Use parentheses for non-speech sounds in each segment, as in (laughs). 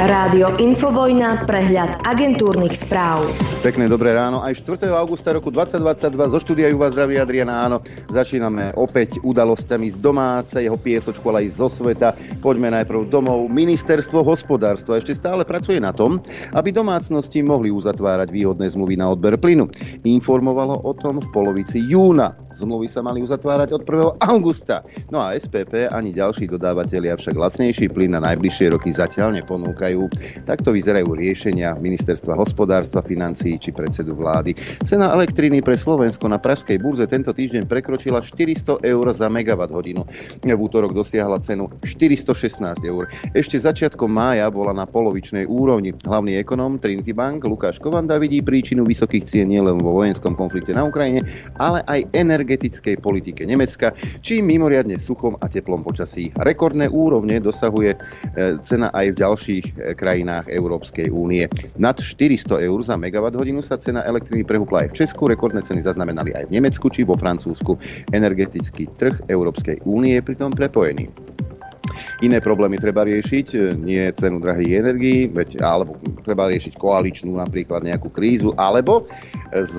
Rádio Infovojna, prehľad agentúrnych správ. Pekné dobré ráno. Aj 4. augusta roku 2022 zo štúdia ju vás zdraví Adriana. Áno, začíname opäť udalostami z domáceho piesočku, ale aj zo sveta. Poďme najprv domov. Ministerstvo hospodárstva ešte stále pracuje na tom, aby domácnosti mohli uzatvárať výhodné zmluvy na odber plynu. Informovalo o tom v polovici júna. Zmluvy sa mali uzatvárať od 1. augusta. No a SPP ani ďalší dodávateľia však lacnejší plyn na najbližšie roky zatiaľ neponúkajú. Takto vyzerajú riešenia ministerstva hospodárstva, financií či predsedu vlády. Cena elektriny pre Slovensko na pražskej burze tento týždeň prekročila 400 eur za megawatt hodinu. V útorok dosiahla cenu 416 eur. Ešte začiatkom mája bola na polovičnej úrovni. Hlavný ekonóm Trinity Bank Lukáš Kovanda vidí príčinu vysokých cien nielen vo vojenskom konflikte na Ukrajine, ale aj energie energetickej politike Nemecka, či mimoriadne suchom a teplom počasí. Rekordné úrovne dosahuje e, cena aj v ďalších e, krajinách Európskej únie. Nad 400 eur za megawatt hodinu sa cena elektriny prehúpla aj v Česku, rekordné ceny zaznamenali aj v Nemecku či vo Francúzsku. Energetický trh Európskej únie je pritom prepojený. Iné problémy treba riešiť, e, nie cenu drahých energií, veď, alebo treba riešiť koaličnú napríklad nejakú krízu, alebo s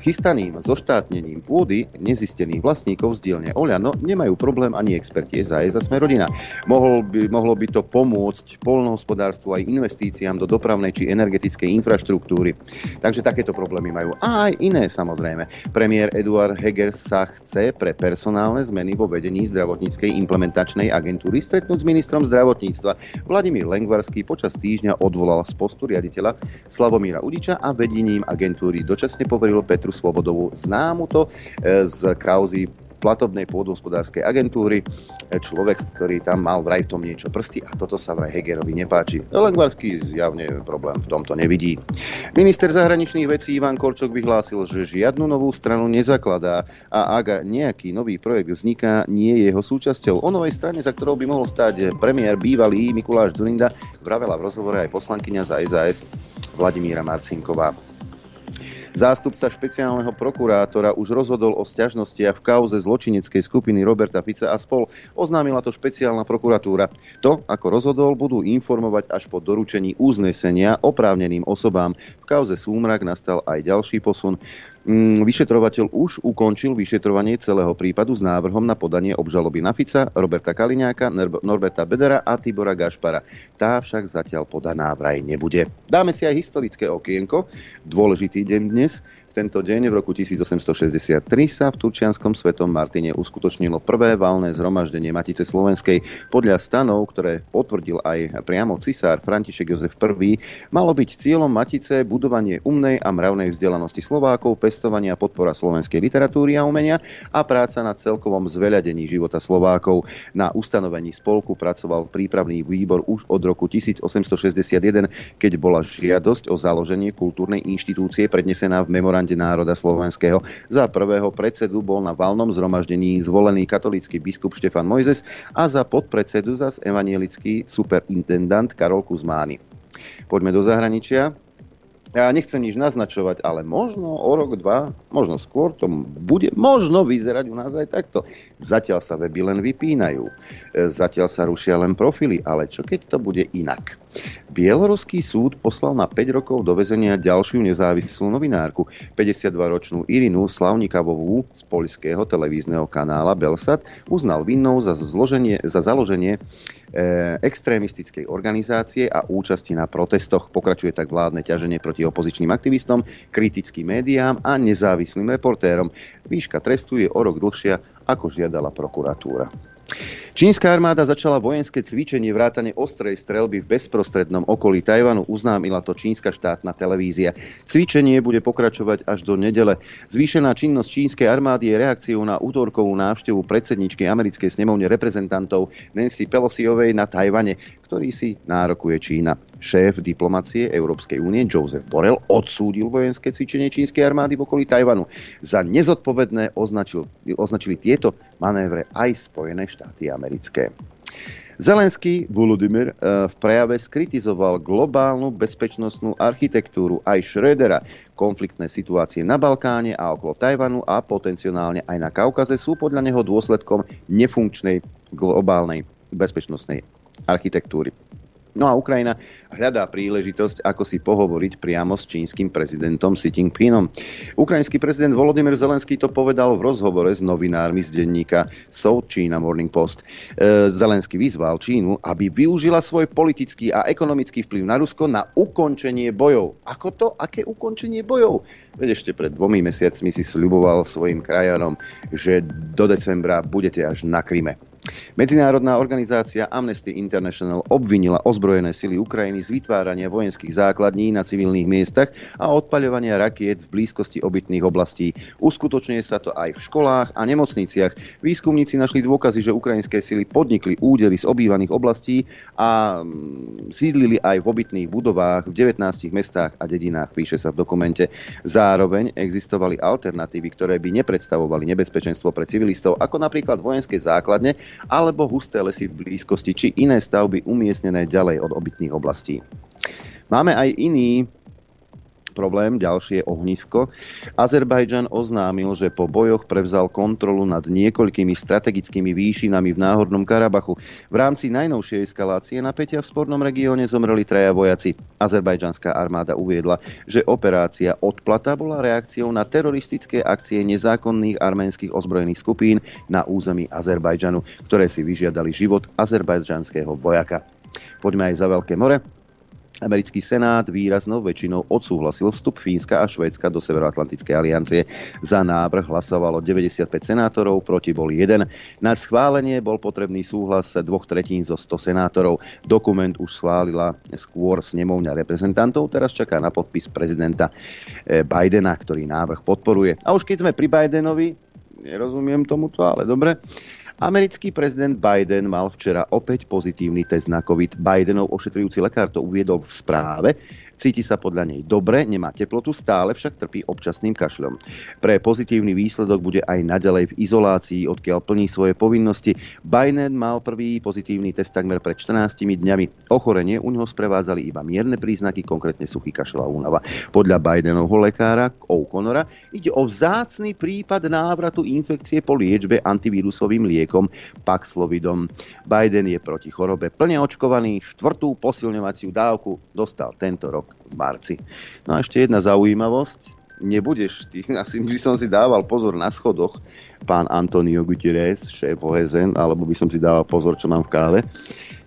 chystaným zoštátnením pôdy nezistených vlastníkov z dielne Oľano nemajú problém ani experti SAS a sme rodina. Mohol by, mohlo by to pomôcť polnohospodárstvu aj investíciám do dopravnej či energetickej infraštruktúry. Takže takéto problémy majú. A aj iné samozrejme. Premiér Eduard Heger sa chce pre personálne zmeny vo vedení zdravotníckej implementačnej agentúry stretnúť s ministrom zdravotníctva. Vladimír Lengvarský počas týždňa odvolal z postu riaditeľa Slavomíra Udiča a vedením agentúry dočasne poveril Petru Svobodovú známu to e, z kauzy platobnej pôdohospodárskej agentúry. E, človek, ktorý tam mal vraj v tom niečo prsty a toto sa vraj Hegerovi nepáči. Lengvarský zjavne problém v tomto nevidí. Minister zahraničných vecí Ivan Korčok vyhlásil, že žiadnu novú stranu nezakladá a ak nejaký nový projekt vzniká, nie je jeho súčasťou. O novej strane, za ktorou by mohol stať premiér bývalý Mikuláš Zurinda, vravela v rozhovore aj poslankyňa za SAS Vladimíra Marcinková. Zástupca špeciálneho prokurátora už rozhodol o sťažnostiach v kauze zločineckej skupiny Roberta Fica a spol. Oznámila to špeciálna prokuratúra. To, ako rozhodol, budú informovať až po doručení uznesenia oprávneným osobám. V kauze Súmrak nastal aj ďalší posun. Mm, vyšetrovateľ už ukončil vyšetrovanie celého prípadu s návrhom na podanie obžaloby na Fica, Roberta Kaliňáka, Norberta Bedera a Tibora Gašpara. Tá však zatiaľ podaná vraj nebude. Dáme si aj historické okienko. Dôležitý deň dnes. Tento deň v roku 1863 sa v Turčianskom svetom Martine uskutočnilo prvé valné zhromaždenie Matice Slovenskej. Podľa stanov, ktoré potvrdil aj priamo cisár František Jozef I, malo byť cieľom Matice budovanie umnej a mravnej vzdelanosti Slovákov, pestovania podpora slovenskej literatúry a umenia a práca na celkovom zveľadení života Slovákov. Na ustanovení spolku pracoval prípravný výbor už od roku 1861, keď bola žiadosť o založenie kultúrnej inštitúcie prednesená v memorande komande národa slovenského. Za prvého predsedu bol na valnom zhromaždení zvolený katolícky biskup Štefan Mojzes a za podpredsedu zas evanielický superintendant Karol Kuzmány. Poďme do zahraničia. Ja nechcem nič naznačovať, ale možno o rok, dva, možno skôr to bude možno vyzerať u nás aj takto. Zatiaľ sa weby len vypínajú, e, zatiaľ sa rušia len profily, ale čo keď to bude inak? Bieloruský súd poslal na 5 rokov do väzenia ďalšiu nezávislú novinárku, 52-ročnú Irinu Slavnikavovú z poľského televízneho kanála Belsat, uznal vinnou za, zloženie, za založenie extrémistickej organizácie a účasti na protestoch. Pokračuje tak vládne ťaženie proti opozičným aktivistom, kritickým médiám a nezávislým reportérom. Výška trestu je o rok dlhšia, ako žiadala prokuratúra. Čínska armáda začala vojenské cvičenie vrátane ostrej strelby v bezprostrednom okolí Tajvanu, uznámila to čínska štátna televízia. Cvičenie bude pokračovať až do nedele. Zvýšená činnosť čínskej armády je reakciou na útorkovú návštevu predsedničky americkej snemovne reprezentantov Nancy Pelosiovej na Tajvane, ktorý si nárokuje Čína. Šéf diplomacie Európskej únie Joseph Borrell odsúdil vojenské cvičenie čínskej armády v okolí Tajvanu. Za nezodpovedné označil, označili tieto manévre aj Spojené štáty. Zelenský Volodymyr eh, v prejave skritizoval globálnu bezpečnostnú architektúru aj Schrödera. Konfliktné situácie na Balkáne a okolo Tajvanu a potenciálne aj na Kaukaze sú podľa neho dôsledkom nefunkčnej globálnej bezpečnostnej architektúry. No a Ukrajina hľadá príležitosť, ako si pohovoriť priamo s čínskym prezidentom Xi Jinpingom. Ukrajinský prezident Volodymyr Zelenský to povedal v rozhovore s novinármi z denníka South China Morning Post. E, Zelenský vyzval Čínu, aby využila svoj politický a ekonomický vplyv na Rusko na ukončenie bojov. Ako to? Aké ukončenie bojov? Veď ešte pred dvomi mesiacmi si sľuboval svojim krajanom, že do decembra budete až na Kryme. Medzinárodná organizácia Amnesty International obvinila ozbrojené sily Ukrajiny z vytvárania vojenských základní na civilných miestach a odpaľovania rakiet v blízkosti obytných oblastí. Uskutočňuje sa to aj v školách a nemocniciach. Výskumníci našli dôkazy, že ukrajinské sily podnikli údery z obývaných oblastí a mm, sídlili aj v obytných budovách v 19 mestách a dedinách, píše sa v dokumente. Zároveň existovali alternatívy, ktoré by nepredstavovali nebezpečenstvo pre civilistov, ako napríklad vojenské základne, alebo husté lesy v blízkosti či iné stavby umiestnené ďalej od obytných oblastí. Máme aj iný problém, ďalšie ohnisko. Azerbajdžan oznámil, že po bojoch prevzal kontrolu nad niekoľkými strategickými výšinami v Náhornom Karabachu. V rámci najnovšej eskalácie napätia v spornom regióne zomreli traja vojaci. Azerbajdžanská armáda uviedla, že operácia Odplata bola reakciou na teroristické akcie nezákonných arménskych ozbrojených skupín na území Azerbajdžanu, ktoré si vyžiadali život azerbajdžanského vojaka. Poďme aj za Veľké more. Americký senát výraznou väčšinou odsúhlasil vstup Fínska a Švédska do Severoatlantickej aliancie. Za návrh hlasovalo 95 senátorov, proti bol jeden. Na schválenie bol potrebný súhlas dvoch tretín zo 100 senátorov. Dokument už schválila skôr snemovňa reprezentantov, teraz čaká na podpis prezidenta eh, Bidena, ktorý návrh podporuje. A už keď sme pri Bidenovi, nerozumiem tomuto, ale dobre, Americký prezident Biden mal včera opäť pozitívny test na COVID. Bidenov ošetrujúci lekár to uviedol v správe. Cíti sa podľa nej dobre, nemá teplotu, stále však trpí občasným kašľom. Pre pozitívny výsledok bude aj naďalej v izolácii, odkiaľ plní svoje povinnosti. Biden mal prvý pozitívny test takmer pred 14 dňami. Ochorenie u neho sprevádzali iba mierne príznaky, konkrétne suchý kašľ a únava. Podľa Bidenovho lekára O'Connora ide o vzácny prípad návratu infekcie po liečbe antivírusovým liekom Paxlovidom. Biden je proti chorobe plne očkovaný, štvrtú posilňovaciu dávku dostal tento rok v marci. No a ešte jedna zaujímavosť. Nebudeš ty, (laughs) asi by som si dával pozor na schodoch, pán Antonio Gutierrez, šéf OSN, alebo by som si dával pozor, čo mám v káve.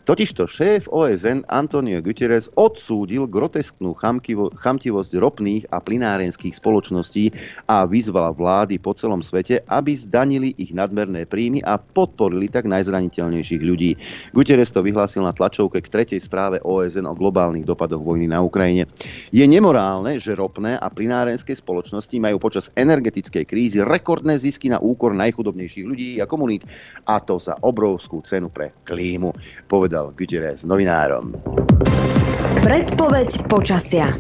Totižto šéf OSN Antonio Guterres odsúdil grotesknú chamtivo, chamtivosť ropných a plinárenských spoločností a vyzval vlády po celom svete, aby zdanili ich nadmerné príjmy a podporili tak najzraniteľnejších ľudí. Guterres to vyhlásil na tlačovke k tretej správe OSN o globálnych dopadoch vojny na Ukrajine. Je nemorálne, že ropné a plinárenské spoločnosti majú počas energetickej krízy rekordné zisky na úkor najchudobnejších ľudí a komunít a to za obrovskú cenu pre klímu, povedal povedal Gutierrez novinárom. Predpoveď počasia.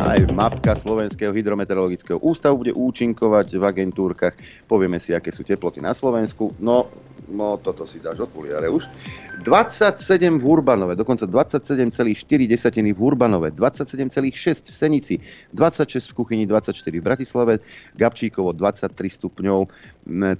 Aj mapka Slovenského hydrometeorologického ústavu bude účinkovať v agentúrkach. Povieme si, aké sú teploty na Slovensku. No, no toto si dáš okuliare už. 27 v Urbanove, dokonca 27,4 v Urbanove, 27,6 v Senici, 26 v Kuchyni, 24 v Bratislave, Gabčíkovo 23 stupňov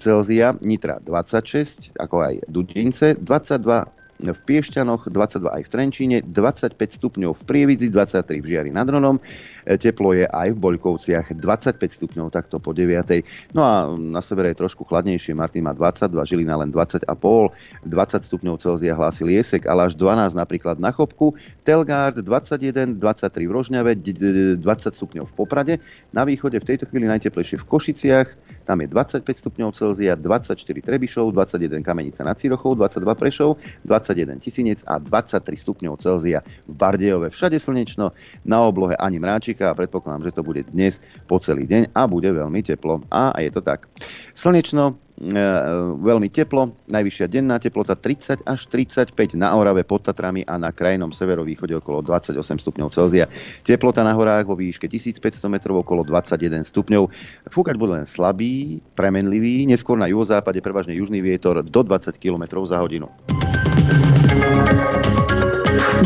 Celzia, Nitra 26, ako aj Dudince, 22 v Piešťanoch, 22 aj v Trenčíne, 25 stupňov v Prievidzi, 23 v Žiari nad Ronom. E, teplo je aj v Boľkovciach 25 stupňov, takto po 9. No a na severe je trošku chladnejšie. Martin má 22, Žilina len 20,5, 20 stupňov Celzia hlási Liesek, ale až 12 napríklad na Chopku, Telgard 21, 23 v Rožňave, 20 stupňov v Poprade. Na východe v tejto chvíli najteplejšie v Košiciach, tam je 25 stupňov Celzia, 24 Trebišov, 21 Kamenica nad Cirochou, 22 Prešov, 20 21 Tisinec a 23 stupňov Celzia v Bardejove. Všade slnečno, na oblohe ani mráčika a predpokladám, že to bude dnes po celý deň a bude veľmi teplo. A je to tak. Slnečno, veľmi teplo, najvyššia denná teplota 30 až 35 na Orave pod Tatrami a na krajnom severovýchode okolo 28 stupňov Celzia. Teplota na horách vo výške 1500 metrov okolo 21 stupňov. Fúkať bude len slabý, premenlivý, neskôr na juhozápade prevažne južný vietor do 20 km za hodinu.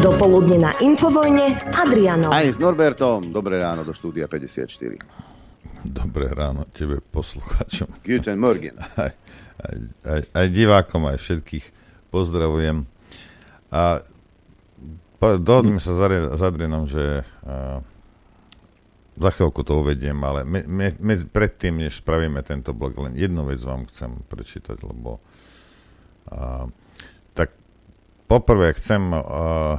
Dopoludne na Infovojne s Adrianom. Aj s Norbertom. Dobré ráno do štúdia 54. Dobré ráno tebe poslucháčom. Guten Morgen. (laughs) Aj, aj, aj, aj divákom, aj všetkých pozdravujem. A dohodneme sa s Adrianom, že uh, za chvíľku to uvediem, ale me, me, me, predtým, než spravíme tento blog, len jednu vec vám chcem prečítať, lebo uh, tak poprvé chcem uh,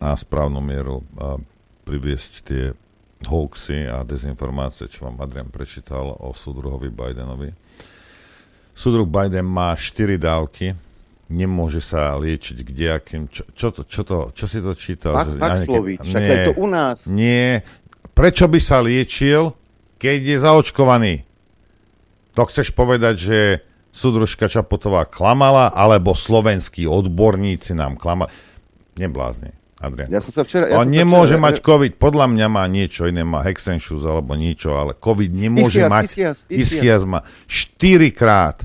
na správnu mieru uh, priviesť tie hoaxy a dezinformácie, čo vám Adrian prečítal o súdruhovi Bidenovi. Súdruh Biden má 4 dávky, nemôže sa liečiť kdejakým. Čo, čo, to, čo, to, čo si to čítal? Pak, pak nejaké, však nie, je to u nás. Nie. Prečo by sa liečil, keď je zaočkovaný? To chceš povedať, že súdružka Čaputová klamala, alebo slovenskí odborníci nám klamali? Neblázni. Adrian. Ja som sa včera... Ja On nemôže včera... mať COVID, podľa mňa má niečo iné, má Hexenšus alebo niečo, ale COVID nemôže ischias, mať... Ischias, ischias má 4 krát.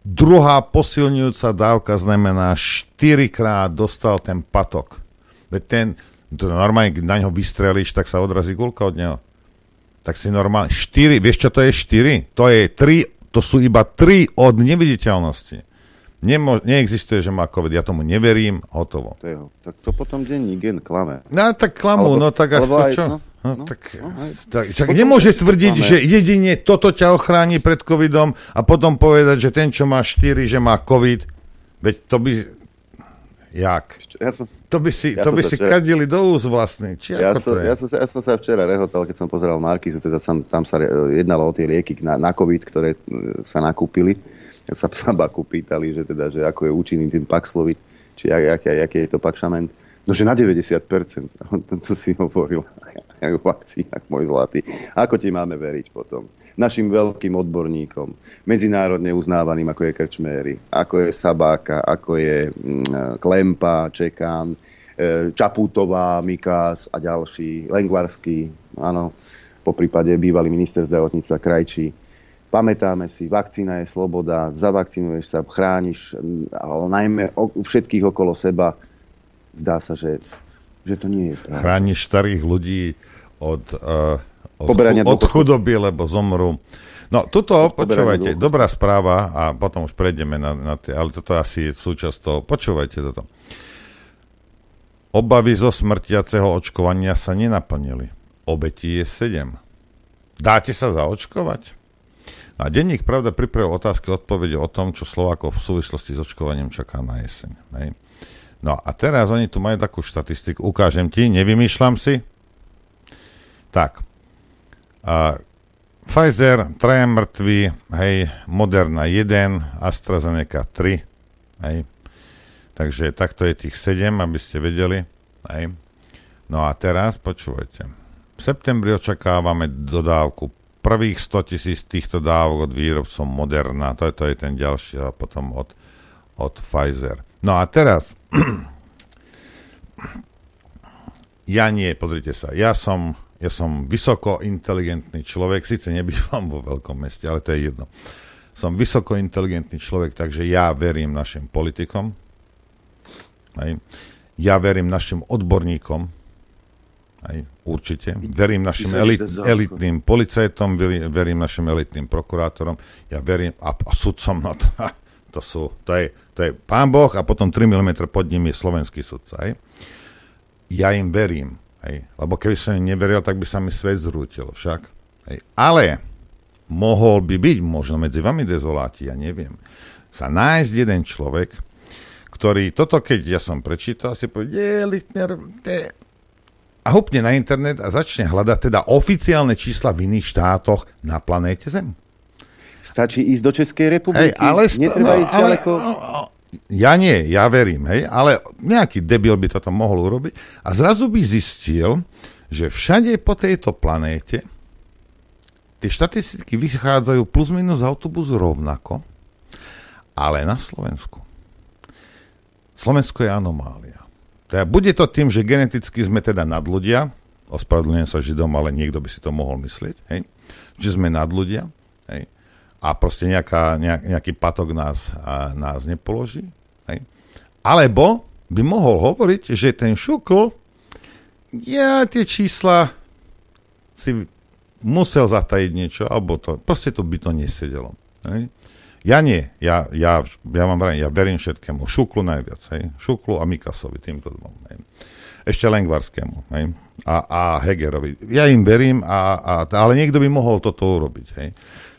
Druhá posilňujúca dávka znamená 4 krát dostal ten patok. Veď ten, to normálne, keď na ňo vystrelíš, tak sa odrazí gulka od neho. Tak si normálne... 4, vieš čo to je 4? To je 3, to sú iba 3 od neviditeľnosti. Nemo, neexistuje, že má COVID, ja tomu neverím, hotovo. To tak to potom denní gen klame. No tak klamú, no tak aj, čo? No, no, no, tak, no, tak, čak nemôže tvrdiť, klame. že jedine toto ťa ochráni pred covidom a potom povedať, že ten, čo má 4, že má covid, veď to by... Jak? Ja som, to by si, ja to by si včera, kadili do úz vlastný. Či ja, som, ja, som, ja som sa včera rehotal, keď som pozeral Markizu, teda tam, tam sa jednalo o tie lieky na, na COVID, ktoré e, sa nakúpili sa Baku pýtali, že teda, že ako je účinný ten Paxlovid, či aký, aký je to Paxament. No, že na 90%. (laughs) To si hovoril ako vakcínach, môj zlatý. Ako ti máme veriť potom? Našim veľkým odborníkom, medzinárodne uznávaným, ako je Krčméry, ako je Sabáka, ako je mm, Klempa, Čekán, e, Čaputová, Mikás a ďalší, Lengvarský, áno, po prípade bývalý minister zdravotníctva Krajčí Pamätáme si, vakcína je sloboda, zavakcinuješ sa, chrániš, ale najmä všetkých okolo seba. Zdá sa, že, že to nie je pravda. Chrániš starých ľudí od, uh, od, od chudoby, lebo zomru. No, tuto, počúvajte, dobrá správa a potom už prejdeme na, na tie, ale toto asi je súčasť toho. Počúvajte toto. Obavy zo smrtiaceho očkovania sa nenaplnili. Obetí je 7. Dáte sa zaočkovať? A denník pravda pripravil otázky a odpovede o tom, čo Slovákov v súvislosti s očkovaním čaká na jeseň. Hej. No a teraz oni tu majú takú štatistiku, ukážem ti, nevymýšľam si. Tak. A Pfizer, traja mŕtvi, hej, Moderna 1, AstraZeneca 3, hej. Takže takto je tých 7, aby ste vedeli, hej. No a teraz, počúvajte. V septembri očakávame dodávku prvých 100 tisíc týchto dávok od výrobcov Moderna, to je, to je ten ďalší a potom od, od Pfizer. No a teraz, (clears throat) ja nie, pozrite sa, ja som, ja som vysoko inteligentný človek, síce nebývam vo veľkom meste, ale to je jedno. Som vysoko inteligentný človek, takže ja verím našim politikom, hej. ja verím našim odborníkom, aj, určite. Verím našim elit, elitným policajtom, verím, verím našim elitným prokurátorom, ja verím a, a sudcom, no to, (laughs) to sú, to je, to je pán Boh a potom 3 mm pod ním je slovenský sudca. Aj. Ja im verím, aj, lebo keby som im neveril, tak by sa mi svet zrútil však. Aj. Ale mohol by byť, možno medzi vami dezoláti, ja neviem, sa nájsť jeden človek, ktorý toto, keď ja som prečítal, si povedal, je, Littner, a hupne na internet a začne hľadať teda oficiálne čísla v iných štátoch na planéte Zem. Stačí ísť do Českej republiky, hej, ale st- netreba no, ísť ale, ďaleko. No, no, ja nie, ja verím, hej, ale nejaký debil by toto mohol urobiť a zrazu by zistil, že všade po tejto planéte tie štatistiky vychádzajú plus minus autobus rovnako, ale na Slovensku. Slovensko je anomália. Teda bude to tým, že geneticky sme teda nad ľudia, ospravedlňujem sa Židom, ale niekto by si to mohol myslieť, hej? že sme nad ľudia hej? a proste nejaká, nejak, nejaký patok nás, a, nás nepoloží. Hej? Alebo by mohol hovoriť, že ten šukl, ja tie čísla si musel zatajiť niečo, alebo to, proste to by to nesedelo. Hej? Ja nie, ja, ja, ja mám ja verím všetkému. Šuklu najviac, hej. Šuklu a Mikasovi, týmto dvom, hej. Ešte Lengvarskému, hej. A, a Hegerovi. Ja im verím, a, a, ale niekto by mohol toto urobiť, hej.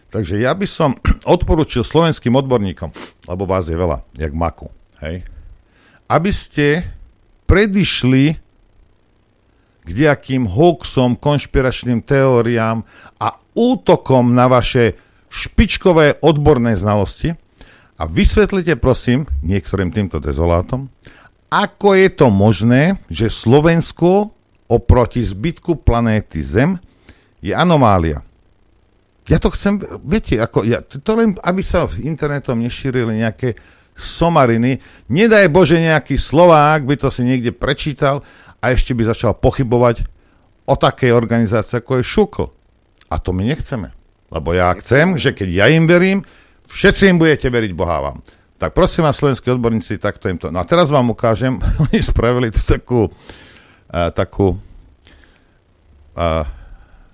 Takže ja by som (clears throat) odporučil slovenským odborníkom, lebo vás je veľa, jak maku, hej, aby ste predišli k nejakým hoaxom, konšpiračným teóriám a útokom na vaše špičkové odborné znalosti a vysvetlite prosím niektorým týmto dezolátom, ako je to možné, že Slovensko oproti zbytku planéty Zem je anomália. Ja to chcem, viete, ako, ja, to len, aby sa internetom nešírili nejaké somariny. Nedaj Bože nejaký Slovák by to si niekde prečítal a ešte by začal pochybovať o takej organizácii, ako je Šukl. A to my nechceme. Lebo ja chcem, že keď ja im verím, všetci im budete veriť Boha vám. Tak prosím vás, slovenskí odborníci, takto im to... No a teraz vám ukážem, (laughs) oni spravili tu takú, uh, takú uh,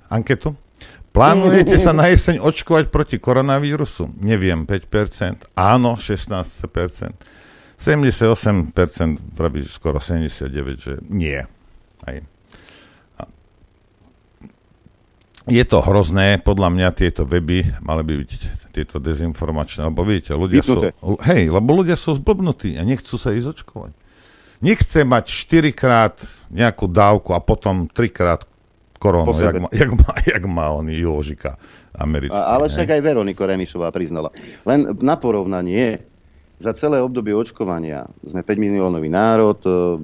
anketu. Plánujete sa na jeseň očkovať proti koronavírusu? Neviem, 5%. Áno, 16%. 78%, vraví skoro 79%, že nie. Aj je to hrozné, podľa mňa tieto weby mali by byť tieto dezinformačné, lebo viete, ľudia Vypnuté. sú, hej, lebo ľudia sú zblbnutí a nechcú sa ísť očkovať. Nechce mať 4 krát nejakú dávku a potom 3 krát koronu, (laughs) jak má, jak, má, jak má on Jožika americký. A, ale však aj Veroniko Remišová priznala. Len na porovnanie, za celé obdobie očkovania sme 5 miliónový národ,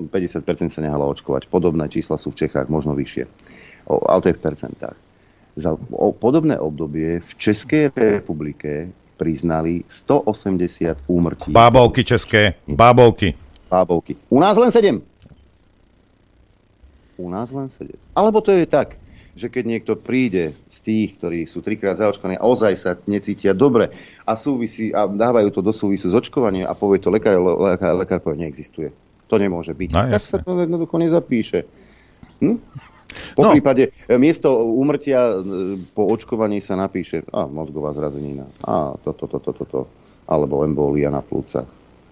50% sa nehalo očkovať. Podobné čísla sú v Čechách, možno vyššie. O, ale to je v percentách za podobné obdobie v Českej republike priznali 180 úmrtí. Bábovky české, bábovky. Bábovky. U nás len 7. U nás len 7. Alebo to je tak, že keď niekto príde z tých, ktorí sú trikrát zaočkovaní a ozaj sa necítia dobre a, súvisí, a dávajú to do súvisu s očkovaním a povie to lekár, lekár, lekár povie, neexistuje. To nemôže byť. No, tak sa to jednoducho nezapíše. Hm? Po no. prípade, e, miesto úmrtia e, po očkovaní sa napíše a mozgová zrazenina, a toto, toto, toto, to, alebo embolia na plúcach.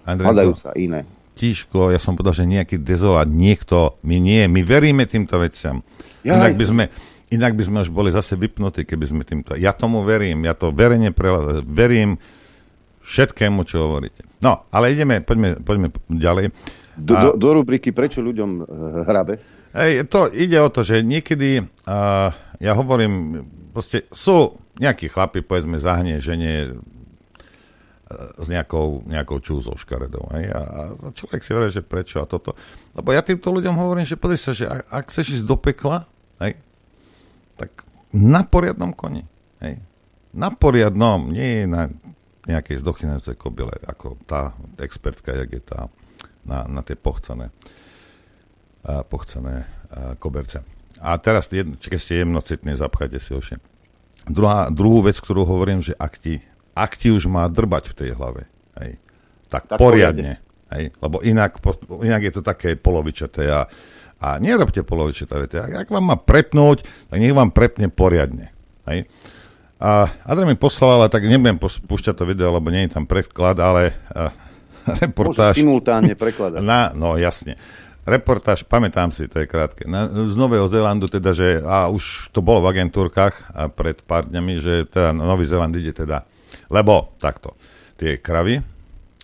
Hľadajú sa iné. Tíško, ja som povedal, že nejaký dezolát, niekto, my nie, my veríme týmto veciam. Ja inak, by sme, inak by sme už boli zase vypnutí, keby sme týmto... Ja tomu verím, ja to verejne pre, verím všetkému, čo hovoríte. No, ale ideme, poďme, poďme ďalej. Do, do, do rubriky Prečo ľuďom e, hrabe? Hej, to ide o to, že niekedy, uh, ja hovorím, proste sú nejakí chlapi, povedzme, zahnie žene uh, s nejakou, nejakou čúzou škaredou. Hej? A, a človek si hovorí, že prečo a toto. Lebo ja týmto ľuďom hovorím, že pozri sa, že ak, ak chceš ísť do pekla, hej, tak na poriadnom koni. Hej. Na poriadnom, nie na nejakej zdochynajúcej kobyle, ako tá expertka, jak je tá na, na tie pochcené pochcené koberce. A teraz, keď ste jemnocitní, zapchajte si oši. Druhá, druhú vec, ktorú hovorím, že ak ti, ak ti už má drbať v tej hlave, hej, tak, tak poriadne. Hej, lebo inak, inak je to také polovičaté a, a nerobte polovičaté. Viete, ak, ak vám má prepnúť, tak nech vám prepne poriadne. Hej. A Adrian mi poslal, ale tak nebudem púšťať to video, lebo nie je tam preklad, ale uh, (laughs) reportáž... Môžu simultánne (laughs) prekladať. Na, no jasne reportáž, pamätám si, to je krátke, na, z Nového Zélandu, teda, že, a už to bolo v agentúrkach a pred pár dňami, že teda Nový Zéland ide teda, lebo takto, tie kravy,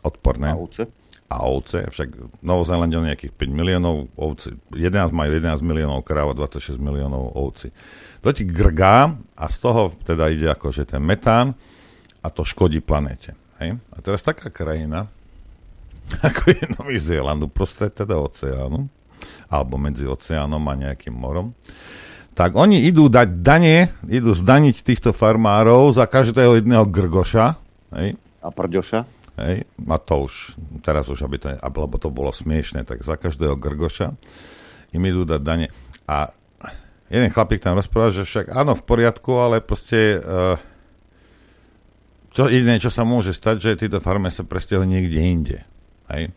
odporné, a ovce, a ovce však Novozélandia nejakých 5 miliónov ovci, 11 majú 11 miliónov kráv a 26 miliónov ovci. To ti grgá a z toho teda ide akože ten metán a to škodí planéte. Hej? A teraz taká krajina, (laughs) ako je Nový Zéland uprostred teda oceánu, alebo medzi oceánom a nejakým morom, tak oni idú dať dane, idú zdaniť týchto farmárov za každého jedného grgoša. Hej. A prďoša? Hej. A to už, teraz už, aby to, lebo to bolo smiešne, tak za každého grgoša im idú dať dane. A jeden chlapík tam rozprával, že však áno, v poriadku, ale proste uh, čo jediné, čo sa môže stať, že títo farme sa presťahujú niekde inde. Hej.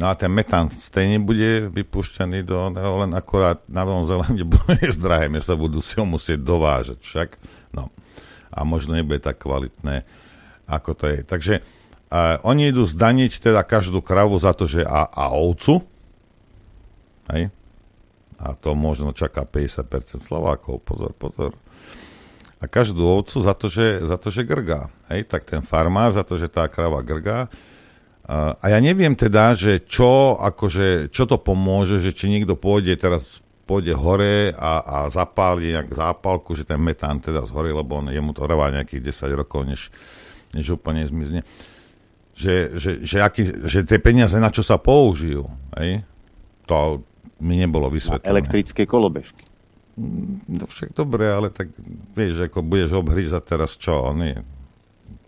No a ten metán stejne bude vypúšťaný do, no, len akorát na Novom Zelande (laughs) bude zdrahé, sa budú si ho musieť dovážať však. No. A možno nebude tak kvalitné. ako to je. Takže uh, oni idú zdaniť teda každú kravu za to, že a, a ovcu, hej, a to možno čaká 50% Slovákov, pozor, pozor. A každú ovcu za to, že, za to, že grgá. Hej, tak ten farmár za to, že tá krava grgá. A ja neviem teda, že čo, akože, čo to pomôže, že či niekto pôjde teraz pôjde hore a, a zapáli nejak zápalku, že ten metán teda zhorí, lebo on, jemu to trvá nejakých 10 rokov, než, než úplne zmizne. Že, že, že, aký, že tie peniaze na čo sa použijú, hej? To mi nebolo vysvetlené. Na elektrické kolobežky. No však dobre, ale tak vieš, ako budeš obhrízať teraz čo, oni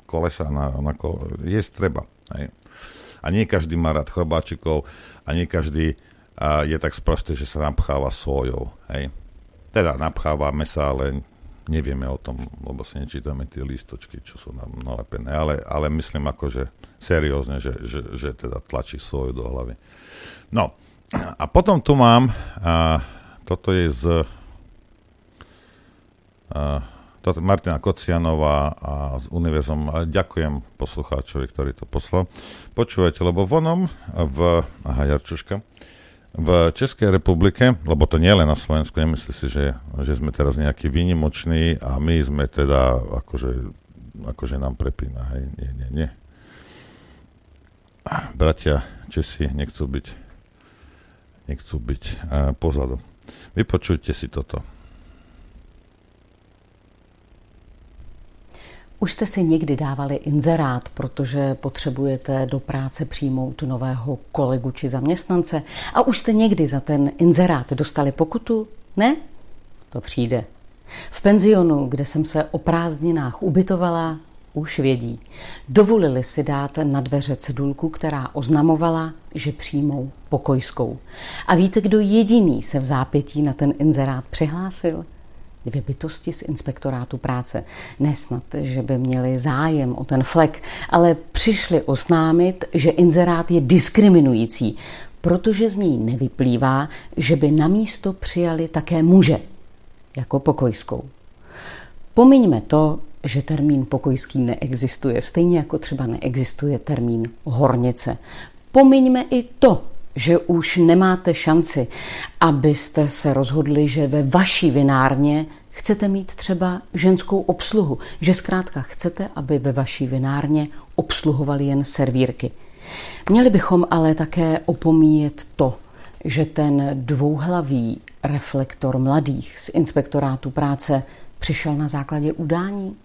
kolesa na, na kolo, jesť treba. Hej? A nie každý má rád chrobáčikov a nie každý a je tak sprostý, že sa napcháva sojou. Hej. Teda napchávame sa, ale nevieme o tom, lebo si nečítame tie listočky, čo sú nám nalepené, ale, ale myslím ako, že seriózne, že, že, že teda tlačí soju do hlavy. No, a potom tu mám, a toto je z a, toto Martina Kocianová a s univerzom. Ďakujem poslucháčovi, ktorý to poslal. Počúvajte, lebo vonom v... Aha, Jarčuška v Českej republike, lebo to nie len na Slovensku, nemyslí si, že, že sme teraz nejaký výnimoční a my sme teda, akože, akože nám prepína, hej, nie, nie, nie. Bratia Česi nechcú byť, nechcú byť uh, pozadu. Vypočujte si toto. Už jste si někdy dávali inzerát, protože potřebujete do práce přijmout nového kolegu či zaměstnance a už jste někdy za ten inzerát dostali pokutu? Ne? To přijde. V penzionu, kde jsem se o prázdninách ubytovala, už vědí. Dovolili si dát na dveře cedulku, která oznamovala, že přijmou pokojskou. A víte, kdo jediný se v zápětí na ten inzerát přihlásil? Dvě bytosti z inspektorátu práce. Nesnad, že by měli zájem o ten flek, ale přišli oznámit, že inzerát je diskriminující, protože z ní nevyplývá, že by na místo přijali také muže, jako pokojskou. Pomiňme to, že termín pokojský neexistuje, stejně jako třeba neexistuje termín hornice. Pomiňme i to, že už nemáte šanci, abyste se rozhodli, že ve vaší vinárně chcete mít třeba ženskou obsluhu, že zkrátka chcete, aby ve vaší vinárně obsluhovali jen servírky. Měli bychom ale také opomíjet to, že ten dvouhlavý reflektor mladých z inspektorátu práce přišel na základě udání,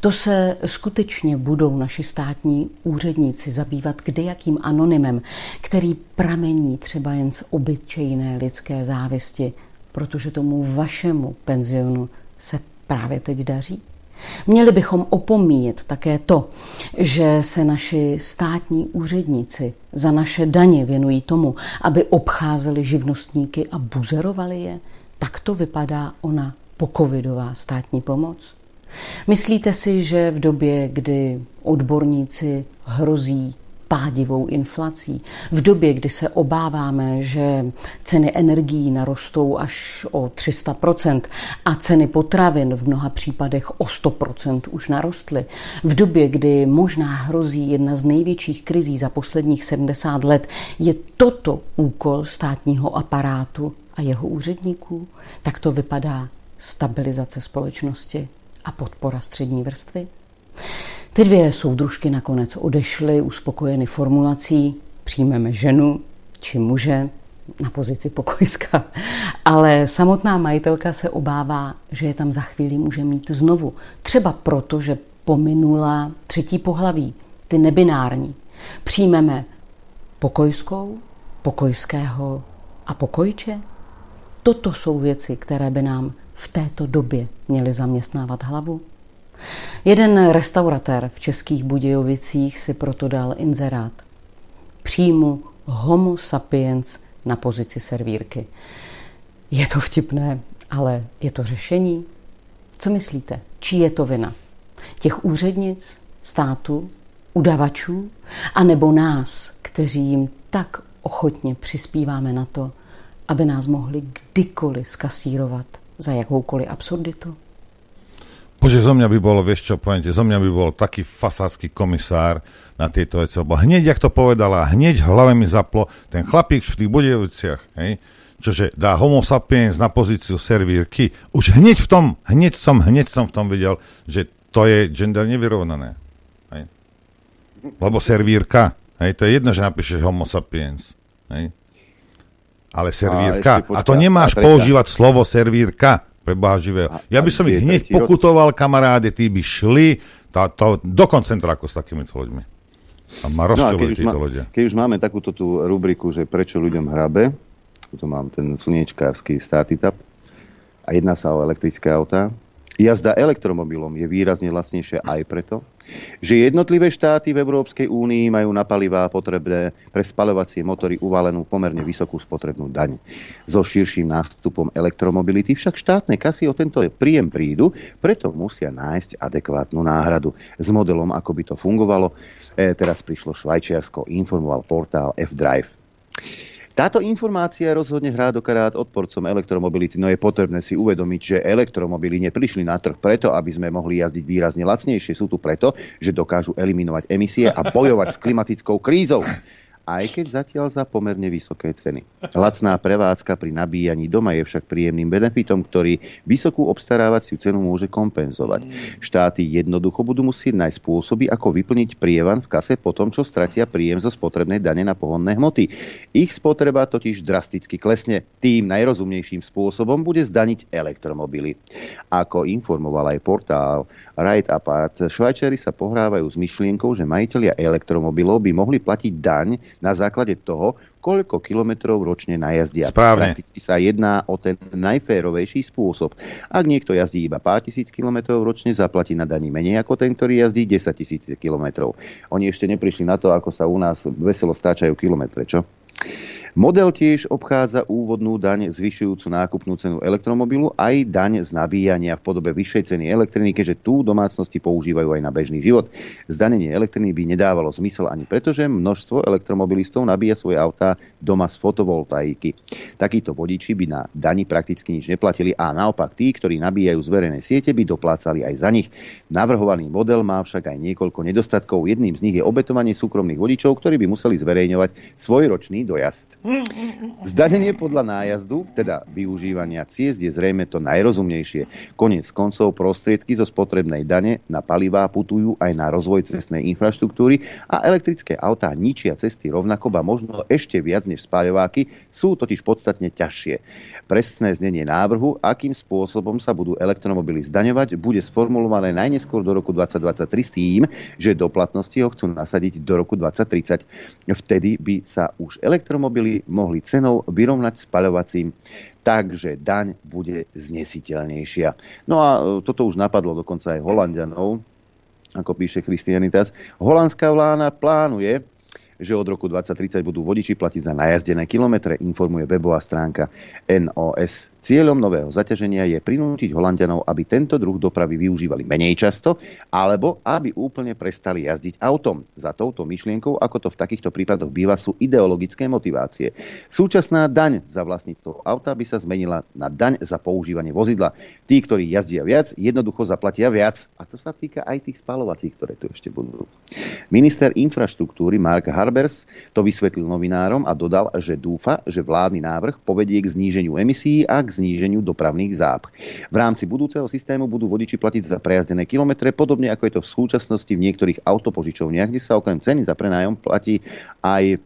to se skutečně budou naši státní úředníci zabývat kdejakým anonymem, který pramení třeba jen z obyčejné lidské závisti, protože tomu vašemu penzionu se právě teď daří? Měli bychom opomíjet také to, že se naši státní úředníci za naše daně věnují tomu, aby obcházeli živnostníky a buzerovali je. Tak to vypadá ona pokovidová státní pomoc. Myslíte si, že v době, kdy odborníci hrozí pádivou inflací. V době, kdy se obáváme, že ceny energií narostou až o 300% a ceny potravin v mnoha případech o 100% už narostly. V době, kdy možná hrozí jedna z největších krizí za posledních 70 let, je toto úkol státního aparátu a jeho úředníků? Tak to vypadá stabilizace společnosti a podpora střední vrstvy? Ty dvě soudružky nakonec odešly uspokojeny formulací přijmeme ženu či muže na pozici pokojská. (laughs) Ale samotná majitelka se obává, že je tam za chvíli může mít znovu. Třeba proto, že pominula třetí pohlaví, ty nebinární. Přijmeme pokojskou, pokojského a pokojče? Toto jsou věci, které by nám v této době měly zaměstnávat hlavu. Jeden restauratér v Českých Budějovicích si proto dal inzerát. Přijmu homo sapiens na pozici servírky. Je to vtipné, ale je to řešení? Co myslíte? Čí je to vina? Těch úřednic, státu, udavačů, anebo nás, kteří jim tak ochotně přispíváme na to, aby nás mohli kdykoliv skasírovat za jakoukoliv absurditu? Bože, zo mňa by bolo, vieš čo, poviem zo mňa by bol taký fasádsky komisár na tieto veci, lebo hneď, jak to povedala, hneď v hlave mi zaplo, ten chlapík v tých Budejoviciach, hej, čože dá homo sapiens na pozíciu servírky, už hneď v tom, hneď som, hneď som v tom videl, že to je gender nevyrovnané. Hej. Lebo servírka, hej, to je jedno, že napíšeš homo sapiens, hej. Ale servírka. A, a to nemáš používať slovo servírka pre Boha živého. Ja by som ich hneď pokutoval, kamaráde, tí by šli tá, to, do koncentráku s takýmito ľuďmi. A ma rozčulujú no títo ľudia. Keď už máme takúto tú rubriku, že prečo ľuďom hrabe, tu mám ten slniečkársky starty tap, a jedná sa o elektrické autá, Jazda elektromobilom je výrazne lacnejšia aj preto, že jednotlivé štáty v Európskej únii majú na palivá potrebné pre spaľovacie motory uvalenú pomerne vysokú spotrebnú daň. So širším nástupom elektromobility však štátne kasy o tento príjem prídu, preto musia nájsť adekvátnu náhradu. S modelom, ako by to fungovalo, e, teraz prišlo Švajčiarsko, informoval portál F-Drive. Táto informácia rozhodne hrá do karát odporcom elektromobility, no je potrebné si uvedomiť, že elektromobily neprišli na trh preto, aby sme mohli jazdiť výrazne lacnejšie. Sú tu preto, že dokážu eliminovať emisie a bojovať s klimatickou krízou aj keď zatiaľ za pomerne vysoké ceny. Lacná prevádzka pri nabíjaní doma je však príjemným benefitom, ktorý vysokú obstarávaciu cenu môže kompenzovať. Štáty jednoducho budú musieť nájsť spôsoby, ako vyplniť prievan v kase po tom, čo stratia príjem zo spotrebnej dane na pohonné hmoty. Ich spotreba totiž drasticky klesne. Tým najrozumnejším spôsobom bude zdaniť elektromobily. Ako informoval aj portál Ride Apart, Švajčiari sa pohrávajú s myšlienkou, že majiteľia elektromobilov by mohli platiť daň na základe toho, koľko kilometrov ročne najazdia. Správne. Prakticky sa jedná o ten najférovejší spôsob. Ak niekto jazdí iba pár tisíc kilometrov ročne, zaplatí na daní menej ako ten, ktorý jazdí 10 tisíc kilometrov. Oni ešte neprišli na to, ako sa u nás veselo stáčajú kilometre, čo? Model tiež obchádza úvodnú daň zvyšujúcu nákupnú cenu elektromobilu aj daň z nabíjania v podobe vyššej ceny elektriny, keďže tú domácnosti používajú aj na bežný život. Zdanenie elektriny by nedávalo zmysel ani preto, že množstvo elektromobilistov nabíja svoje autá doma z fotovoltaiky. Takíto vodiči by na dani prakticky nič neplatili a naopak tí, ktorí nabíjajú z verejnej siete, by doplácali aj za nich. Navrhovaný model má však aj niekoľko nedostatkov. Jedným z nich je obetovanie súkromných vodičov, ktorí by museli zverejňovať svojročný dojazd. Zdanenie podľa nájazdu, teda využívania ciest, je zrejme to najrozumnejšie. Konec koncov prostriedky zo spotrebnej dane na palivá putujú aj na rozvoj cestnej infraštruktúry a elektrické autá ničia cesty rovnako, ba možno ešte viac než spáľováky, sú totiž podstatne ťažšie. Presné znenie návrhu, akým spôsobom sa budú elektromobily zdaňovať, bude sformulované najneskôr do roku 2023 s tým, že do platnosti ho chcú nasadiť do roku 2030. Vtedy by sa už elektromobily mohli cenou vyrovnať spaľovacím, takže daň bude znesiteľnejšia. No a e, toto už napadlo dokonca aj Holandianov, ako píše Christianitas. Holandská vláda plánuje, že od roku 2030 budú vodiči platiť za najazdené kilometre, informuje webová stránka NOS Cieľom nového zaťaženia je prinútiť Holandianov, aby tento druh dopravy využívali menej často, alebo aby úplne prestali jazdiť autom. Za touto myšlienkou, ako to v takýchto prípadoch býva, sú ideologické motivácie. Súčasná daň za vlastníctvo auta by sa zmenila na daň za používanie vozidla. Tí, ktorí jazdia viac, jednoducho zaplatia viac. A to sa týka aj tých spalovacích, ktoré tu ešte budú. Minister infraštruktúry Mark Harbers to vysvetlil novinárom a dodal, že dúfa, že vládny návrh povedie k zníženiu emisí a k zníženiu dopravných zápch. V rámci budúceho systému budú vodiči platiť za prejazdené kilometre, podobne ako je to v súčasnosti v niektorých autopožičovniach, kde sa okrem ceny za prenájom platí aj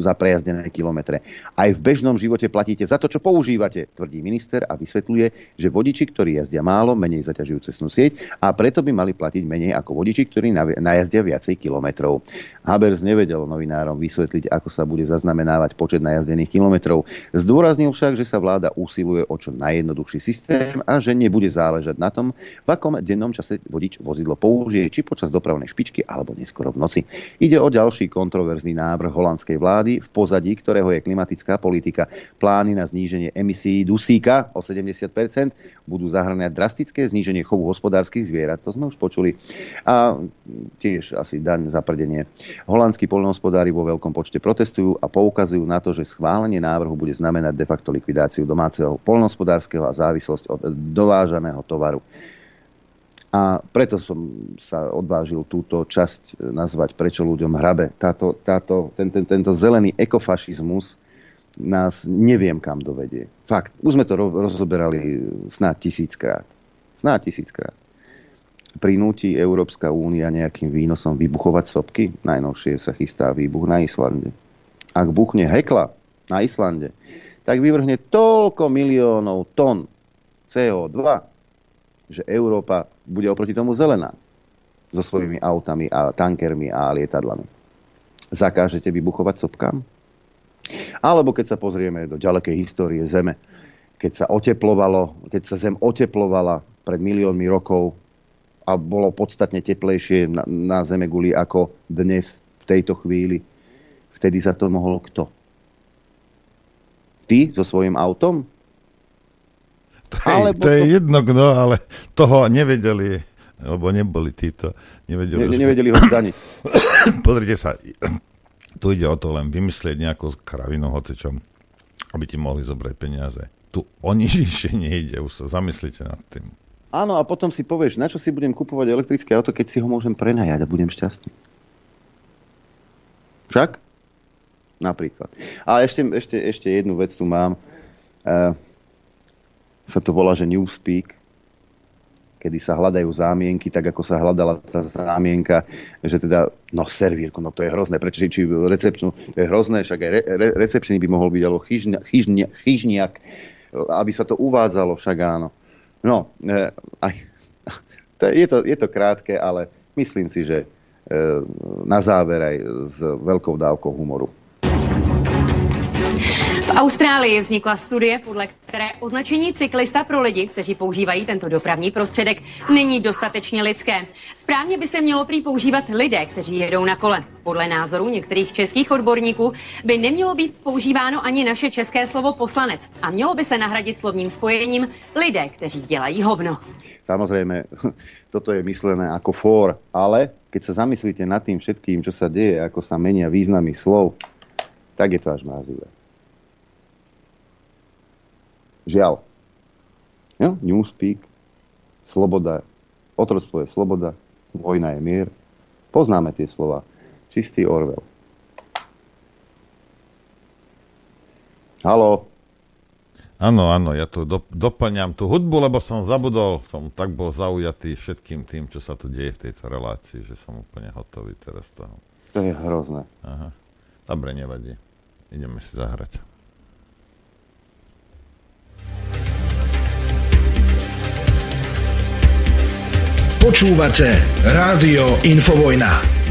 za prejazdené kilometre. Aj v bežnom živote platíte za to, čo používate, tvrdí minister a vysvetľuje, že vodiči, ktorí jazdia málo, menej zaťažujú cestnú sieť a preto by mali platiť menej ako vodiči, ktorí najazdia viacej kilometrov. Habers nevedel novinárom vysvetliť, ako sa bude zaznamenávať počet najazdených kilometrov. Zdôraznil však, že sa vláda usiluje o čo najjednoduchší systém a že nebude záležať na tom, v akom dennom čase vodič vozidlo použije, či počas dopravnej špičky alebo neskoro v noci. Ide o ďalší kontroverzný návrh návrh holandskej vlády, v pozadí ktorého je klimatická politika. Plány na zníženie emisí dusíka o 70% budú zahrňať drastické zníženie chovu hospodárskych zvierat. To sme už počuli. A tiež asi daň za prdenie. Holandskí poľnohospodári vo veľkom počte protestujú a poukazujú na to, že schválenie návrhu bude znamenať de facto likvidáciu domáceho poľnohospodárskeho a závislosť od dovážaného tovaru. A preto som sa odvážil túto časť nazvať Prečo ľuďom hrabe. Táto, táto, ten, ten, tento zelený ekofašizmus nás neviem kam dovedie. Fakt. Už sme to rozoberali snáď tisíckrát. Snáď tisíckrát. Prinúti Európska únia nejakým výnosom vybuchovať sopky? Najnovšie sa chystá výbuch na Islande. Ak buchne hekla na Islande, tak vyvrhne toľko miliónov tón CO2, že Európa bude oproti tomu zelená so svojimi autami a tankermi a lietadlami. Zakážete vybuchovať sopkám? Alebo keď sa pozrieme do ďalekej histórie Zeme, keď sa oteplovalo, keď sa Zem oteplovala pred miliónmi rokov a bolo podstatne teplejšie na, na Zeme guli ako dnes v tejto chvíli, vtedy za to mohol kto? Ty so svojím autom? To je, Alebo to je jedno kto, ale toho nevedeli, lebo neboli títo. Nevedeli, ne, nevedeli ho zdaniť. (coughs) Pozrite sa, tu ide o to len vymyslieť nejakú kravinu, hocičom, aby ti mohli zobrať peniaze. Tu o nič ešte (laughs) nejde, už sa zamyslite nad tým. Áno, a potom si povieš, na čo si budem kupovať elektrické auto, keď si ho môžem prenajať a budem šťastný. Však? Napríklad. A ešte, ešte, ešte jednu vec tu mám. Uh, sa to volá, že Newspeak, kedy sa hľadajú zámienky, tak ako sa hľadala tá zámienka, že teda, no servírku, no to je hrozné, prečo či recepčnú, to je hrozné, však aj re, re, by mohol byť, alebo chyžniak, aby sa to uvádzalo, však áno. No, e, aj, (laughs) to je, to, je to krátke, ale myslím si, že e, na záver aj s veľkou dávkou humoru. V Austrálii vznikla studie, podle které označení cyklista pro lidi, kteří používají tento dopravní prostředek, není dostatečně lidské. Správně by se mělo prý používat lidé, kteří jedou na kole. Podle názoru některých českých odborníků by nemělo být používáno ani naše české slovo poslanec a mělo by se nahradit slovním spojením lidé, kteří dělají hovno. Samozrejme, (laughs) toto je myslené ako for, ale keď sa zamyslíte nad tým všetkým, čo sa deje, ako sa menia významy slov, tak je to až mrazivé. Žiaľ. Jo? Newspeak, sloboda, otroctvo je sloboda, vojna je mier. Poznáme tie slova. Čistý Orwell. Halo. Áno, áno, ja tu do, doplňam tú hudbu, lebo som zabudol, som tak bol zaujatý všetkým tým, čo sa tu deje v tejto relácii, že som úplne hotový teraz toho. To je hrozné. Aha. Dobre, nevadí. Ideme si zahrať. Počúvate Rádio Infovojna.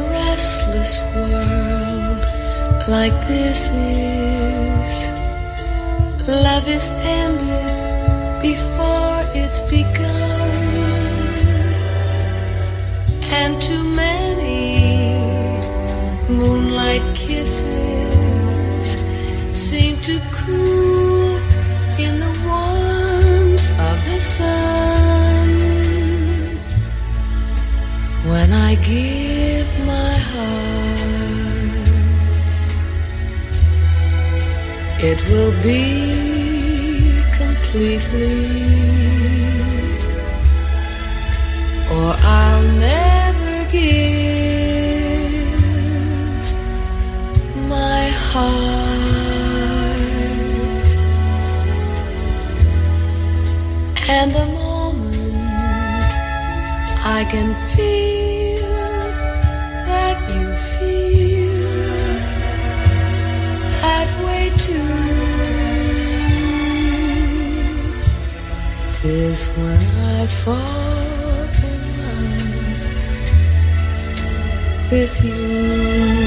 a restless world like this is. Love is ended before it's begun, and too many moonlight kisses seem to cool in the warmth of the sun. When I give it will be completely, or I'll never give my heart. And the moment I can feel when I fall in love with you.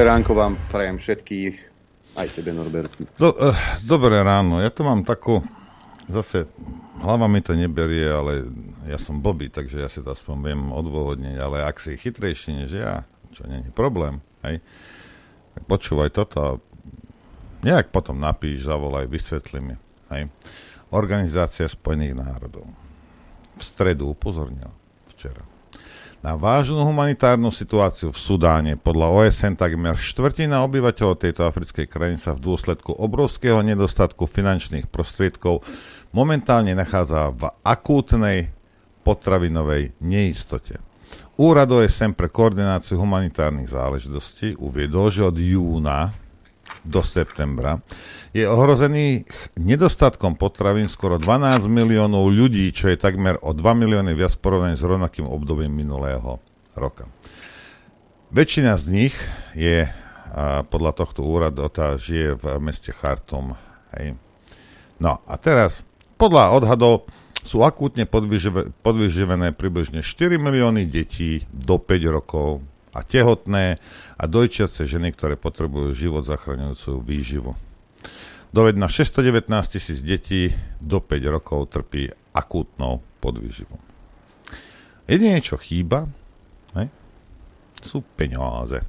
Dobré ránko vám prajem všetkých, aj tebe Norbertu. Do, uh, dobré ráno, ja tu mám takú, zase hlava mi to neberie, ale ja som blbý, takže ja si to aspoň viem odôvodniť, ale ak si chytrejší než ja, čo nie je problém, hej, tak počúvaj toto a nejak potom napíš, zavolaj, vysvetli mi. Hej. Organizácia Spojených národov v stredu upozornila včera na vážnu humanitárnu situáciu v Sudáne. Podľa OSN takmer štvrtina obyvateľov tejto africkej krajiny sa v dôsledku obrovského nedostatku finančných prostriedkov momentálne nachádza v akútnej potravinovej neistote. Úrad OSN pre koordináciu humanitárnych záležitostí uviedol, že od júna do septembra je ohrozený nedostatkom potravín skoro 12 miliónov ľudí, čo je takmer o 2 milióny viac porovnaní s rovnakým obdobím minulého roka. Väčšina z nich je a podľa tohto úradu tá žije v meste Chartum. Hej. No a teraz, podľa odhadov, sú akútne podvyživené približne 4 milióny detí do 5 rokov a tehotné a dojčiace ženy, ktoré potrebujú život zachraňujúcu výživu. Doved na 619 tisíc detí do 5 rokov trpí akútnou podvýživou. Jedine, čo chýba, ne, sú peniaze.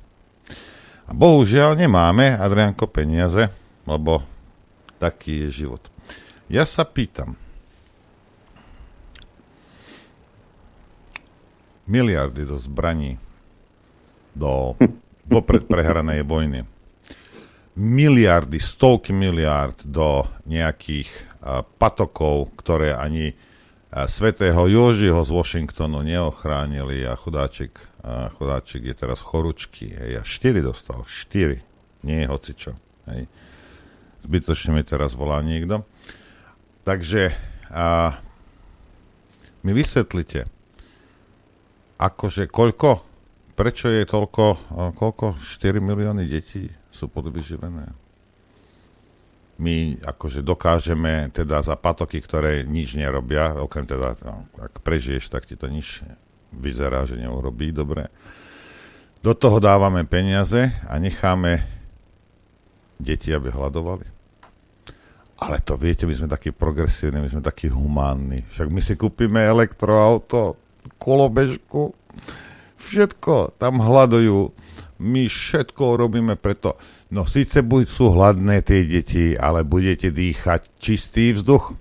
A bohužiaľ nemáme, Adrianko, peniaze, lebo taký je život. Ja sa pýtam, miliardy do zbraní, do vopred prehranej vojny. Miliardy, stovky miliard do nejakých patokov, ktoré ani uh, svetého Jožiho z Washingtonu neochránili a chudáčik, uh, chudáčik je teraz choručky. Hej, a štyri dostal, štyri. Nie je hocičo. Hej. Zbytočne mi teraz volá niekto. Takže uh, mi vysvetlite, akože koľko prečo je toľko, koľko? 4 milióny detí sú podvyživené? My akože dokážeme teda za patoky, ktoré nič nerobia, okrem teda, no, ak prežiješ, tak ti to nič vyzerá, že neurobí dobre. Do toho dávame peniaze a necháme deti, aby hľadovali. Ale to viete, my sme takí progresívni, my sme takí humánni. Však my si kúpime elektroauto, kolobežku, Všetko tam hľadujú. My všetko robíme preto. No síce buď sú hladné tie deti, ale budete dýchať čistý vzduch.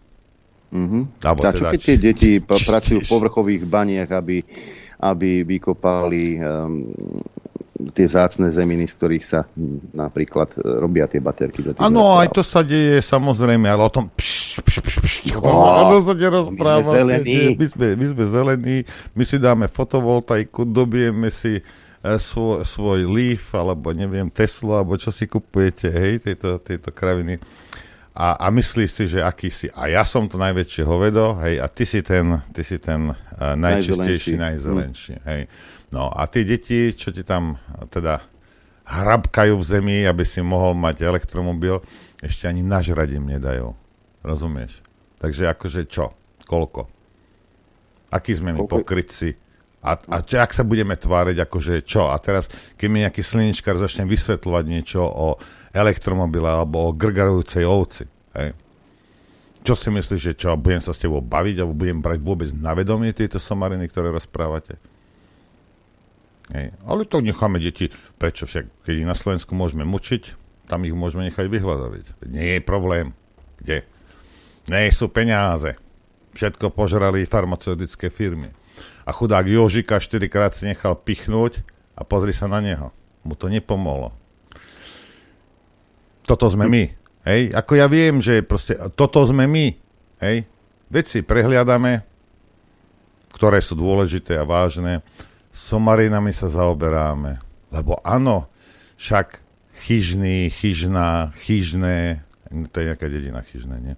Mm-hmm. A teda čo keď tie deti čistý... pracujú v povrchových baniach, aby, aby vykopali um, tie zácne zeminy, z ktorých sa napríklad robia tie baterky. Áno, aj to sa deje samozrejme, ale o tom pš, pš, pš, čo to, oh, to sa nerozpráva. My sme zelení. My sme, my sme zelení, my si dáme fotovoltaiku, dobijeme si e, svoj, svoj Leaf, alebo neviem, Tesla, alebo čo si kupujete, hej, tieto, tieto kraviny. A, a myslí si, že aký si. A ja som to najväčšie hovedo, hej, a ty si ten, ty si ten uh, najčistejší, najzelenší, mm. hej. No a tí deti, čo ti tam teda hrabkajú v zemi, aby si mohol mať elektromobil, ešte ani nažrať im nedajú. Rozumieš? Takže akože čo? Koľko? Aký sme my pokrytci? A, a čo, ak sa budeme tváriť, akože čo? A teraz, keď mi nejaký sliničkár začne vysvetľovať niečo o elektromobile alebo o grgarujúcej ovci, hej? Čo si myslíš, že čo? Budem sa s tebou baviť alebo budem brať vôbec na vedomie tieto somariny, ktoré rozprávate? Hej. Ale to necháme deti, prečo však, keď ich na Slovensku môžeme mučiť, tam ich môžeme nechať vyhľadaviť. Nie je problém. Kde? Nie sú peniaze. Všetko požrali farmaceutické firmy. A chudák Jožika 4 krát si nechal pichnúť a pozri sa na neho. Mu to nepomohlo. Toto sme my. Hej? Ako ja viem, že proste toto sme my. Hej? Veci prehliadame, ktoré sú dôležité a vážne somarinami sa zaoberáme. Lebo áno, však chyžný, chyžná, chyžné, to je nejaká dedina chyžné, nie?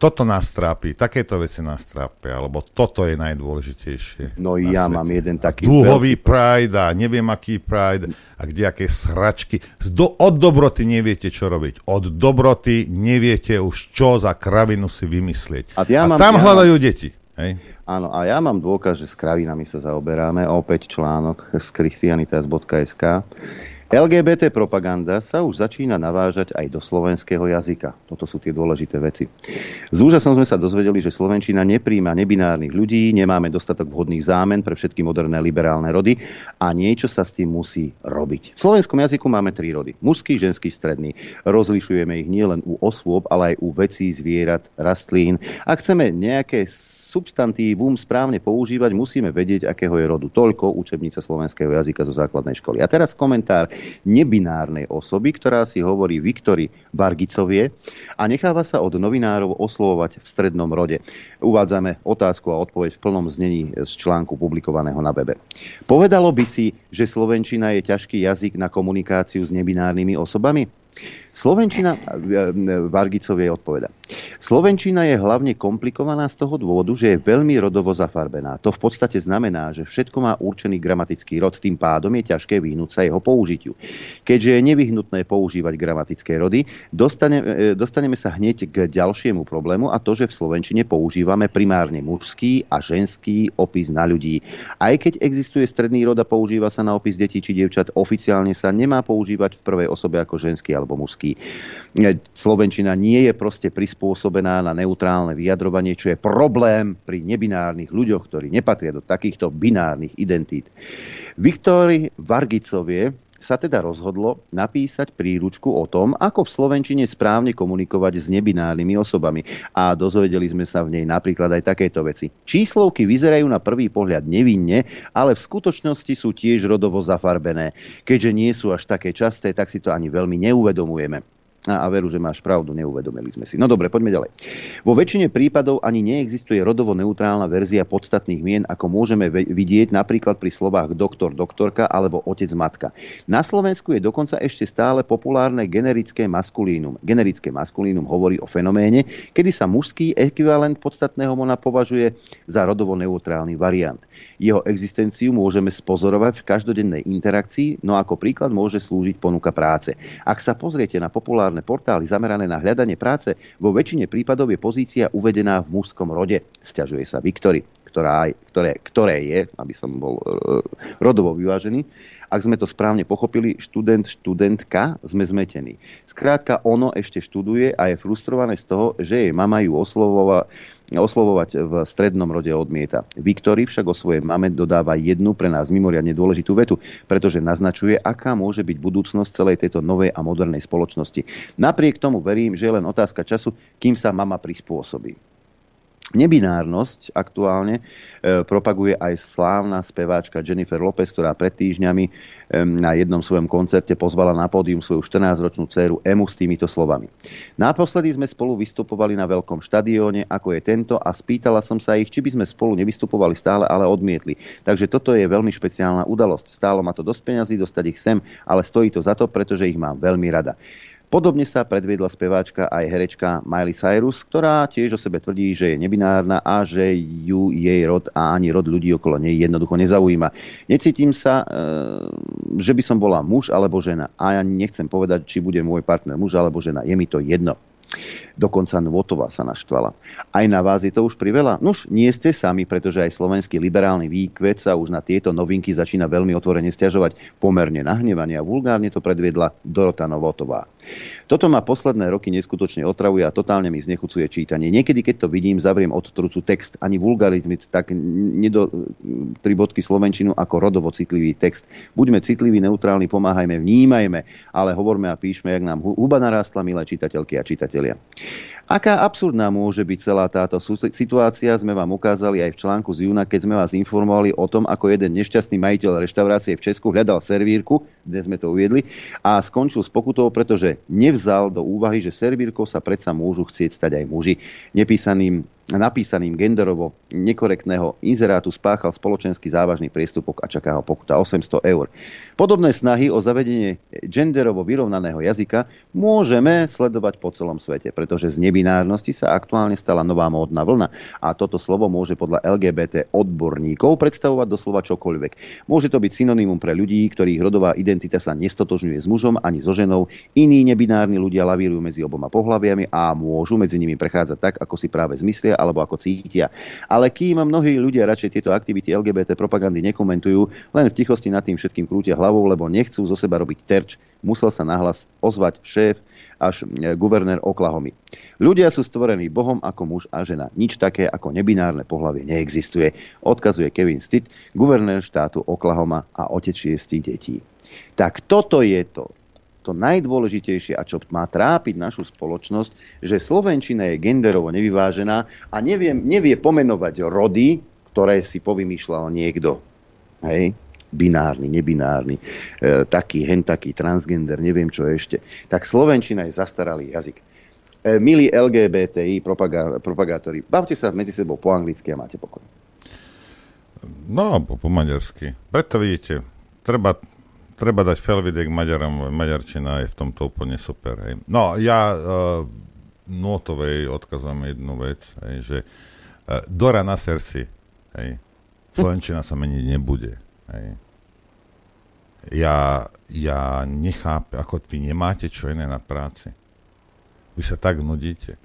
Toto nás trápi, takéto veci nás trápia, alebo toto je najdôležitejšie. No ja svete. mám jeden taký... Dúhový veľký... pride a neviem aký pride a kde aké sračky. Do, od dobroty neviete, čo robiť. Od dobroty neviete už, čo za kravinu si vymyslieť. A, ja a mám, tam ja hľadajú mám... deti. Hej? Áno, a ja mám dôkaz, že s kravinami sa zaoberáme. Opäť článok z christianitas.sk. LGBT propaganda sa už začína navážať aj do slovenského jazyka. Toto sú tie dôležité veci. S úžasom sme sa dozvedeli, že Slovenčina nepríjma nebinárnych ľudí, nemáme dostatok vhodných zámen pre všetky moderné liberálne rody a niečo sa s tým musí robiť. V slovenskom jazyku máme tri rody. Mužský, ženský, stredný. Rozlišujeme ich nielen u osôb, ale aj u vecí, zvierat, rastlín. Ak chceme nejaké substantívum správne používať, musíme vedieť, akého je rodu. Toľko učebnica slovenského jazyka zo základnej školy. A teraz komentár nebinárnej osoby, ktorá si hovorí Viktory Vargicovie a necháva sa od novinárov oslovovať v strednom rode. Uvádzame otázku a odpoveď v plnom znení z článku publikovaného na webe. Povedalo by si, že Slovenčina je ťažký jazyk na komunikáciu s nebinárnymi osobami? Slovenčina, Vargicovie odpoveda. Slovenčina je hlavne komplikovaná z toho dôvodu, že je veľmi rodovo zafarbená. To v podstate znamená, že všetko má určený gramatický rod, tým pádom je ťažké vyhnúť sa jeho použitiu. Keďže je nevyhnutné používať gramatické rody, dostane, e, dostaneme sa hneď k ďalšiemu problému a to, že v Slovenčine používame primárne mužský a ženský opis na ľudí. Aj keď existuje stredný rod a používa sa na opis detí či dievčat, oficiálne sa nemá používať v prvej osobe ako ženský alebo mužský. Slovenčina nie je proste prispôsobená na neutrálne vyjadrovanie, čo je problém pri nebinárnych ľuďoch, ktorí nepatria do takýchto binárnych identít. Viktori Vargicovie sa teda rozhodlo napísať príručku o tom, ako v Slovenčine správne komunikovať s nebinárnymi osobami. A dozvedeli sme sa v nej napríklad aj takéto veci. Číslovky vyzerajú na prvý pohľad nevinne, ale v skutočnosti sú tiež rodovo zafarbené. Keďže nie sú až také časté, tak si to ani veľmi neuvedomujeme. A, a veru, že máš pravdu, neuvedomili sme si. No dobre, poďme ďalej. Vo väčšine prípadov ani neexistuje rodovo neutrálna verzia podstatných mien, ako môžeme vidieť napríklad pri slovách doktor, doktorka alebo otec, matka. Na Slovensku je dokonca ešte stále populárne generické maskulínum. Generické maskulínum hovorí o fenoméne, kedy sa mužský ekvivalent podstatného mona považuje za rodovo neutrálny variant. Jeho existenciu môžeme spozorovať v každodennej interakcii, no ako príklad môže slúžiť ponuka práce. Ak sa pozriete na populárne populárne portály zamerané na hľadanie práce, vo väčšine prípadov je pozícia uvedená v mužskom rode. Sťažuje sa Viktory, ktorá, ktoré, ktoré je, aby som bol e, rodovo vyvážený. Ak sme to správne pochopili, študent, študentka, sme zmetení. Skrátka, ono ešte študuje a je frustrované z toho, že jej mama ju oslovova, oslovovať v strednom rode odmieta. Viktory však o svojej mame dodáva jednu pre nás mimoriadne dôležitú vetu, pretože naznačuje, aká môže byť budúcnosť celej tejto novej a modernej spoločnosti. Napriek tomu verím, že je len otázka času, kým sa mama prispôsobí. Nebinárnosť aktuálne e, propaguje aj slávna speváčka Jennifer Lopez, ktorá pred týždňami na jednom svojom koncerte pozvala na pódium svoju 14-ročnú dceru Emu s týmito slovami. Naposledy sme spolu vystupovali na veľkom štadióne, ako je tento, a spýtala som sa ich, či by sme spolu nevystupovali stále, ale odmietli. Takže toto je veľmi špeciálna udalosť. Stálo ma to dosť peňazí dostať ich sem, ale stojí to za to, pretože ich mám veľmi rada. Podobne sa predviedla speváčka aj herečka Miley Cyrus, ktorá tiež o sebe tvrdí, že je nebinárna a že ju jej rod a ani rod ľudí okolo nej jednoducho nezaujíma. Necítim sa, e, že by som bola muž alebo žena a ja nechcem povedať, či bude môj partner muž alebo žena. Je mi to jedno. Dokonca Nvotová sa naštvala. Aj na vás je to už priveľa? Nuž, nie ste sami, pretože aj slovenský liberálny výkvet sa už na tieto novinky začína veľmi otvorene stiažovať. Pomerne nahnevanie a vulgárne to predviedla Dorota Novotová. Toto ma posledné roky neskutočne otravuje a totálne mi znechucuje čítanie. Niekedy, keď to vidím, zavriem od trucu text. Ani vulgarizmy, tak nedo, tri bodky slovenčinu ako rodovo citlivý text. Buďme citliví, neutrálni, pomáhajme, vnímajme, ale hovorme a píšme, jak nám huba narástla, milé čitateľky a čitatelia. Aká absurdná môže byť celá táto situácia, sme vám ukázali aj v článku z júna, keď sme vás informovali o tom, ako jeden nešťastný majiteľ reštaurácie v Česku hľadal servírku, dnes sme to uviedli, a skončil s pokutou, pretože nevzal do úvahy, že servírkou sa predsa môžu chcieť stať aj muži. Nepísaným napísaným genderovo nekorektného inzerátu spáchal spoločenský závažný priestupok a čaká ho pokuta 800 eur. Podobné snahy o zavedenie genderovo vyrovnaného jazyka môžeme sledovať po celom svete, pretože z nebinárnosti sa aktuálne stala nová módna vlna a toto slovo môže podľa LGBT odborníkov predstavovať doslova čokoľvek. Môže to byť synonymum pre ľudí, ktorých rodová identita sa nestotožňuje s mužom ani so ženou. Iní nebinárni ľudia lavírujú medzi oboma pohľaviami a môžu medzi nimi prechádzať tak, ako si práve zmyslia alebo ako cítia. Ale kým mnohí ľudia radšej tieto aktivity LGBT propagandy nekomentujú, len v tichosti nad tým všetkým krútia hlavou, lebo nechcú zo seba robiť terč, musel sa nahlas ozvať šéf až e, guvernér Oklahomy. Ľudia sú stvorení Bohom ako muž a žena. Nič také ako nebinárne pohlavie neexistuje, odkazuje Kevin Stitt, guvernér štátu Oklahoma a otec šiestich detí. Tak toto je to, to najdôležitejšie a čo má trápiť našu spoločnosť, že Slovenčina je genderovo nevyvážená a nevie, nevie pomenovať rody, ktoré si povymýšľal niekto. Hej? binárny, nebinárny, e, taký, hen taký, transgender, neviem čo ešte. Tak Slovenčina je zastaralý jazyk. E, milí LGBTI propagá, propagátori, bavte sa medzi sebou po anglicky a máte pokoj. No, po, po maďarsky. Preto vidíte, treba treba dať felvidek Maďarom, Maďarčina je v tomto úplne super. Hej. No, ja uh, Notovej odkazujem jednu vec, hej, že uh, Dora na sersi, hej, Slovenčina sa meniť nebude. Hej. Ja, ja nechápem, ako vy nemáte čo iné na práci. Vy sa tak nudíte.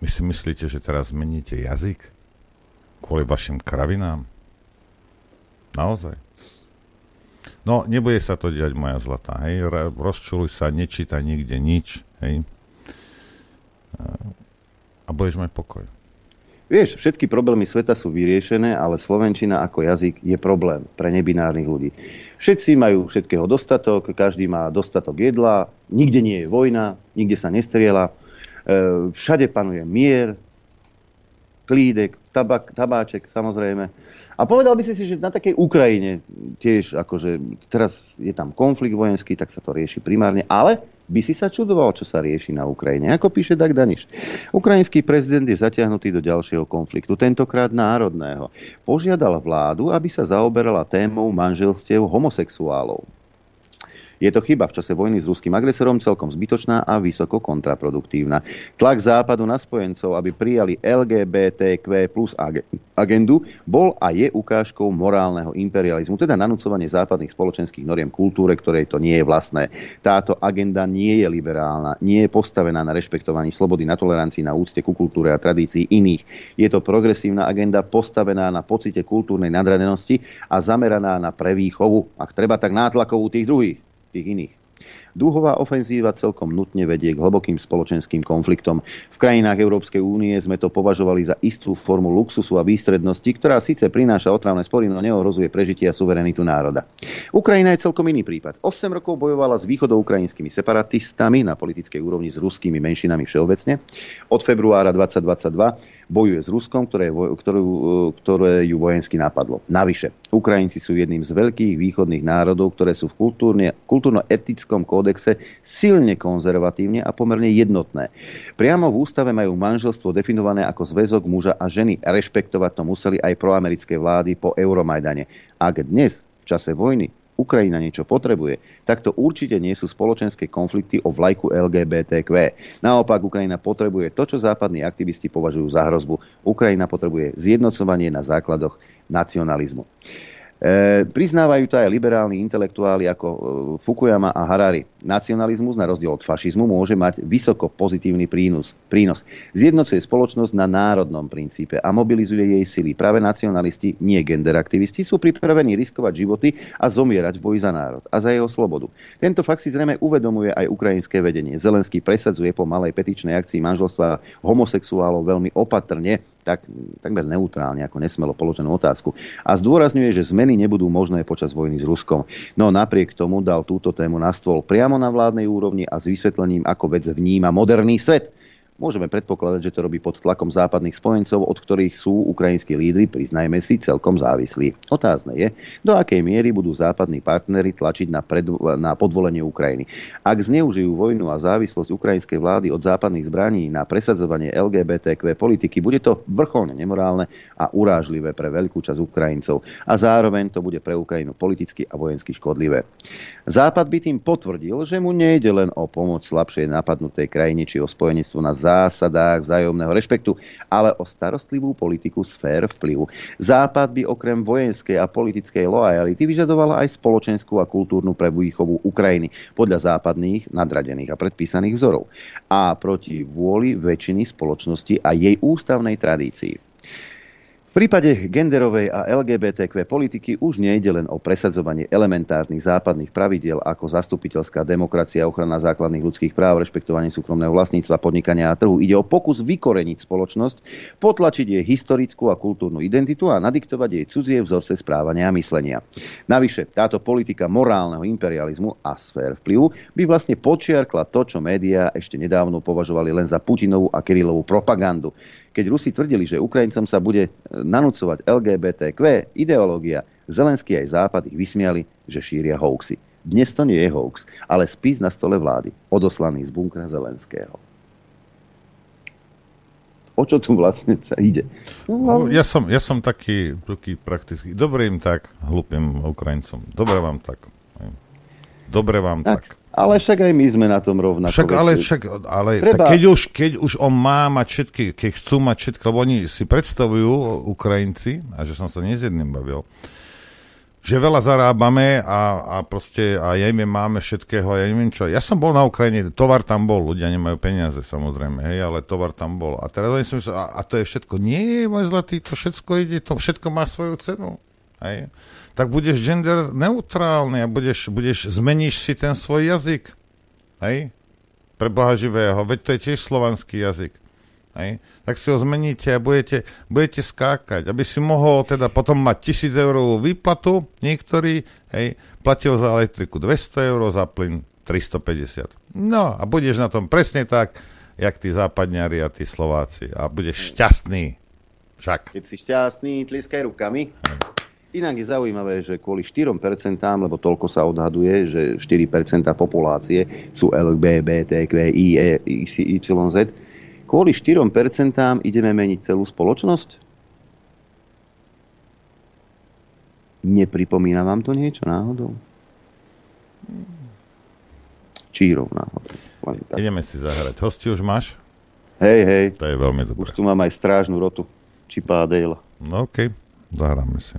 Vy si myslíte, že teraz zmeníte jazyk kvôli vašim kravinám? Naozaj. No, nebude sa to diať, moja zlatá, hej. Rozčuluj sa, nečítaj nikde nič, hej. A budeš mať pokoj. Vieš, všetky problémy sveta sú vyriešené, ale Slovenčina ako jazyk je problém pre nebinárnych ľudí. Všetci majú všetkého dostatok, každý má dostatok jedla, nikde nie je vojna, nikde sa nestriela, e, všade panuje mier, klídek, tabak, tabáček samozrejme. A povedal by si si, že na takej Ukrajine tiež, akože teraz je tam konflikt vojenský, tak sa to rieši primárne, ale by si sa čudoval, čo sa rieši na Ukrajine. Ako píše Dag Daniš. Ukrajinský prezident je zatiahnutý do ďalšieho konfliktu, tentokrát národného. Požiadal vládu, aby sa zaoberala témou manželstiev homosexuálov. Je to chyba v čase vojny s ruským agresorom celkom zbytočná a vysoko kontraproduktívna. Tlak západu na spojencov, aby prijali LGBTQ plus agendu, bol a je ukážkou morálneho imperializmu, teda nanúcovanie západných spoločenských noriem kultúre, ktorej to nie je vlastné. Táto agenda nie je liberálna, nie je postavená na rešpektovaní slobody, na tolerancii, na úcte ku kultúre a tradícii iných. Je to progresívna agenda postavená na pocite kultúrnej nadradenosti a zameraná na prevýchovu, ak treba tak nátlakovú tých druhých tých iných. Dúhová ofenzíva celkom nutne vedie k hlbokým spoločenským konfliktom. V krajinách Európskej únie sme to považovali za istú formu luxusu a výstrednosti, ktorá síce prináša otrávne spory, no neohrozuje prežitie a suverenitu národa. Ukrajina je celkom iný prípad. 8 rokov bojovala s východoukrajinskými separatistami na politickej úrovni s ruskými menšinami všeobecne. Od februára 2022 bojuje s Ruskom, ktoré, ktorú, ktoré ju vojensky napadlo. Navyše, Ukrajinci sú jedným z veľkých východných národov, ktoré sú v kultúrno-etickom kódexe silne konzervatívne a pomerne jednotné. Priamo v ústave majú manželstvo definované ako zväzok muža a ženy. Rešpektovať to museli aj proamerické vlády po Euromajdane. Ak dnes, v čase vojny, Ukrajina niečo potrebuje, tak to určite nie sú spoločenské konflikty o vlajku LGBTQ. Naopak, Ukrajina potrebuje to, čo západní aktivisti považujú za hrozbu. Ukrajina potrebuje zjednocovanie na základoch nacionalizmu. E, priznávajú to aj liberálni intelektuáli ako e, Fukuyama a Harari. Nacionalizmus, na rozdiel od fašizmu, môže mať vysoko pozitívny prínos. prínos. Zjednocuje spoločnosť na národnom princípe a mobilizuje jej sily. Práve nacionalisti, nie genderaktivisti, sú pripravení riskovať životy a zomierať v boji za národ a za jeho slobodu. Tento fakt si zrejme uvedomuje aj ukrajinské vedenie. Zelenský presadzuje po malej petičnej akcii manželstva homosexuálov veľmi opatrne tak, takmer neutrálne, ako nesmelo položenú otázku. A zdôrazňuje, že zmeny nebudú možné počas vojny s Ruskom. No napriek tomu dal túto tému na stôl priamo na vládnej úrovni a s vysvetlením, ako vec vníma moderný svet. Môžeme predpokladať, že to robí pod tlakom západných spojencov, od ktorých sú ukrajinskí lídry, priznajme si, celkom závislí. Otázne je, do akej miery budú západní partnery tlačiť na, pred, na podvolenie Ukrajiny. Ak zneužijú vojnu a závislosť ukrajinskej vlády od západných zbraní na presadzovanie LGBTQ politiky, bude to vrcholne nemorálne a urážlivé pre veľkú časť Ukrajincov. A zároveň to bude pre Ukrajinu politicky a vojensky škodlivé. Západ by tým potvrdil, že mu nejde len o pomoc slabšej napadnutej krajine či o spojenectvo na zásadách vzájomného rešpektu, ale o starostlivú politiku sfér vplyvu. Západ by okrem vojenskej a politickej lojality vyžadovala aj spoločenskú a kultúrnu prebúchovu Ukrajiny podľa západných, nadradených a predpísaných vzorov a proti vôli väčšiny spoločnosti a jej ústavnej tradícii. Prípade genderovej a LGBTQ politiky už nejde len o presadzovanie elementárnych západných pravidiel ako zastupiteľská demokracia, ochrana základných ľudských práv, rešpektovanie súkromného vlastníctva, podnikania a trhu. Ide o pokus vykoreniť spoločnosť, potlačiť jej historickú a kultúrnu identitu a nadiktovať jej cudzie vzorce správania a myslenia. Navyše, táto politika morálneho imperializmu a sfér vplyvu by vlastne počiarkla to, čo médiá ešte nedávno považovali len za Putinovú a Kirilovú propagandu keď Rusi tvrdili, že Ukrajincom sa bude e, nanúcovať LGBTQ ideológia, Zelenský aj Západ ich vysmiali, že šíria hoaxy. Dnes to nie je hoax, ale spis na stole vlády, odoslaný z bunkra Zelenského. O čo tu vlastne sa ide? No, ja, som, ja som taký, taký praktický. Dobre im tak, hlupým Ukrajincom. Dobre vám tak. Dobre vám tak. tak. Ale však aj my sme na tom rovnako. Však, ale, však, ale Treba... keď, už, keď už on má mať všetky, keď chcú mať všetky, lebo oni si predstavujú Ukrajinci, a že som sa nie s jedným bavil, že veľa zarábame a, a proste a jeme máme všetkého ja neviem čo. Ja som bol na Ukrajine, tovar tam bol, ľudia nemajú peniaze samozrejme, hej, ale tovar tam bol. A teraz oni som myslel, a, a to je všetko. Nie, môj zlatý, to všetko ide, to všetko má svoju cenu. Hej tak budeš gender neutrálny a budeš, budeš, zmeníš si ten svoj jazyk. Hej? Pre Boha živého. Veď to je tiež slovanský jazyk. Hej? Tak si ho zmeníte a budete, budete skákať. Aby si mohol teda potom mať 1000 eurovú výplatu, niektorý hej, platil za elektriku 200 eur, za plyn 350. No a budeš na tom presne tak, jak tí západňari a tí Slováci. A budeš šťastný. Však. Keď si šťastný, tliskaj rukami. Hej. Inak je zaujímavé, že kvôli 4%, lebo toľko sa odhaduje, že 4% populácie sú LGBTQIYZ, kvôli 4% ideme meniť celú spoločnosť? Nepripomína vám to niečo náhodou? Čírov náhodou. Ideme si zahrať. Hosti už máš? Hej, hej. To je veľmi dobré. Už tu mám aj strážnu rotu. Čipa Dale. No okej, okay. zahráme si.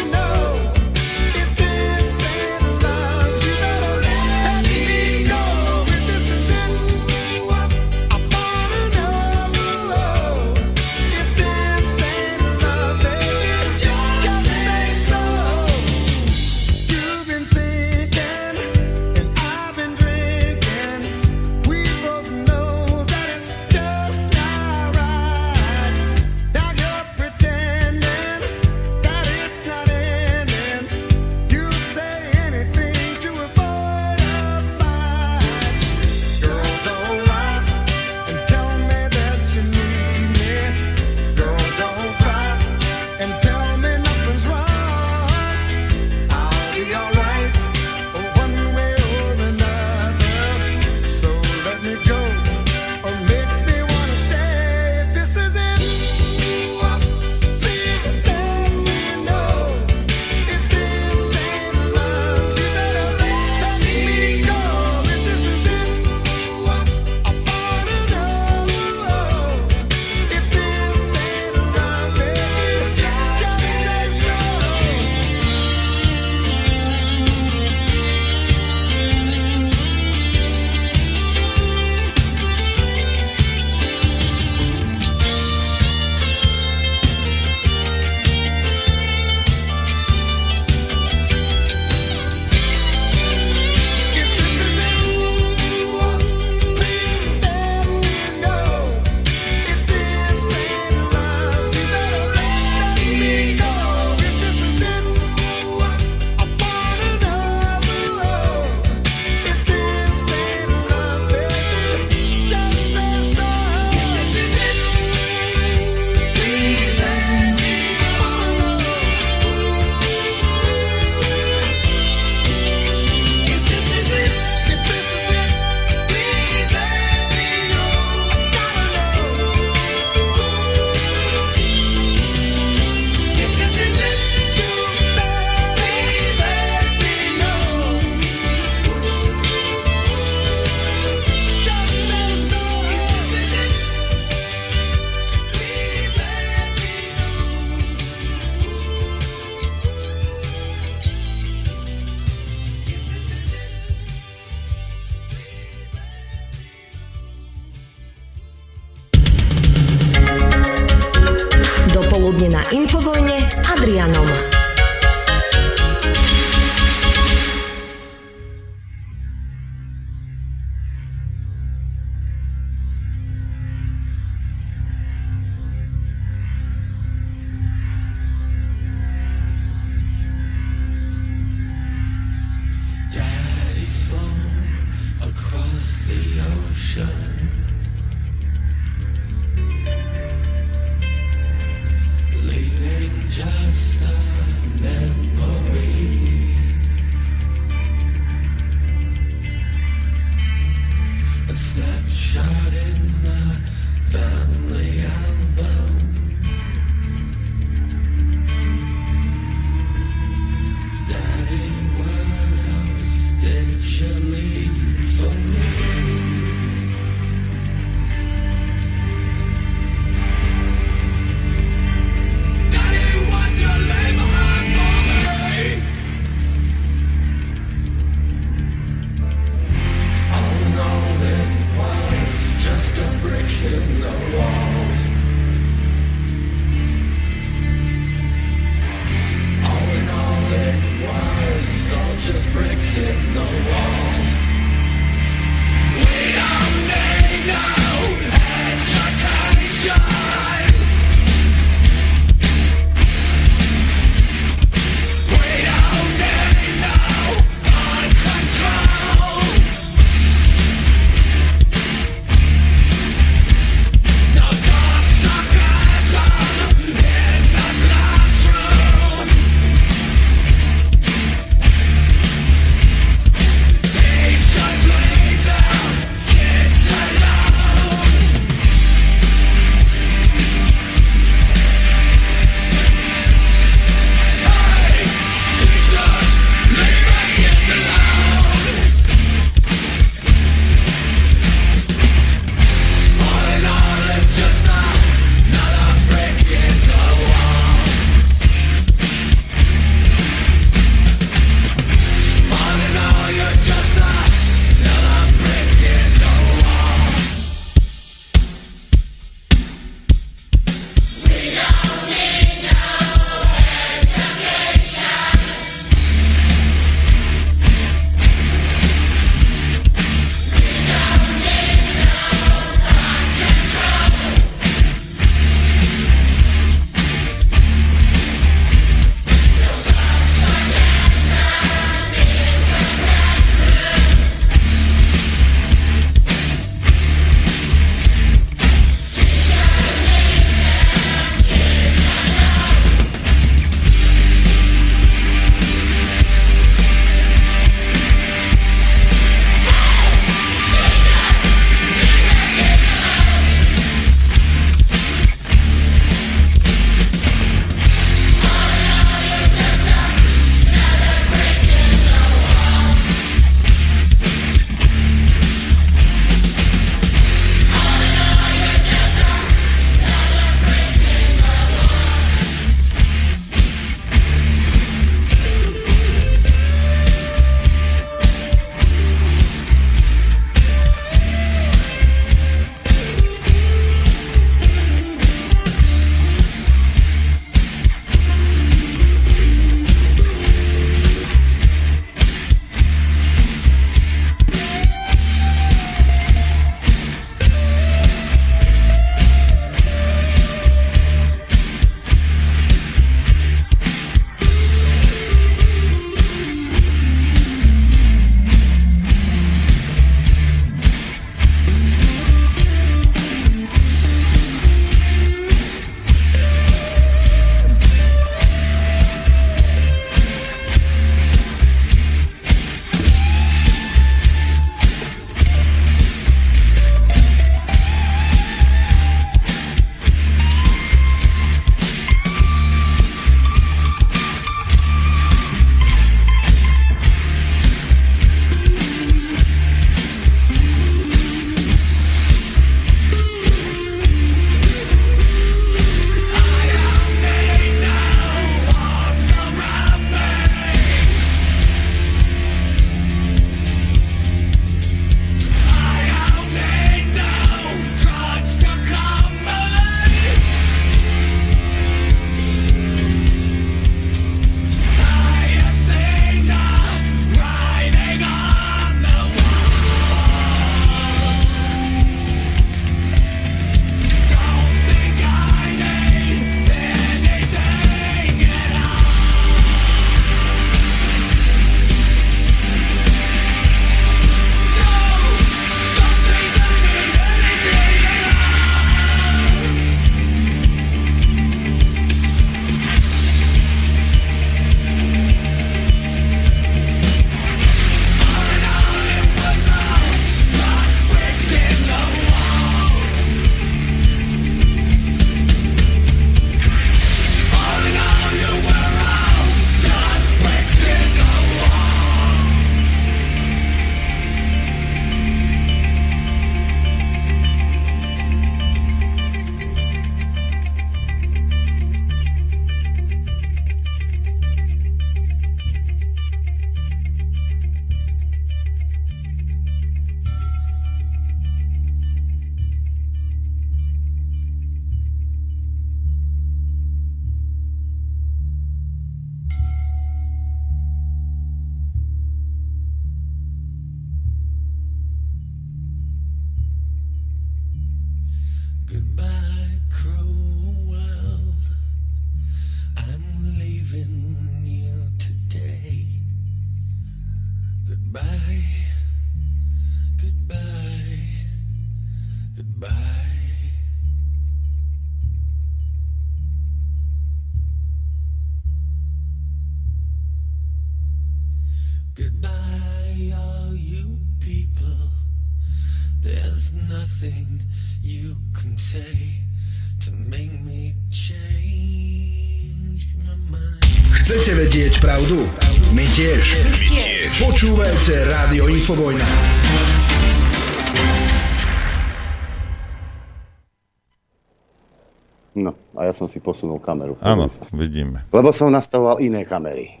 Kameru. Áno, vidíme. Lebo som nastavoval iné kamery.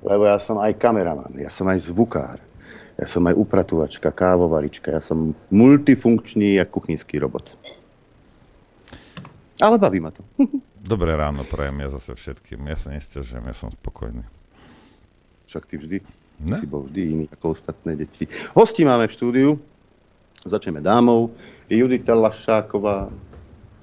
Lebo ja som aj kameraman, ja som aj zvukár, ja som aj upratovačka, kávovarička, ja som multifunkčný ako kuchynský robot. Ale baví ma to. (laughs) Dobré ráno prajem ja zase všetkým. Ja sa nestiažujem, ja som spokojný. Však ty vždy. Ne? Si bol vždy iný ako ostatné deti. Hosti máme v štúdiu. Začneme dámou. Judita Lašáková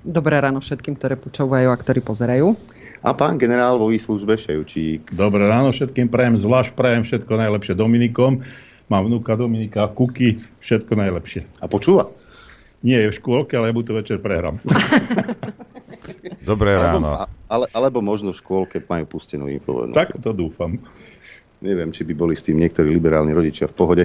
Dobré ráno všetkým, ktoré počúvajú a ktorí pozerajú. a pán generál vo výslužbe Ševčík. Dobré ráno všetkým, prajem zvlášť, prajem všetko najlepšie Dominikom. Mám vnúka Dominika, Kuky, všetko najlepšie. A počúva? Nie je v škôlke, ale ja mu to večer prehrám. (laughs) Dobré ráno. Alebo, ale, alebo možno v škôlke majú pustenú infovojnu. tak to dúfam. Neviem, či by boli s tým niektorí liberálni rodičia v pohode.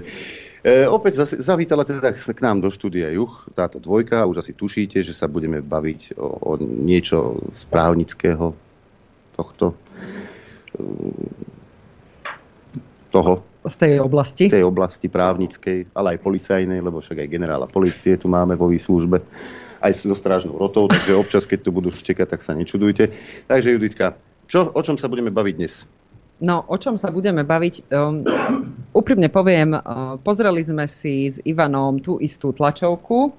E, opäť zase, zavítala teda k nám do štúdia Juch táto dvojka. Už asi tušíte, že sa budeme baviť o, o niečo správnického tohto e, toho, Z tej oblasti. tej oblasti právnickej, ale aj policajnej, lebo však aj generála policie tu máme vo výslužbe, aj so strážnou rotou, takže občas, keď tu budú štekať, tak sa nečudujte. Takže Juditka, čo, o čom sa budeme baviť dnes? No, o čom sa budeme baviť? Um, úprimne poviem, uh, pozreli sme si s Ivanom tú istú tlačovku,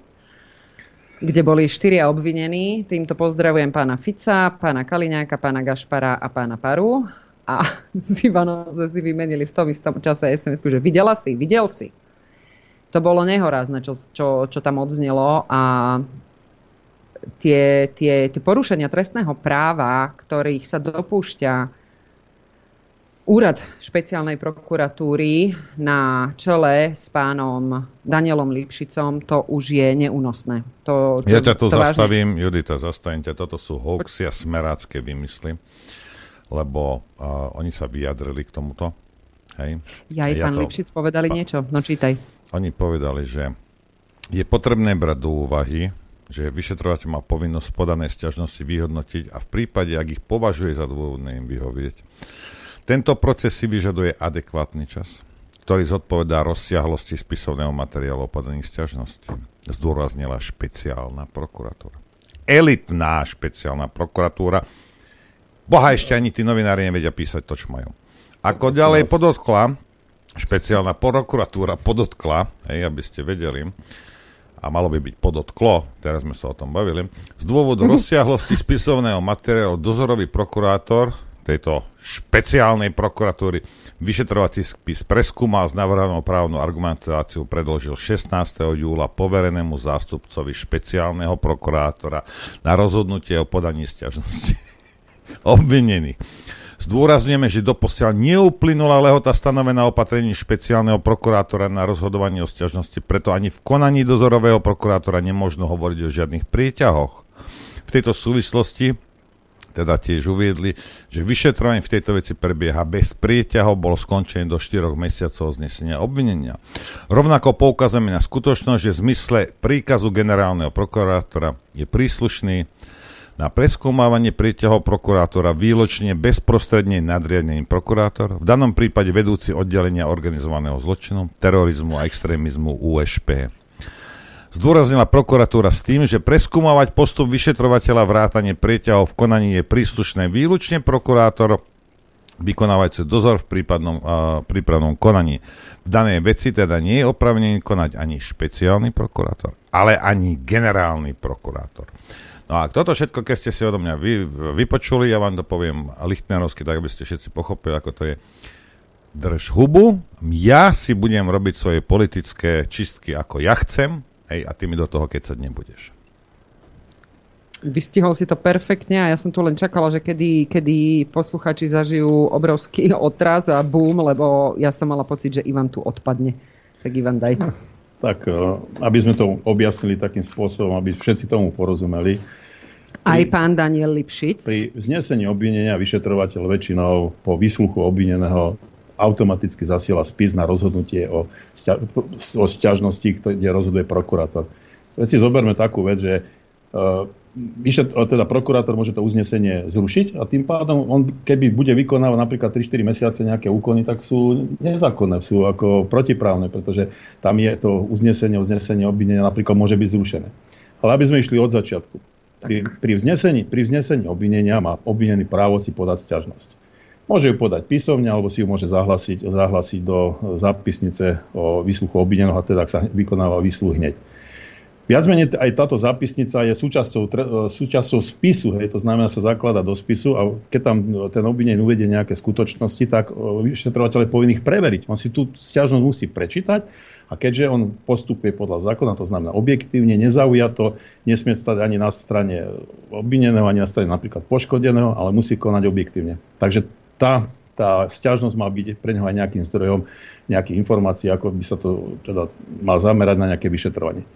kde boli štyria obvinení. Týmto pozdravujem pána Fica, pána Kaliňáka, pána Gašpara a pána Paru. A (laughs) s Ivanom sme si vymenili v tom istom čase sms že videla si, videl si. To bolo nehorázne, čo, čo, čo tam odznelo a tie, tie, tie porušenia trestného práva, ktorých sa dopúšťa Úrad špeciálnej prokuratúry na čele s pánom Danielom Lipšicom, to už je neúnosné. To, to, Ja ťa tu to vážne- zastavím, Judita, zastavím ťa. Toto sú hoaxy a smerácké vymysly, lebo uh, oni sa vyjadrili k tomuto. Hej. Ja aj Ja pán to- Lipšic povedali Pa- niečo. No čítaj. Oni povedali, že je potrebné brať do úvahy, že vyšetrovateľ má povinnosť podané sťažnosti vyhodnotiť a v prípade, ak ich považuje za dôvodné im vyhovieť. Tento proces si vyžaduje adekvátny čas, ktorý zodpovedá rozsiahlosti spisovného materiálu o sťažnosti. Zdôraznila špeciálna prokuratúra. Elitná špeciálna prokuratúra. Boha ešte ani tí novinári nevedia písať to, čo majú. Ako ďalej podotkla, špeciálna prokuratúra podotkla, hej, aby ste vedeli, a malo by byť podotklo, teraz sme sa o tom bavili, z dôvodu (laughs) rozsiahlosti spisovného materiálu dozorový prokurátor tejto špeciálnej prokuratúry vyšetrovací spis preskúmal s navrhanou právnou argumentáciou predložil 16. júla poverenému zástupcovi špeciálneho prokurátora na rozhodnutie o podaní sťažnosti. (laughs) Obvinený. Zdôrazňujeme, že doposiaľ neuplynula lehota stanovená opatrení špeciálneho prokurátora na rozhodovanie o sťažnosti, preto ani v konaní dozorového prokurátora nemožno hovoriť o žiadnych prieťahoch. V tejto súvislosti teda tiež uviedli, že vyšetrovanie v tejto veci prebieha bez prieťahov, bolo skončené do 4 mesiacov znesenia obvinenia. Rovnako poukazujeme na skutočnosť, že v zmysle príkazu generálneho prokurátora je príslušný na preskúmávanie prieťahov prokurátora výločne bezprostredne nadriadený prokurátor, v danom prípade vedúci oddelenia organizovaného zločinu, terorizmu a extrémizmu USP. Zdôraznila prokuratúra s tým, že preskúmavať postup vyšetrovateľa vrátanie prieťahov v konaní je príslušné výlučne prokurátor vykonávajúci dozor v prípadnom, uh, prípravnom konaní. V danej veci teda nie je opravnený konať ani špeciálny prokurátor, ale ani generálny prokurátor. No a toto všetko, keď ste si odo mňa vy, vypočuli, ja vám to poviem lichtnerovsky, tak aby ste všetci pochopili, ako to je. Drž hubu, ja si budem robiť svoje politické čistky, ako ja chcem, hej, a ty mi do toho kecať nebudeš. Vystihol si to perfektne a ja som tu len čakala, že kedy, kedy posluchači zažijú obrovský (laughs) otraz a boom, lebo ja som mala pocit, že Ivan tu odpadne. Tak Ivan, daj. Tak, eh, aby sme to objasnili takým spôsobom, aby všetci tomu porozumeli. Aj pán Daniel Lipšic. Pri vznesení obvinenia vyšetrovateľ väčšinou po výsluchu obvineného automaticky zasiela spis na rozhodnutie o, sťa- o sťažnosti, kde rozhoduje prokurátor. Veď si zoberme takú vec, že uh, vyšet, teda prokurátor môže to uznesenie zrušiť a tým pádom on, keby bude vykonávať napríklad 3-4 mesiace nejaké úkony, tak sú nezákonné, sú ako protiprávne, pretože tam je to uznesenie, uznesenie obvinenia napríklad môže byť zrušené. Ale aby sme išli od začiatku. Pri, pri, vznesení, pri vznesení obvinenia má obvinený právo si podať sťažnosť. Môže ju podať písomne, alebo si ju môže zahlasiť, zahlasiť do zápisnice o výsluchu obvineného, teda ak sa vykonáva výsluh hneď. Viac menej aj táto zápisnica je súčasťou, e, súčasťou spisu, hej, to znamená, sa zaklada do spisu a keď tam ten obvinený uvedie nejaké skutočnosti, tak e, vyšetrovateľ je povinný ich preveriť. On si tú stiažnosť musí prečítať a keďže on postupuje podľa zákona, to znamená objektívne, nezaujato, nesmie stať ani na strane obvineného, ani na strane napríklad poškodeného, ale musí konať objektívne. Takže tá, tá stiažnosť má byť pre neho aj nejakým zdrojom nejakých informácií, ako by sa to teda mal zamerať na nejaké vyšetrovanie.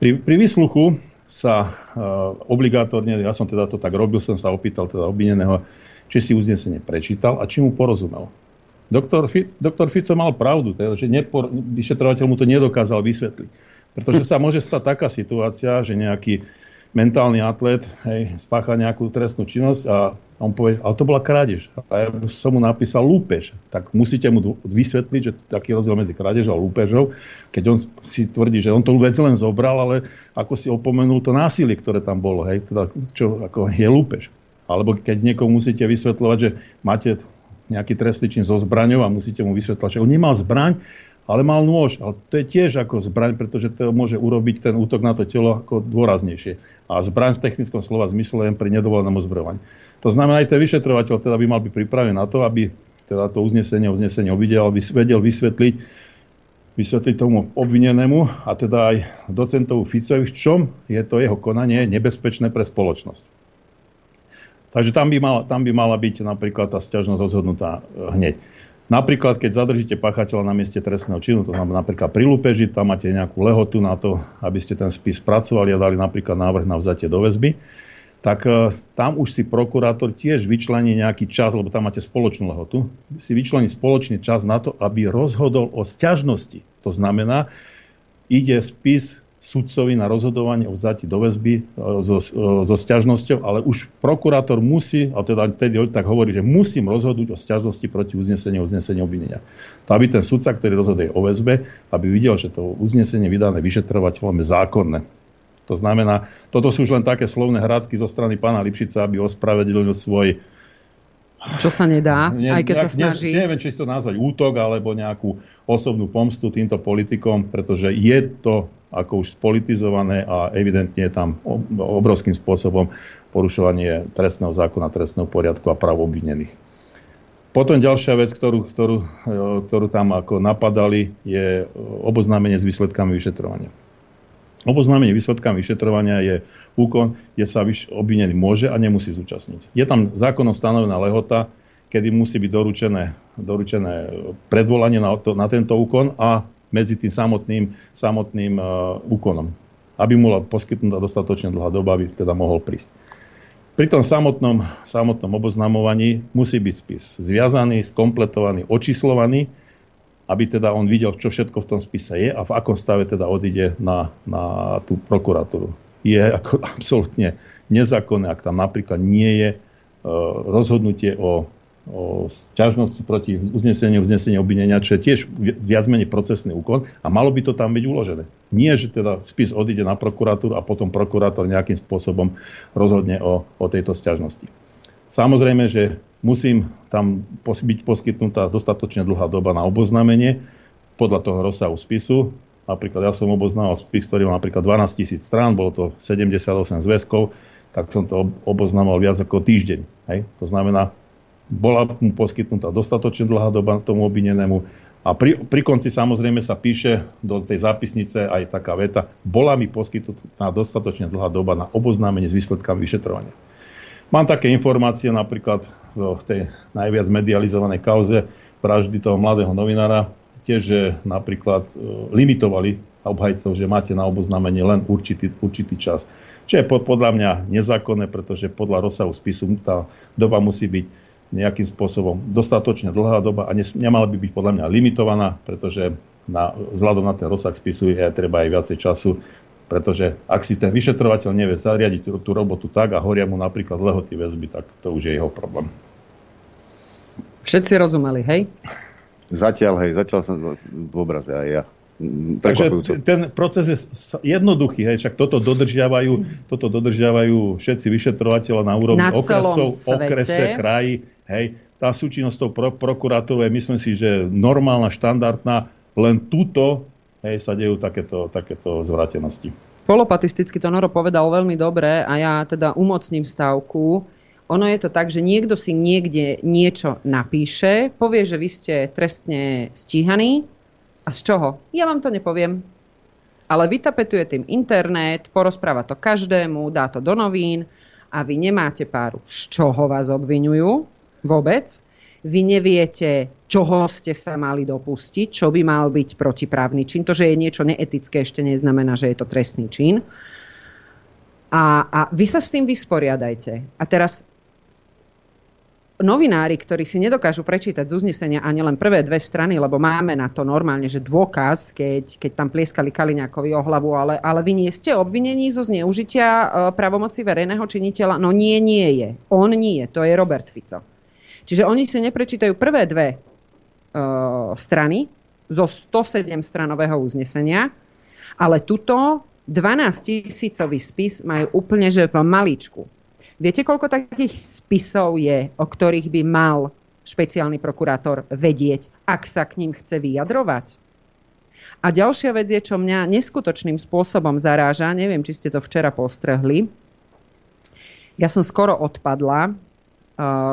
Pri, pri výsluchu sa uh, obligátorne, ja som teda to tak robil, som sa opýtal teda obvineného, či si uznesenie prečítal a či mu porozumel. Doktor, doktor Fico mal pravdu, teda, že nepor, vyšetrovateľ mu to nedokázal vysvetliť. Pretože sa môže stať taká situácia, že nejaký mentálny atlet hej, spácha nejakú trestnú činnosť a on povie, ale to bola krádež. A ja som mu napísal lúpež. Tak musíte mu vysvetliť, že taký rozdiel medzi krádežou a lúpežou, keď on si tvrdí, že on tú vec len zobral, ale ako si opomenul to násilie, ktoré tam bolo. Hej, teda, čo ako je lúpež. Alebo keď niekomu musíte vysvetľovať, že máte nejaký trestný čin so zbraňou a musíte mu vysvetľovať, že on nemal zbraň, ale mal nôž. Ale to je tiež ako zbraň, pretože to môže urobiť ten útok na to telo ako dôraznejšie. A zbraň v technickom slova zmysle len pri nedovolenom ozbrojovaní. To znamená, aj ten vyšetrovateľ teda by mal byť pripravený na to, aby teda to uznesenie, uznesenie uvidel, vedel vysvetliť, vysvetliť tomu obvinenému a teda aj docentovu Ficovi, v čom je to jeho konanie nebezpečné pre spoločnosť. Takže tam by, mala, tam by mala byť napríklad tá sťažnosť rozhodnutá eh, hneď. Napríklad, keď zadržíte pachateľa na mieste trestného činu, to znamená napríklad pri lúpeži, tam máte nejakú lehotu na to, aby ste ten spis spracovali a dali napríklad návrh na vzatie do väzby, tak e, tam už si prokurátor tiež vyčlení nejaký čas, lebo tam máte spoločnú lehotu, si vyčlení spoločný čas na to, aby rozhodol o sťažnosti. To znamená, ide spis sudcovi na rozhodovanie o vzati do väzby e, so, e, so sťažnosťou, ale už prokurátor musí, a teda tedy tak hovorí, že musím rozhodnúť o sťažnosti proti uzneseniu uznesenia obvinenia. To aby ten sudca, ktorý rozhoduje o väzbe, aby videl, že to uznesenie vydané vyšetrovateľom je zákonné. To znamená, toto sú už len také slovné hradky zo strany pána Lipšica, aby ospravedlnil svoj čo sa nedá, ne, aj keď nejak, sa snaží. Ne, neviem, či to nazvať útok alebo nejakú osobnú pomstu týmto politikom, pretože je to ako už spolitizované a evidentne je tam obrovským spôsobom porušovanie trestného zákona, trestného poriadku a práv obvinených. Potom ďalšia vec, ktorú, ktorú, e, ktorú tam ako napadali, je oboznámenie s výsledkami vyšetrovania. Oboznámenie výsledkami vyšetrovania je úkon, kde sa obvinený môže a nemusí zúčastniť. Je tam zákonom stanovená lehota, kedy musí byť doručené, doručené predvolanie na, to, na tento úkon a medzi tým samotným, samotným uh, úkonom. Aby mu bola poskytnutá dostatočne dlhá doba, aby teda mohol prísť. Pri tom samotnom, samotnom oboznamovaní musí byť spis zviazaný, skompletovaný, očíslovaný, aby teda on videl, čo všetko v tom spise je a v akom stave teda odíde na, na tú prokuratúru. Je ako (laughs) absolútne nezákonné, ak tam napríklad nie je uh, rozhodnutie o o ťažnosti proti uzneseniu, uzneseniu obvinenia, čo je tiež viac menej procesný úkon a malo by to tam byť uložené. Nie, že teda spis odíde na prokuratúru a potom prokurátor nejakým spôsobom rozhodne o, o tejto sťažnosti. Samozrejme, že musím tam byť poskytnutá dostatočne dlhá doba na oboznámenie podľa toho rozsahu spisu. Napríklad ja som oboznámal spis, ktorý mal napríklad 12 tisíc strán, bolo to 78 zväzkov, tak som to oboznámal viac ako týždeň. Hej? To znamená, bola mu poskytnutá dostatočne dlhá doba tomu obvinenému a pri, pri konci samozrejme sa píše do tej zápisnice aj taká veta, bola mi poskytnutá dostatočne dlhá doba na oboznámenie s výsledkami vyšetrovania. Mám také informácie napríklad v tej najviac medializovanej kauze vraždy toho mladého novinára, tiež, že napríklad e, limitovali obhajcov, že máte na oboznámenie len určitý, určitý čas. Čo je podľa mňa nezákonné, pretože podľa rozsahu spisu tá doba musí byť nejakým spôsobom dostatočne dlhá doba a nemala by byť podľa mňa limitovaná, pretože na, vzhľadom na ten rozsah spisu je treba aj viacej času Pretože ak si ten vyšetrovateľ nevie zariadiť tú, tú robotu tak a horia mu napríklad lehoty väzby, tak to už je jeho problém. Všetci rozumeli, hej? Zatiaľ, hej, zatiaľ som v obraze aj ja. Takže ten proces je jednoduchý, hej, však toto dodržiavajú, toto dodržiavajú všetci vyšetrovateľa na úrovni na okresov, okrese, kraji, hej. Tá súčinnosť tou pro, prokurátorov je, myslím si, že normálna, štandardná, len túto hej, sa dejú takéto, takéto zvratenosti. Polopatisticky to Noro povedal veľmi dobre a ja teda umocním stavku. Ono je to tak, že niekto si niekde niečo napíše, povie, že vy ste trestne stíhaní, a z čoho? Ja vám to nepoviem. Ale vytapetuje tým internet, porozpráva to každému, dá to do novín a vy nemáte páru, z čoho vás obvinujú vôbec. Vy neviete, čoho ste sa mali dopustiť, čo by mal byť protiprávny čin. To, že je niečo neetické, ešte neznamená, že je to trestný čin. A, a vy sa s tým vysporiadajte. A teraz novinári, ktorí si nedokážu prečítať z uznesenia ani len prvé dve strany, lebo máme na to normálne, že dôkaz, keď, keď tam plieskali Kaliňákovi o hlavu, ale, ale vy nie ste obvinení zo zneužitia e, pravomoci verejného činiteľa. No nie, nie je. On nie, to je Robert Fico. Čiže oni si neprečítajú prvé dve e, strany zo 107 stranového uznesenia, ale tuto 12 tisícový spis majú úplne že v maličku. Viete, koľko takých spisov je, o ktorých by mal špeciálny prokurátor vedieť, ak sa k ním chce vyjadrovať? A ďalšia vec je, čo mňa neskutočným spôsobom zaráža, neviem, či ste to včera postrehli. Ja som skoro odpadla,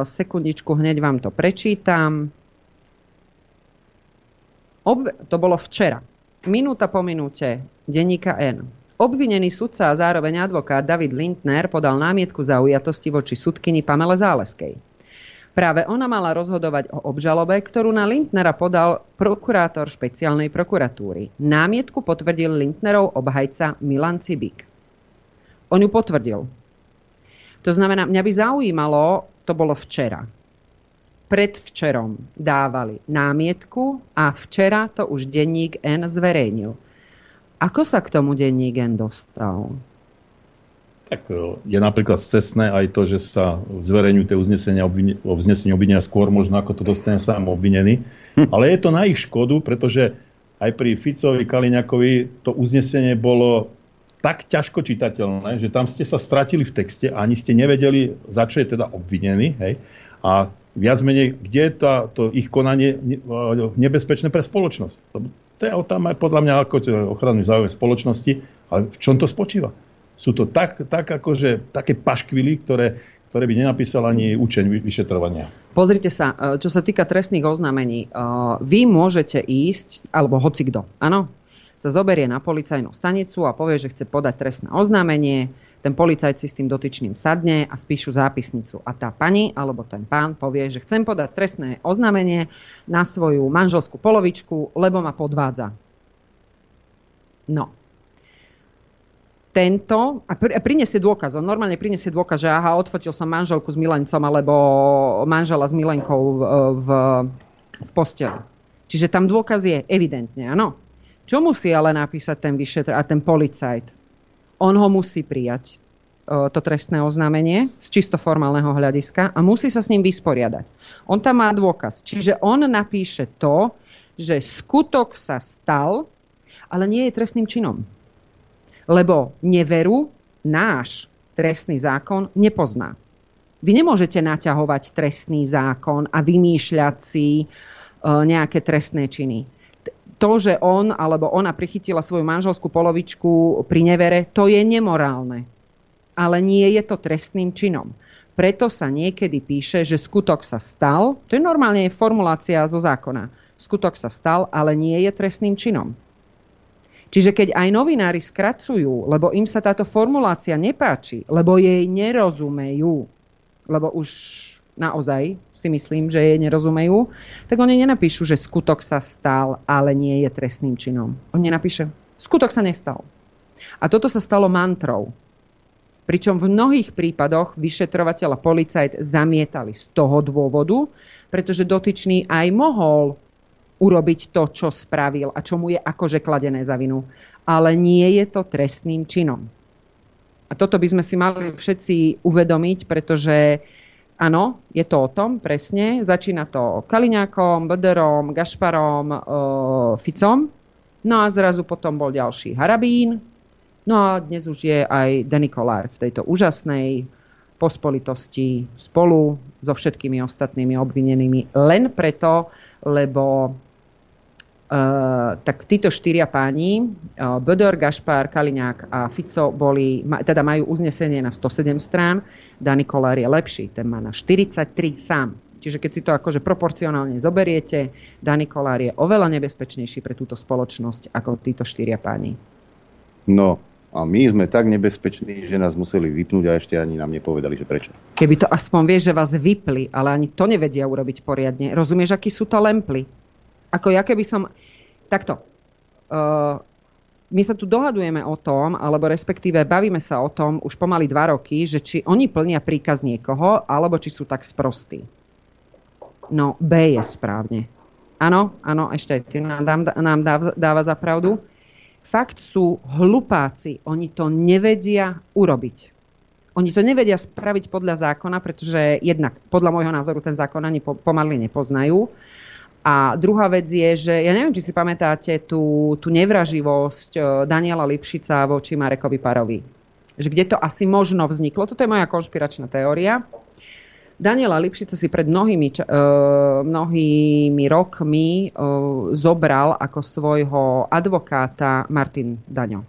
sekundičku, hneď vám to prečítam. Ob- to bolo včera. Minúta po minúte, denníka N. Obvinený sudca a zároveň advokát David Lindner podal námietku zaujatosti voči sudkyni Pamele Záleskej. Práve ona mala rozhodovať o obžalobe, ktorú na Lindnera podal prokurátor špeciálnej prokuratúry. Námietku potvrdil Lindnerov obhajca Milan Cibik. On ju potvrdil. To znamená, mňa by zaujímalo, to bolo včera. Predvčerom dávali námietku a včera to už denník N zverejnil. Ako sa k tomu denní gen dostal? Tak e, je napríklad cestné aj to, že sa zverejňujú tie uznesenia o vznesení obvinenia skôr možno ako to dostane sám obvinený. Hm. Ale je to na ich škodu, pretože aj pri Ficovi, Kaliňakovi to uznesenie bolo tak ťažko čitateľné, že tam ste sa stratili v texte a ani ste nevedeli, za čo je teda obvinený. Hej? A viac menej, kde je tá, to ich konanie nebezpečné pre spoločnosť. To je tam aj podľa mňa ako ochrany záujem spoločnosti, ale v čom to spočíva? Sú to tak, tak akože, také paškvily, ktoré, ktoré by nenapísal ani učeň vyšetrovania. Pozrite sa, e, čo sa týka trestných oznámení. E, vy môžete ísť, alebo hoci kto, áno, sa zoberie na policajnú stanicu a povie, že chce podať trestné oznámenie, ten policajt si s tým dotyčným sadne a spíšu zápisnicu. A tá pani alebo ten pán povie, že chcem podať trestné oznámenie na svoju manželskú polovičku, lebo ma podvádza. No. Tento, a prinesie dôkaz, on normálne prinesie dôkaz, že aha, odfotil som manželku s milencom alebo manžela s milenkou v, v, v posteli. Čiže tam dôkaz je evidentne, áno. Čo musí ale napísať ten vyšetr a ten policajt? on ho musí prijať e, to trestné oznámenie z čisto formálneho hľadiska a musí sa s ním vysporiadať. On tam má dôkaz. Čiže on napíše to, že skutok sa stal, ale nie je trestným činom. Lebo neveru náš trestný zákon nepozná. Vy nemôžete naťahovať trestný zákon a vymýšľať si e, nejaké trestné činy to, že on alebo ona prichytila svoju manželskú polovičku pri nevere, to je nemorálne. Ale nie je to trestným činom. Preto sa niekedy píše, že skutok sa stal. To je normálne formulácia zo zákona. Skutok sa stal, ale nie je trestným činom. Čiže keď aj novinári skracujú, lebo im sa táto formulácia nepáči, lebo jej nerozumejú, lebo už naozaj si myslím, že jej nerozumejú, tak oni nenapíšu, že skutok sa stal, ale nie je trestným činom. On nenapíše, skutok sa nestal. A toto sa stalo mantrou. Pričom v mnohých prípadoch vyšetrovateľ a policajt zamietali z toho dôvodu, pretože dotyčný aj mohol urobiť to, čo spravil a čo mu je akože kladené za vinu. ale nie je to trestným činom. A toto by sme si mali všetci uvedomiť, pretože áno, je to o tom, presne. Začína to Kaliňákom, Bederom, Gašparom, e, Ficom. No a zrazu potom bol ďalší Harabín. No a dnes už je aj Denikolár v tejto úžasnej pospolitosti spolu so všetkými ostatnými obvinenými len preto, lebo Uh, tak títo štyria páni, uh, Bodor, Gašpár, Kaliňák a Fico boli, ma, teda majú uznesenie na 107 strán, Dani Kolár je lepší, ten má na 43 sám. Čiže keď si to akože proporcionálne zoberiete, Dani Kolár je oveľa nebezpečnejší pre túto spoločnosť ako títo štyria páni. No, a my sme tak nebezpeční, že nás museli vypnúť a ešte ani nám nepovedali, že prečo. Keby to aspoň vieš, že vás vypli, ale ani to nevedia urobiť poriadne. Rozumieš, akí sú to lemply? Ako ja keby som... Takto. Uh, my sa tu dohadujeme o tom, alebo respektíve bavíme sa o tom už pomaly dva roky, že či oni plnia príkaz niekoho, alebo či sú tak sprostí. No, B je správne. Áno, áno, ešte ty nám, nám dáva, dáva za pravdu. Fakt sú hlupáci, oni to nevedia urobiť. Oni to nevedia spraviť podľa zákona, pretože jednak podľa môjho názoru ten zákon ani pomaly nepoznajú. A druhá vec je, že ja neviem, či si pamätáte tú, tú nevraživosť e, Daniela Lipšica voči Marekovi Parovi. Že kde to asi možno vzniklo. Toto je moja konšpiračná teória. Daniela Lipšica si pred mnohými, uh, mnohými rokmi uh, zobral ako svojho advokáta Martin Daňo.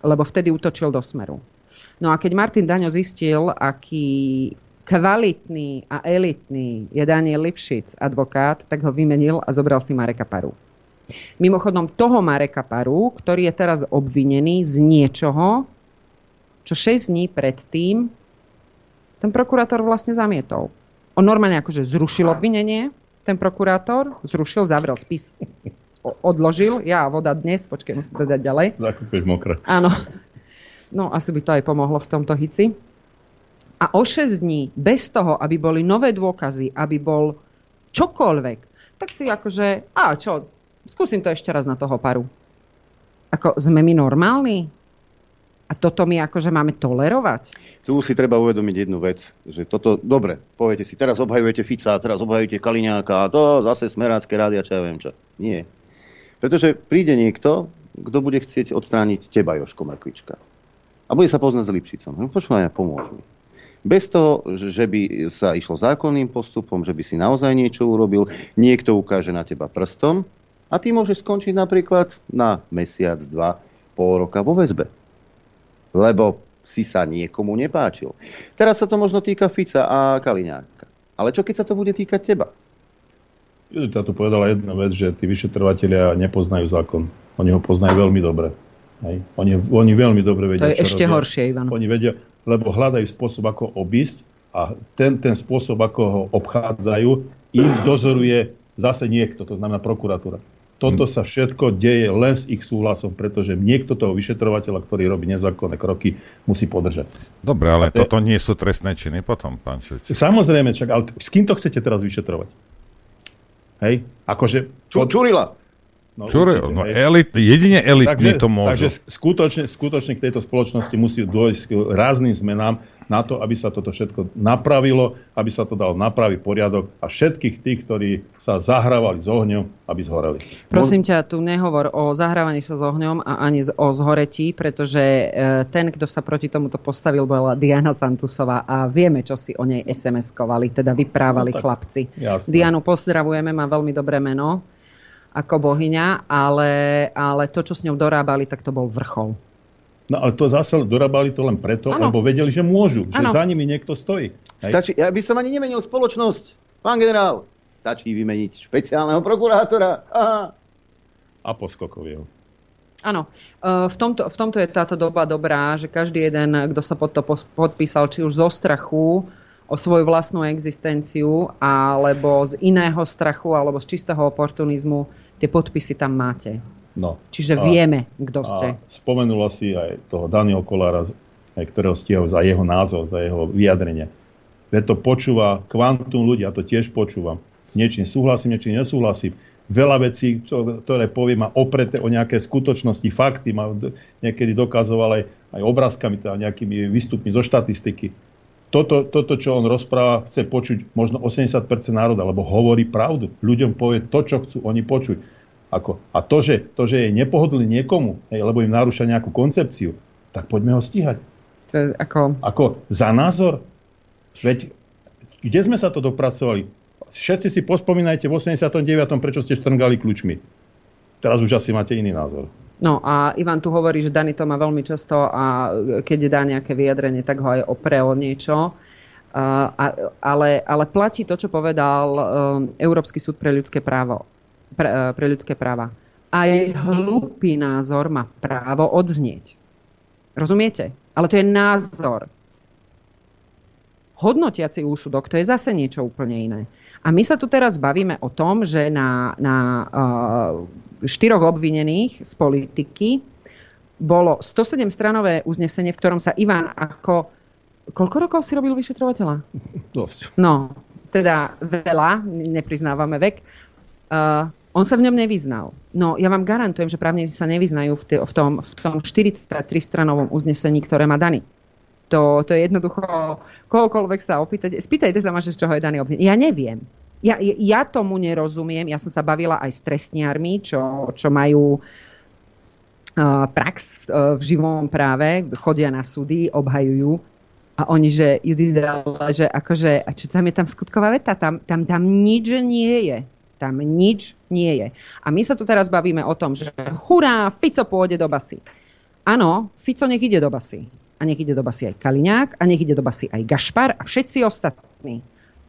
Lebo vtedy útočil do smeru. No a keď Martin Daňo zistil, aký kvalitný a elitný je Daniel Lipšic, advokát, tak ho vymenil a zobral si Mareka Paru. Mimochodom toho Mareka Paru, ktorý je teraz obvinený z niečoho, čo 6 dní predtým ten prokurátor vlastne zamietol. On normálne akože zrušil obvinenie, ten prokurátor, zrušil, zavrel spis, odložil, ja voda dnes, počkej, musím to dať ďalej. Zakúpeš mokré. Áno. No, asi by to aj pomohlo v tomto hici a o 6 dní bez toho, aby boli nové dôkazy, aby bol čokoľvek, tak si akože, a čo, skúsim to ešte raz na toho paru. Ako, sme my normálni? A toto my akože máme tolerovať? Tu si treba uvedomiť jednu vec, že toto, dobre, poviete si, teraz obhajujete Fica, teraz obhajujete Kaliňáka, a to zase smerácké rádia, čo ja viem čo. Nie. Pretože príde niekto, kto bude chcieť odstrániť teba, Joško Mrkvička. A bude sa poznať s Lipšicom. No, počúvaj, pomôž mi. Bez toho, že by sa išlo zákonným postupom, že by si naozaj niečo urobil, niekto ukáže na teba prstom a ty môžeš skončiť napríklad na mesiac, dva, pol roka vo väzbe. Lebo si sa niekomu nepáčil. Teraz sa to možno týka Fica a Kaliňáka. Ale čo keď sa to bude týkať teba? Judita tu povedala jedna vec, že tí vyšetrovateľia nepoznajú zákon. Oni ho poznajú veľmi dobre. Hej. Oni, oni veľmi dobre vedia, To je čo ešte robia. horšie, Ivan. Oni vedia, lebo hľadajú spôsob, ako obísť a ten, ten spôsob, ako ho obchádzajú, im dozoruje zase niekto, to znamená prokuratúra. Toto sa všetko deje len s ich súhlasom, pretože niekto toho vyšetrovateľa, ktorý robí nezákonné kroky, musí podržať. Dobre, ale to- toto nie sú trestné činy potom, pán Šeč. Samozrejme, čak, ale s kým to chcete teraz vyšetrovať? Hej? Akože... Ču, čurila! No, Čure, určite, no elit, jedine elitní to môžu. Takže skutočne, skutočne k tejto spoločnosti musí dôjsť k rázným zmenám na to, aby sa toto všetko napravilo, aby sa to dal napraviť poriadok a všetkých tých, ktorí sa zahrávali s ohňom, aby zhoreli. Prosím ťa, tu nehovor o zahrávaní sa s ohňom a ani o zhoretí, pretože e, ten, kto sa proti tomuto postavil, bola Diana Santusová a vieme, čo si o nej SMS-kovali, teda vyprávali No tak, chlapci. jasné. Dianu pozdravujeme, má veľmi dobré meno ako bohyňa, ale, ale to, čo s ňou dorábali, tak to bol vrchol. No ale to zase dorábali to len preto, Áno. lebo vedeli, že môžu, že Áno. za nimi niekto stojí. Hej? Stačí, ja by som ani nemenil spoločnosť. Pán generál, stačí vymeniť špeciálneho prokurátora. Aha. A poskokov jeho. Áno, e, v tomto, v tomto je táto doba dobrá, že každý jeden, kto sa pod to podpísal, či už zo strachu o svoju vlastnú existenciu, alebo z iného strachu, alebo z čistého oportunizmu, tie podpisy tam máte. No. Čiže A- vieme, kto ste. Spomenula si aj toho Daniel Kolára, aj ktorého stíhajú za jeho názor, za jeho vyjadrenie. Veď to počúva kvantum ľudí, ja to tiež počúvam. Niečím súhlasím, niečím nesúhlasím. veľa vecí, ktoré povie, má opreté o nejaké skutočnosti, fakty, má niekedy dokazoval aj, aj obrázkami, teda nejakými výstupmi zo štatistiky. Toto, toto, čo on rozpráva, chce počuť možno 80% národa, lebo hovorí pravdu. Ľuďom povie to, čo chcú oni počuť. Ako, a to že, to, že je nepohodlný niekomu, hej, lebo im narúša nejakú koncepciu, tak poďme ho stíhať. To je ako... Ako za názor? Veď kde sme sa to dopracovali? Všetci si pospomínajte v 89. prečo ste štrngali kľúčmi. Teraz už asi máte iný názor. No a Ivan tu hovorí, že Dani to má veľmi často a keď dá nejaké vyjadrenie, tak ho aj opre o niečo. Uh, ale, ale platí to, čo povedal um, Európsky súd pre ľudské, právo, pre, uh, pre ľudské práva. Aj hlúpy názor má právo odznieť. Rozumiete? Ale to je názor. Hodnotiaci úsudok, to je zase niečo úplne iné. A my sa tu teraz bavíme o tom, že na, na uh, štyroch obvinených z politiky bolo 107 stranové uznesenie, v ktorom sa Ivan ako... Koľko rokov si robil vyšetrovateľa? Dosť. No, teda veľa, nepriznávame vek. Uh, on sa v ňom nevyznal. No, ja vám garantujem, že právnici sa nevyznajú v, v, tom, v tom 43-stranovom uznesení, ktoré má daný. To, to je jednoducho, kohokoľvek sa opýtať, spýtajte sa ma, z čoho je daný obvinený. Ja neviem. Ja, ja tomu nerozumiem. Ja som sa bavila aj s trestniarmi, čo, čo majú prax v, uh, v živom práve, chodia na súdy, obhajujú a oni, že Judith, že akože, a čo tam je tam skutková veta? Tam, tam, tam nič nie je. Tam nič nie je. A my sa tu teraz bavíme o tom, že hurá, Fico pôjde do basy. Áno, Fico nech ide do basy a nech ide do basy aj Kaliňák a nech ide do basy aj Gašpar a všetci ostatní.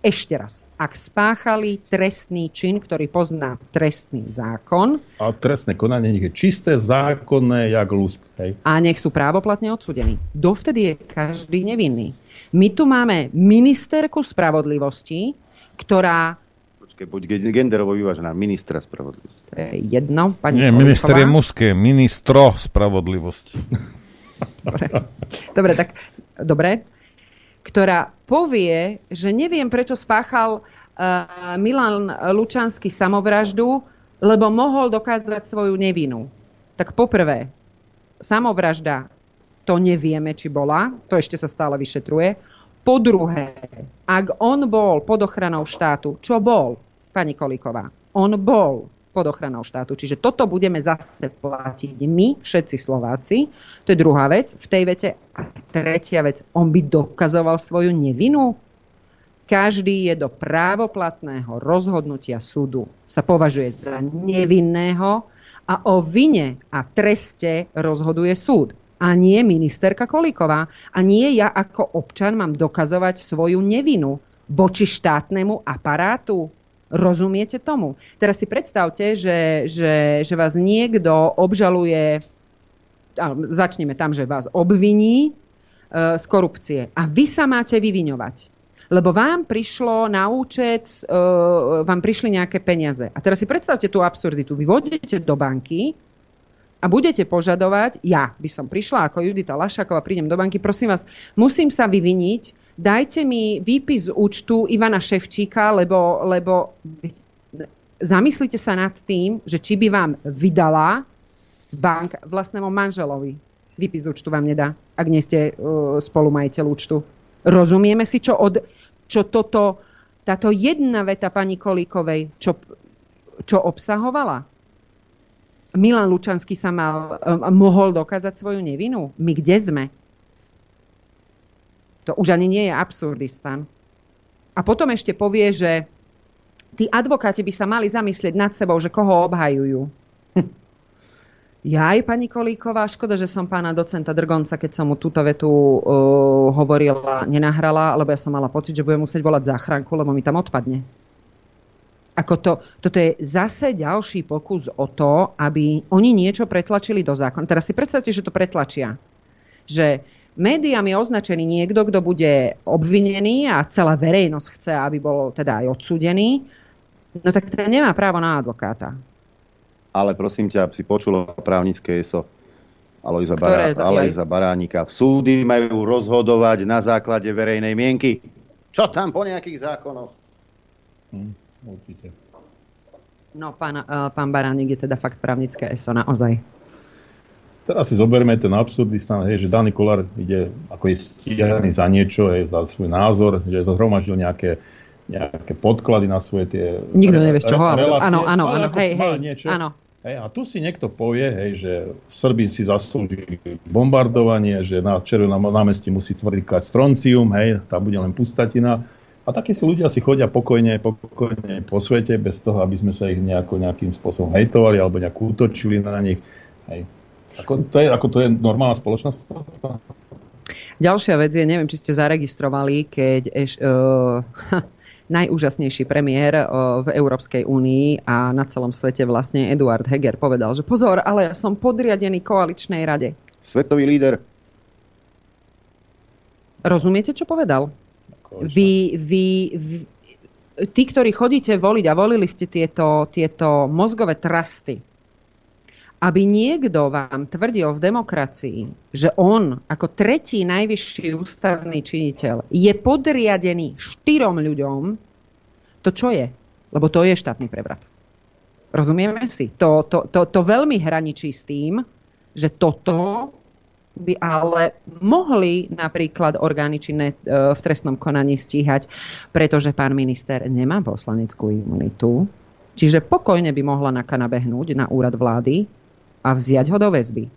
Ešte raz, ak spáchali trestný čin, ktorý pozná trestný zákon. A trestné konanie nech je čisté, zákonné, jak lusk. Hej. A nech sú právoplatne odsudení. Dovtedy je každý nevinný. My tu máme ministerku spravodlivosti, ktorá Počkej, buď genderovo vyvážená, ministra spravodlivosti. To je jedno, pani Nie, minister je mužské, ministro spravodlivosti. Dobre. dobre, tak dobre. Ktorá povie, že neviem, prečo spáchal uh, Milan Lučanský samovraždu, lebo mohol dokázať svoju nevinu. Tak poprvé, samovražda, to nevieme, či bola, to ešte sa stále vyšetruje. Po druhé, ak on bol pod ochranou štátu, čo bol, pani Koliková? On bol pod ochranou štátu. Čiže toto budeme zase platiť my, všetci Slováci. To je druhá vec. V tej vete. A tretia vec, on by dokazoval svoju nevinu. Každý je do právoplatného rozhodnutia súdu sa považuje za nevinného a o vine a treste rozhoduje súd. A nie ministerka Kolíková. A nie ja ako občan mám dokazovať svoju nevinu voči štátnemu aparátu. Rozumiete tomu? Teraz si predstavte, že, že, že vás niekto obžaluje, začneme tam, že vás obviní e, z korupcie a vy sa máte vyviňovať. Lebo vám prišlo na účet, e, vám prišli nejaké peniaze. A teraz si predstavte tú absurditu. Vy vodíte do banky a budete požadovať, ja by som prišla ako Judita Lašáková, prídem do banky, prosím vás, musím sa vyviniť dajte mi výpis z účtu Ivana Ševčíka, lebo, lebo zamyslite sa nad tým, že či by vám vydala bank vlastnému manželovi. Výpis účtu vám nedá, ak nie ste uh, spolumajiteľ účtu. Rozumieme si, čo, od, čo toto, táto jedna veta pani Kolíkovej, čo, čo obsahovala? Milan Lučanský sa mal, um, mohol dokázať svoju nevinu? My kde sme? To už ani nie je absurdistan. A potom ešte povie, že tí advokáti by sa mali zamyslieť nad sebou, že koho obhajujú. Ja aj pani Kolíková, škoda, že som pána docenta Drgonca, keď som mu túto vetu uh, hovorila, nenahrala, lebo ja som mala pocit, že budem musieť volať záchranku, lebo mi tam odpadne. Ako to, toto je zase ďalší pokus o to, aby oni niečo pretlačili do zákona. Teraz si predstavte, že to pretlačia. Že médiám je označený niekto, kto bude obvinený a celá verejnosť chce, aby bol teda aj odsúdený, no tak ten nemá právo na advokáta. Ale prosím ťa, si počula právnické ESO Alojza, Bará, Alojza Baránika. Súdy majú rozhodovať na základe verejnej mienky. Čo tam po nejakých zákonoch? Hm, určite. No, pán, uh, pán Baránik je teda fakt právnické ESO, naozaj. Teraz si zoberme ten absurdný stan, hej, že Dani Kolár ide, ako je stíhaný za niečo, hej, za svoj názor, že zhromaždil nejaké, nejaké podklady na svoje tie... Nikto nevie, z čoho. Áno, áno, áno, hej, hej, niečo. áno. Hej, a tu si niekto povie, hej, že Srbi si zaslúžili bombardovanie, že na Červenom námestí musí tvrdikať stroncium, hej, tam bude len pustatina. A takí si ľudia si chodia pokojne, pokojne po svete, bez toho, aby sme sa ich nejako, nejakým spôsobom hejtovali alebo nejak útočili na nich. Hej. Ako to, je, ako to je normálna spoločnosť? Ďalšia vec je, neviem, či ste zaregistrovali, keď eš, uh, najúžasnejší premiér uh, v Európskej únii a na celom svete vlastne Eduard Heger povedal, že pozor, ale ja som podriadený koaličnej rade. Svetový líder. Rozumiete, čo povedal? Vy, vy, vy, tí, ktorí chodíte voliť a volili ste tieto, tieto mozgové trasty, aby niekto vám tvrdil v demokracii, že on ako tretí najvyšší ústavný činiteľ je podriadený štyrom ľuďom, to čo je? Lebo to je štátny prevrat. Rozumieme si? To, to, to, to veľmi hraničí s tým, že toto by ale mohli napríklad orgány činné e, v trestnom konaní stíhať, pretože pán minister nemá poslaneckú imunitu. Čiže pokojne by mohla NAKA na úrad vlády a vziať ho do väzby.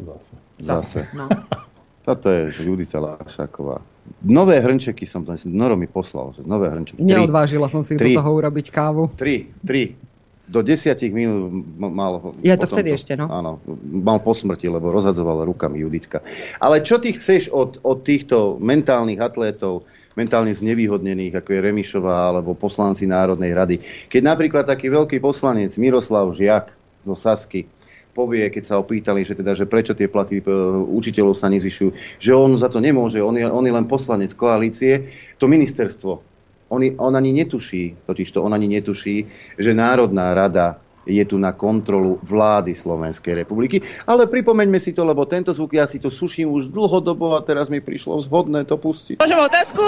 Zase. Zase. No. (laughs) Toto je Judita Lášáková. Nové hrnčeky som to, Noro mi poslal, že nové hrnčeky. Neodvážila som si Tri. do toho urobiť kávu. Tri, tri. Do desiatich minút mal... Je to vtedy ešte, no. Áno, mal po smrti, lebo rozhadzovala rukami Juditka. Ale čo ty chceš od, od týchto mentálnych atlétov, mentálne znevýhodnených, ako je Remišová alebo poslanci Národnej rady. Keď napríklad taký veľký poslanec Miroslav Žiak zo Sasky povie, keď sa opýtali, že, teda, že prečo tie platy e, učiteľov sa nezvyšujú, že on za to nemôže, on je, on je len poslanec koalície, to ministerstvo on, on ani netuší, totižto on ani netuší, že Národná rada je tu na kontrolu vlády Slovenskej republiky. Ale pripomeňme si to, lebo tento zvuk ja si to suším už dlhodobo a teraz mi prišlo vhodné to pustiť. Môžem otázku?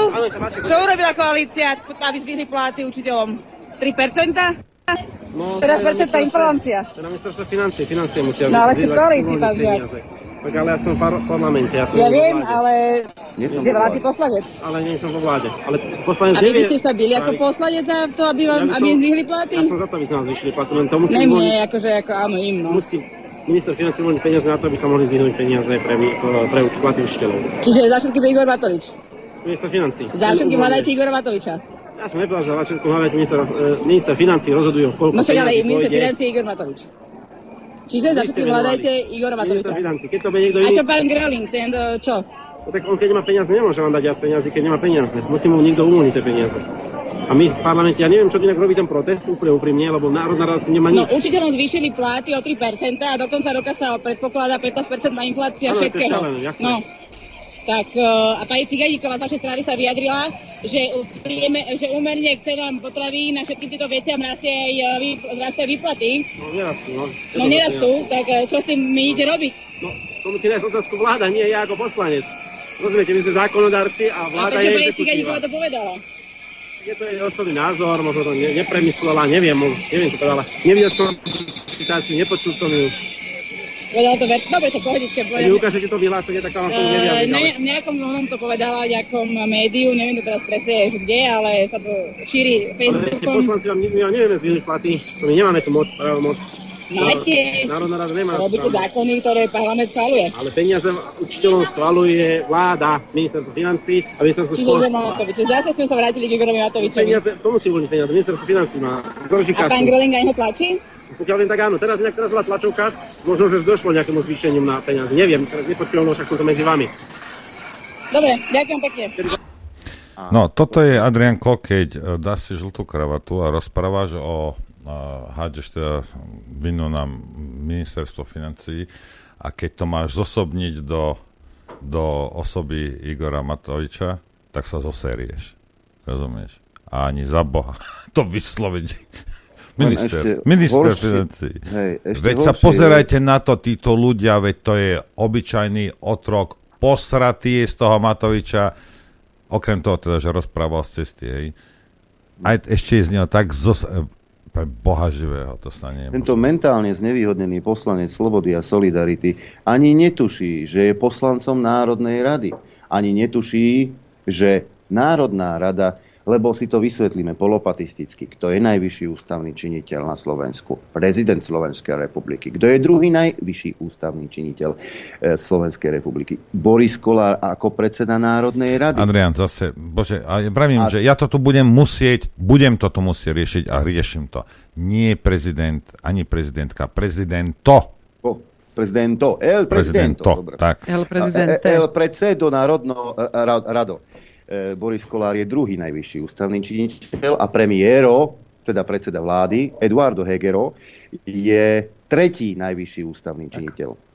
Čo urobila koalícia, aby zvýhli platy učiteľom? 3%? No, 14% inflácia. To na ministerstvo financie, financie musia No, ale pán Žiak. peniaze. Tak ale ja som v par- parlamente, ja som Ja viem, vláde. ale Nie som vládny vláde. poslanec. Ale nie som vo vláde. Ale poslanec A vy by ste sa byli ako poslanec za to, aby Ja vám by aby som- zvýhli platy? Ja som za to, aby sa nám zvyšili platy, len to musí Ne mne, akože ako áno, im, no. musí minister financí uvoľniť peniaze na to, aby sa mohli zvyhnúť peniaze pre, mi- pre uč- platy učiteľov. Čiže za všetkým je Igor Matovič. Minister financí. Za všetkým hľadajte Igora Matoviča. Ja som nepovedal, že za všetko hľadajte minister, minister financí rozhoduje, koľko No však ale minister financí Igor Matovič. Čiže za všetkým hľadajte Igora Matoviča. financí. Keď to bude niekto A iný, čo pán Greling, ten čo? no tak on keď nemá peniaze, nemôže vám dať viac peniazy, keď nemá peniaze. Musí mu niekto uvoľniť tie peniaze. A my v parlamente, ja neviem, čo inak robí ten protest, úplne úprimne, lebo Národná tým nemá No nič. učiteľom zvýšili platy o 3% a do konca roka sa predpokladá 15% na inflácia všetkého. šialené, jasné. No. Tak uh, a pani Ciganíková z vašej strany sa vyjadrila, že, príjeme, že úmerne k cenám potravín na všetkým týmto veciam rastie aj, uh, vy, rastie výplaty. No nerastú, no. No nerastú, tak uh, čo s tým my ide robiť? No, to musí nájsť otázku vláda, nie ja ako poslanec. Rozumiete, my sme zákonodárci a A vláda prečo je pani. Ciganíková to povedala? Je to jej osobný názor, možno to ne, nepremyslela, neviem, neviem, čo povedala. Nevidel som citáciu, nepočul som ju. Povedala to ver... Dobre, to pohodičke povedala. ukážete to vyhlásenie, tak vám tomu Uh, nevyjadriť. ne, nejakom onom to povedala, nejakom médiu, neviem to teraz presne, že kde, ale sa to šíri Facebookom. poslanci vám, my vám nevieme zvýšiť platy, to my nemáme tu moc, právomoc. Máte, Národná rada nemá. robíte zákony, ktoré parlament schváluje. Ale peniaze učiteľom schvaluje vláda, ministerstvo financí a ministerstvo školstva. Čiže zase sme sa vrátili k Igorovi Matovičovi. Peniaze, to musí uvoľniť peniaze, ministerstvo financí má. Drží A pán. Groling aj ho tlačí? Pokiaľ viem, tak áno. Teraz inak teraz bola tlačovka, možno, že došlo nejakému zvýšeniu na peniaze. Neviem, teraz nepočujem, no však to medzi vami. Dobre, ďakujem pekne. No, toto je Adrianko, keď e, dáš si žltú kravatu a rozprávaš o, a hádžeš teda vinu na ministerstvo financí a keď to máš zosobniť do, do osoby Igora Matoviča, tak sa zoserieš. Rozumieš? A ani za Boha. (laughs) To vysloviť. Minister, ešte minister horšie- financí. hej, ešte Veď sa horšie je- pozerajte na to, títo ľudia, veď to je obyčajný otrok, posratý je z toho Matoviča, okrem toho teda, že rozprával z cesty, hej. aj ešte je z neho tak zos... pre Boha živého, to sa nie Tento mentálne znevýhodnený poslanec Slobody a Solidarity ani netuší, že je poslancom Národnej rady. Ani netuší, že Národná rada lebo si to vysvetlíme polopatisticky. Kto je najvyšší ústavný činiteľ na Slovensku? Prezident Slovenskej republiky. Kto je druhý najvyšší ústavný činiteľ e, Slovenskej republiky? Boris Kolár ako predseda Národnej rady. Adrian, zase, bože, a vravím, a... že ja to tu budem musieť, budem to tu musieť riešiť a riešim to. Nie prezident, ani prezidentka, prezidento. Oh prezidento, el prezidento. prezidento tak. El prezidente. El predsedo národno rado. E, Boris Kolár je druhý najvyšší ústavný činiteľ a premiéro, teda predseda vlády, Eduardo Hegero, je tretí najvyšší ústavný činiteľ.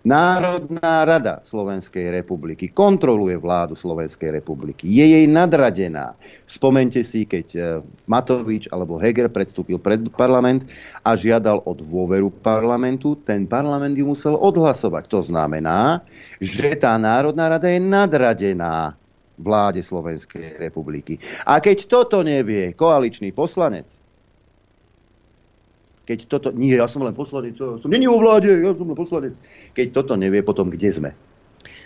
Národná rada Slovenskej republiky kontroluje vládu Slovenskej republiky. Je jej nadradená. Spomente si, keď e, Matovič alebo Heger predstúpil pred parlament a žiadal o dôveru parlamentu, ten parlament ju musel odhlasovať. To znamená, že tá Národná rada je nadradená vláde Slovenskej republiky. A keď toto nevie koaličný poslanec, keď toto, nie, ja som len poslanec, som není vo vláde, ja som len poslanec. Keď toto nevie, potom kde sme?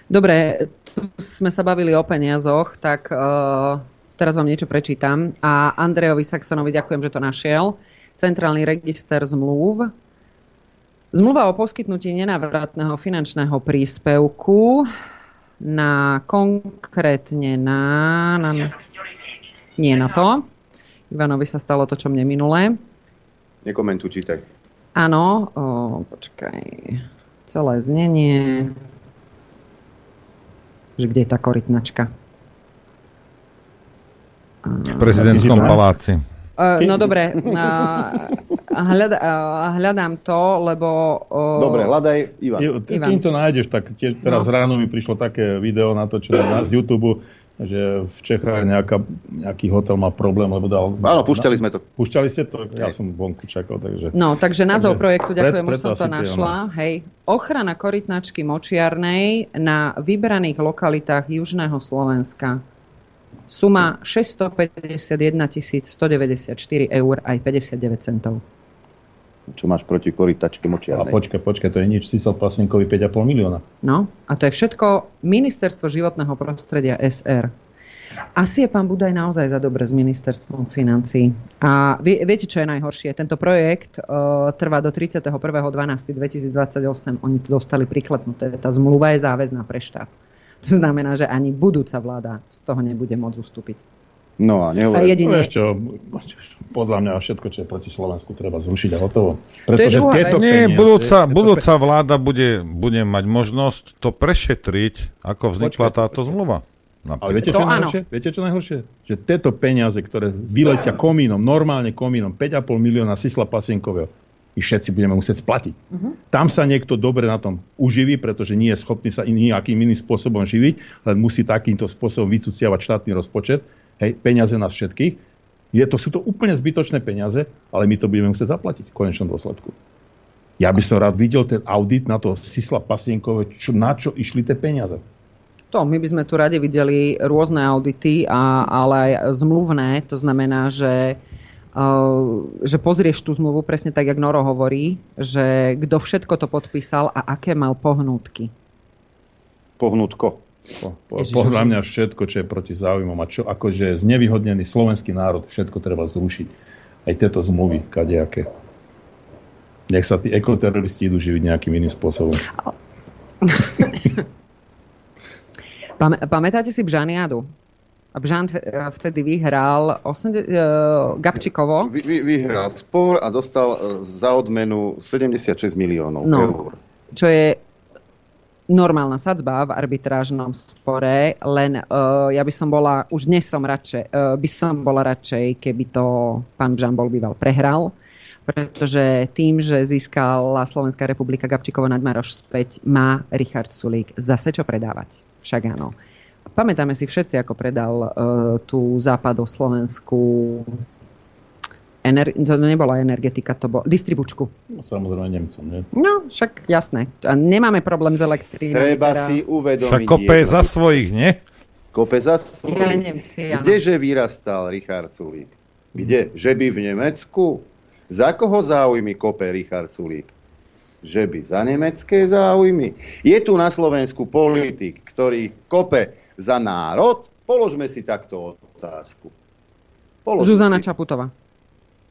Dobre, tu sme sa bavili o peniazoch, tak uh, teraz vám niečo prečítam. A Andrejovi Saxonovi ďakujem, že to našiel. Centrálny register zmluv. Zmluva o poskytnutí nenávratného finančného príspevku na konkrétne na, na... Nie na to. Ivanovi sa stalo to, čo mne minulé. Nekomentuj, čítaj. Áno, o, počkaj. Celé znenie. Že kde je tá korytnačka? V prezidentskom paláci. Uh, no dobre, uh, hľad, uh, hľadám to, lebo... Uh, dobre, hľadaj Ivan. Ivan. Kým to nájdeš, tak tiež teraz no. ráno mi prišlo také video na to, čo z YouTube, že v Čechách nejaká, nejaký hotel má problém, lebo dal... Áno, púšťali sme to. Púšťali ste to? Ja som vonku čakal, takže... No, takže názov takže projektu, ďakujem, už som to našla. Hej. Ochrana korytnačky močiarnej na vybraných lokalitách Južného Slovenska. Suma 651 194 eur aj 59 centov. Čo máš proti korytačke močiarnej? A počkaj, počkaj, to je nič. Si sa Pasníkovi 5,5 milióna. No, a to je všetko Ministerstvo životného prostredia SR. Asi je pán Budaj naozaj za dobre s ministerstvom financí. A vie, viete, čo je najhoršie? Tento projekt uh, trvá do 31.12.2028. Oni to dostali priklepnuté. Tá zmluva je záväzná pre štát. To znamená, že ani budúca vláda z toho nebude môcť ustúpiť. No a nehovorím. jedine... No, ešte, podľa mňa všetko, čo je proti Slovensku, treba zrušiť a hotovo. Pretože to tieto Nie, peniaze, budúca, budúca vláda bude, bude mať možnosť to prešetriť, ako vznikla Počkej, táto zmluva. Napríklad. Ale viete čo, to najhoršie? viete, čo najhoršie? Že tieto peniaze, ktoré vyletia komínom, normálne komínom, 5,5 milióna Sisla Pasienkového, my všetci budeme musieť splatiť. Uh-huh. Tam sa niekto dobre na tom uživí, pretože nie je schopný sa nejakým iným spôsobom živiť, len musí takýmto spôsobom vycuciavať štátny rozpočet, hej, peniaze nás všetkých. Je to, sú to úplne zbytočné peniaze, ale my to budeme musieť zaplatiť v konečnom dôsledku. Ja by som rád videl ten audit na to Sisla Pasienkové, čo, na čo išli tie peniaze. To, my by sme tu radi videli rôzne audity, a, ale aj zmluvné. To znamená, že že pozrieš tú zmluvu presne tak, jak Noro hovorí, že kto všetko to podpísal a aké mal pohnútky. Pohnútko. Po, po, podľa mňa všetko, čo je proti záujmom a čo akože znevýhodnený slovenský národ, všetko treba zrušiť. Aj tieto zmluvy, kadejaké. Nech sa tí ekoteroristi idú živiť nejakým iným spôsobom. (laughs) Pamätáte si Bžaniadu? Bžan vtedy vyhral 80, uh, e, Gabčikovo. Vy, vy, vyhral spor a dostal e, za odmenu 76 miliónov no, eur. Čo je normálna sadzba v arbitrážnom spore, len uh, ja by som bola, už dnes som radšej, uh, by som bola radšej, keby to pán Bžan bol býval prehral, pretože tým, že získala Slovenská republika Gabčikovo Maroš späť, má Richard Sulík zase čo predávať. Však áno. Pamätáme si všetci, ako predal uh, tú západoslovenskú ener- to nebola energetika, to bolo distribučku. No, samozrejme Nemcom, nie? No, však jasné. Nemáme problém s elektrínou. Treba teraz. si uvedomiť. Však kope za svojich, nie? Kope za svojich. Ja, Nemci, Kdeže vyrastal Richard Sulík? Kde? Že by v Nemecku? Za koho záujmy kope Richard Sulík? Že by za nemecké záujmy? Je tu na Slovensku politik, ktorý kope za národ? Položme si takto otázku. Položme Zuzana si. Čaputová.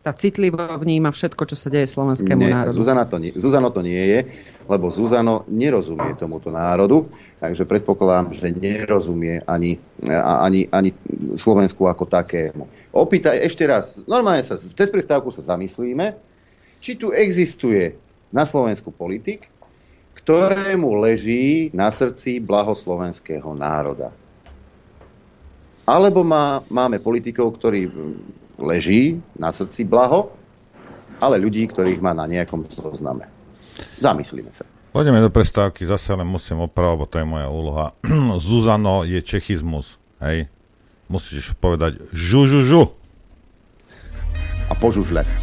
Tá citlivo vníma všetko, čo sa deje slovenskému nie, národu. Zuzana to nie, Zuzano to nie je, lebo Zuzano nerozumie tomuto národu, takže predpokladám, že nerozumie ani, ani, ani Slovensku ako takému. Opýtaj ešte raz, normálne sa cez prestávku sa zamyslíme, či tu existuje na Slovensku politik, ktorému leží na srdci blaho slovenského národa. Alebo má, máme politikov, ktorí leží na srdci blaho, ale ľudí, ktorých má na nejakom zozname. Zamyslíme sa. Poďme do prestávky, zase len musím opravať, bo to je moja úloha. (clears throat) Zuzano je čechizmus, hej? Musíš povedať žu, žu, žu. A požužľať.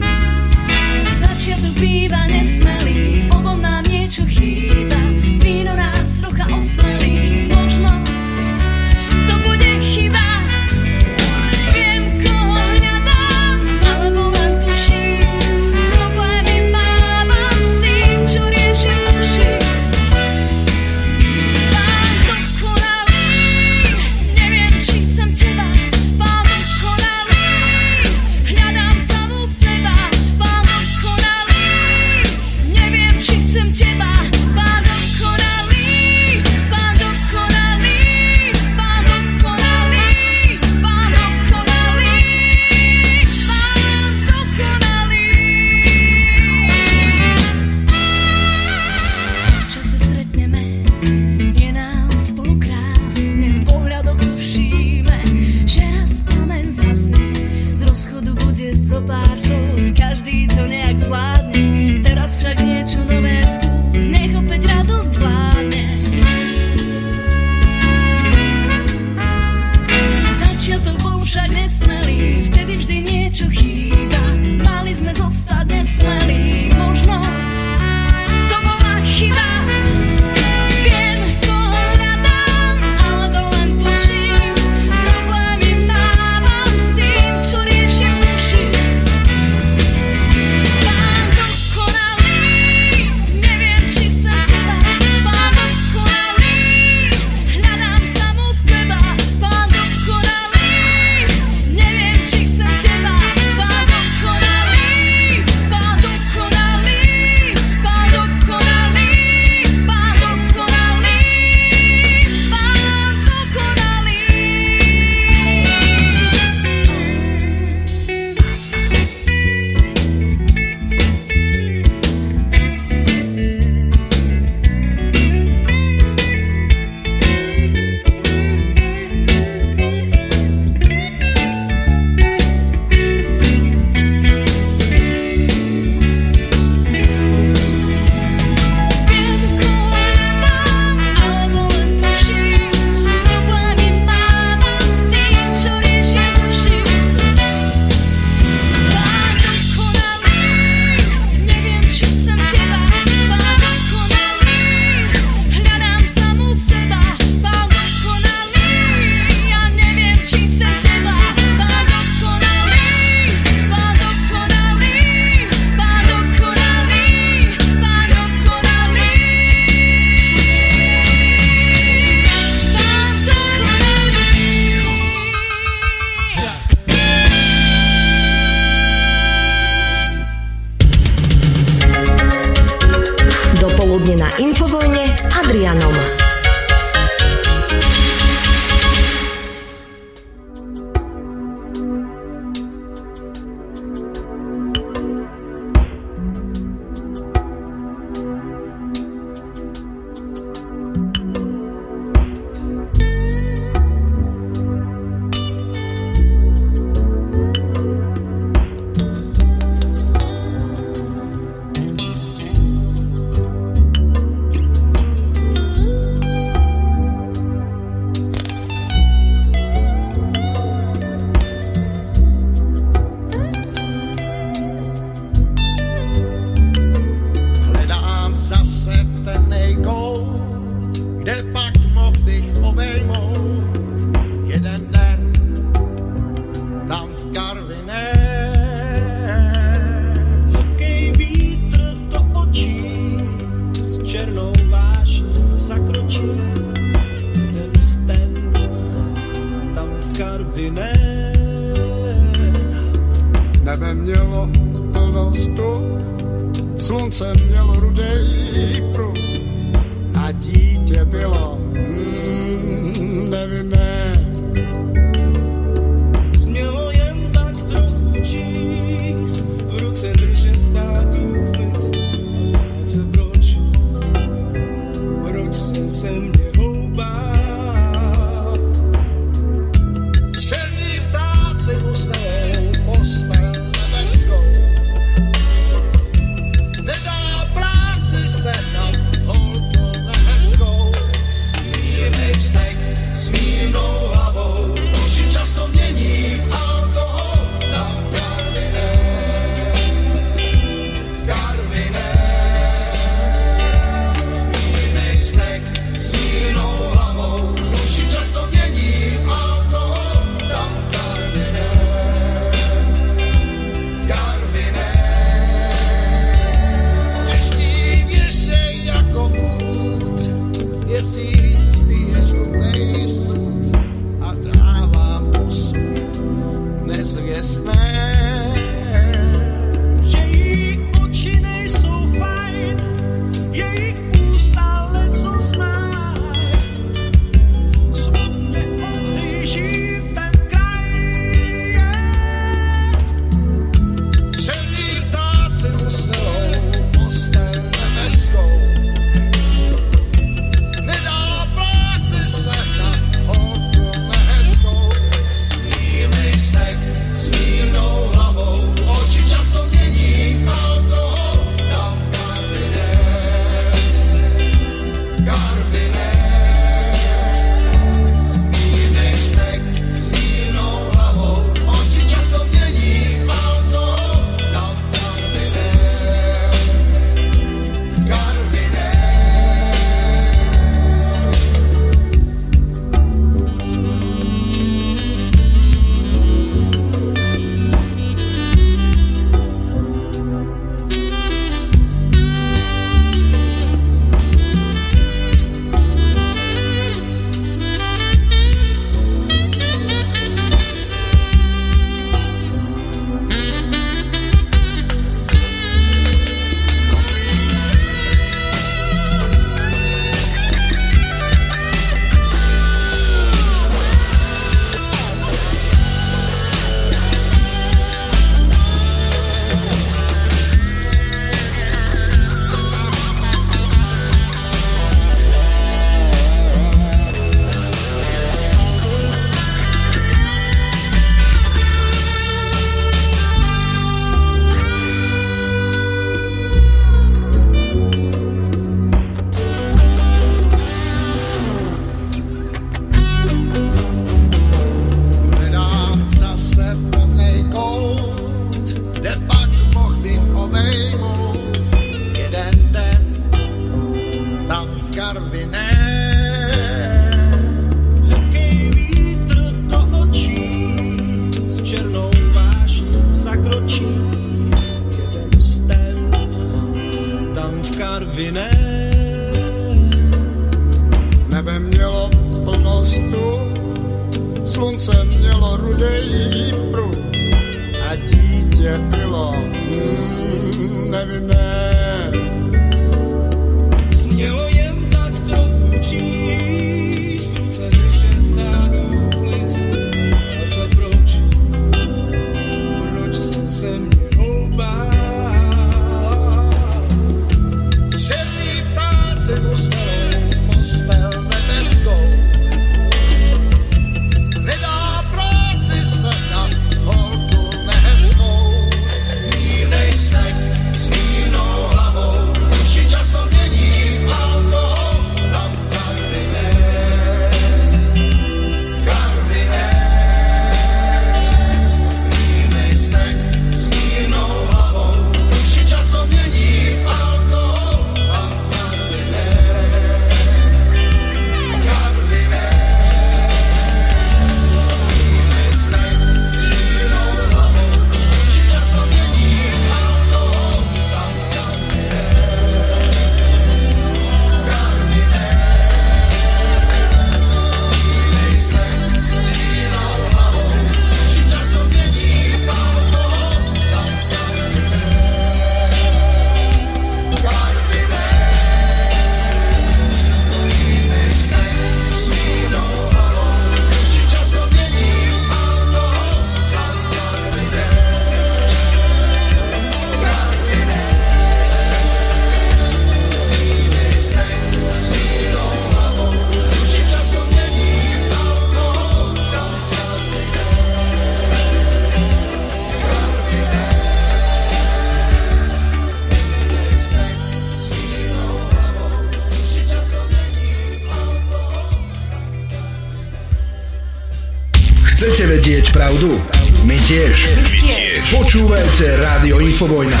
Pravdu? My tiež. My tiež. Počúvajte Rádio Infovojna.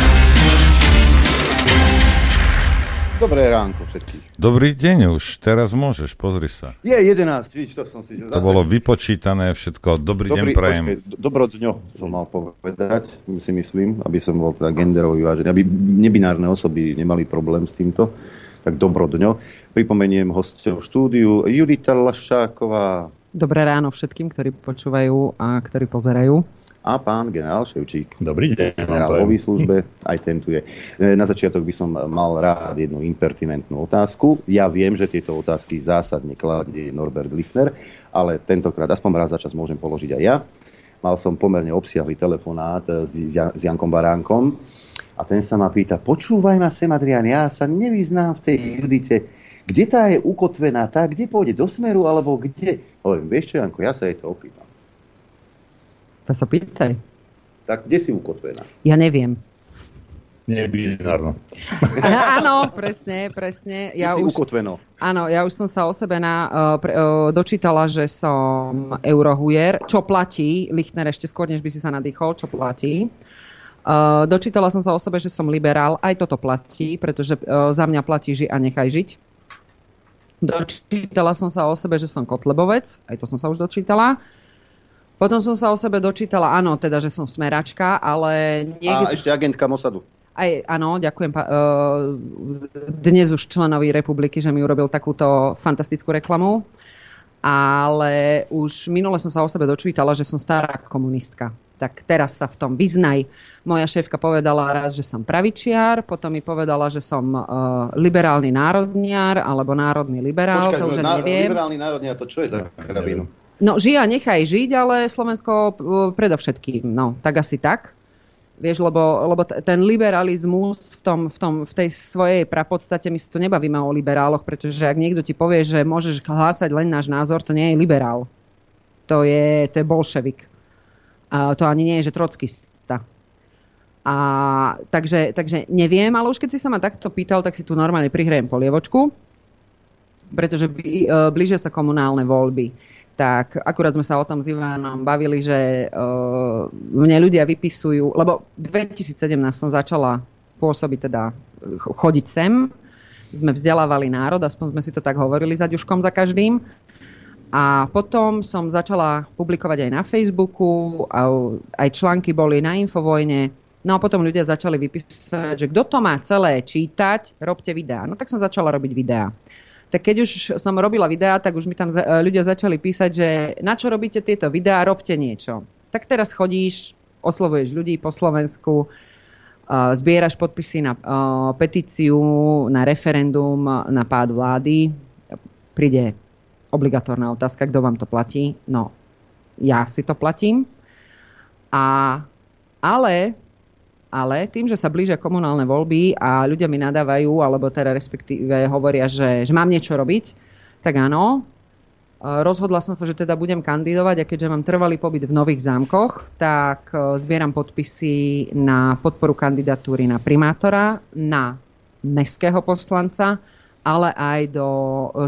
Dobré ránko všetkých. Dobrý deň už, teraz môžeš, pozri sa. Je 11, vidíš, to som si... To bolo vypočítané všetko, dobrý, deň prajem. Počkej, dobro dňo som mal povedať, si myslím, aby som bol teda genderovo vyvážený, aby nebinárne osoby nemali problém s týmto. Tak dobro dňo. Pripomeniem hostov štúdiu Judita Lašáková. Dobré ráno všetkým, ktorí počúvajú a ktorí pozerajú a pán generál Ševčík. Dobrý deň. Generál vo výslužbe, aj ten tu je. E, na začiatok by som mal rád jednu impertinentnú otázku. Ja viem, že tieto otázky zásadne kladie Norbert Lichner, ale tentokrát aspoň raz za čas môžem položiť aj ja. Mal som pomerne obsiahly telefonát s, s Jankom Baránkom a ten sa ma pýta, počúvaj ma sem Adrian, ja sa nevyznám v tej Judite, kde tá je ukotvená, tá, kde pôjde do smeru, alebo kde? Hovorím, vieš čo, Janko, ja sa jej to opýtam. To sa pýtaj. Tak kde si ukotvená? Ja neviem. Nebinárno. (laughs) áno, presne, presne. Ja si už, ukotveno. Áno, ja už som sa o sebe na, uh, pre, uh, dočítala, že som eurohujer. Čo platí, Lichtner ešte skôr, než by si sa nadýchol, čo platí. Uh, dočítala som sa o sebe, že som liberál. Aj toto platí, pretože uh, za mňa platí ži a nechaj žiť. Dočítala som sa o sebe, že som kotlebovec. Aj to som sa už dočítala. Potom som sa o sebe dočítala, áno, teda, že som smeračka, ale... Niekde... A ešte agentka Mosadu. Aj, áno, ďakujem uh, dnes už členovi republiky, že mi urobil takúto fantastickú reklamu. Ale už minule som sa o sebe dočítala, že som stará komunistka. Tak teraz sa v tom vyznaj. Moja šéfka povedala raz, že som pravičiar, potom mi povedala, že som uh, liberálny národniar alebo národný liberál, Počkaj, to už na, neviem. Liberálny národniar, to čo je za krabinu? No, žij a nechaj žiť, ale Slovensko uh, predovšetkým. No, tak asi tak. Vieš, lebo, lebo ten liberalizmus v, tom, v, tom, v tej svojej prapodstate, my si tu nebavíme o liberáloch, pretože ak niekto ti povie, že môžeš hlásať len náš názor, to nie je liberál. To je, to je bolševik. To ani nie je, že trockista. A, takže, takže neviem, ale už keď si sa ma takto pýtal, tak si tu normálne prihrajem polievočku, pretože uh, blížia sa komunálne voľby tak akurát sme sa o tom s Ivanom bavili, že uh, mne ľudia vypisujú, lebo v 2017 som začala pôsobiť teda chodiť sem, sme vzdelávali národ, aspoň sme si to tak hovorili za ďuškom za každým. A potom som začala publikovať aj na Facebooku, aj články boli na Infovojne. No a potom ľudia začali vypísať, že kto to má celé čítať, robte videá. No tak som začala robiť videá tak keď už som robila videá, tak už mi tam ľudia začali písať, že na čo robíte tieto videá, robte niečo. Tak teraz chodíš, oslovuješ ľudí po Slovensku, zbieraš podpisy na petíciu, na referendum, na pád vlády. Príde obligatórna otázka, kto vám to platí. No, ja si to platím. A, ale ale tým, že sa blížia komunálne voľby a ľudia mi nadávajú, alebo teda respektíve hovoria, že, že mám niečo robiť, tak áno, rozhodla som sa, že teda budem kandidovať a keďže mám trvalý pobyt v Nových zámkoch, tak e, zbieram podpisy na podporu kandidatúry na primátora, na mestského poslanca ale aj do,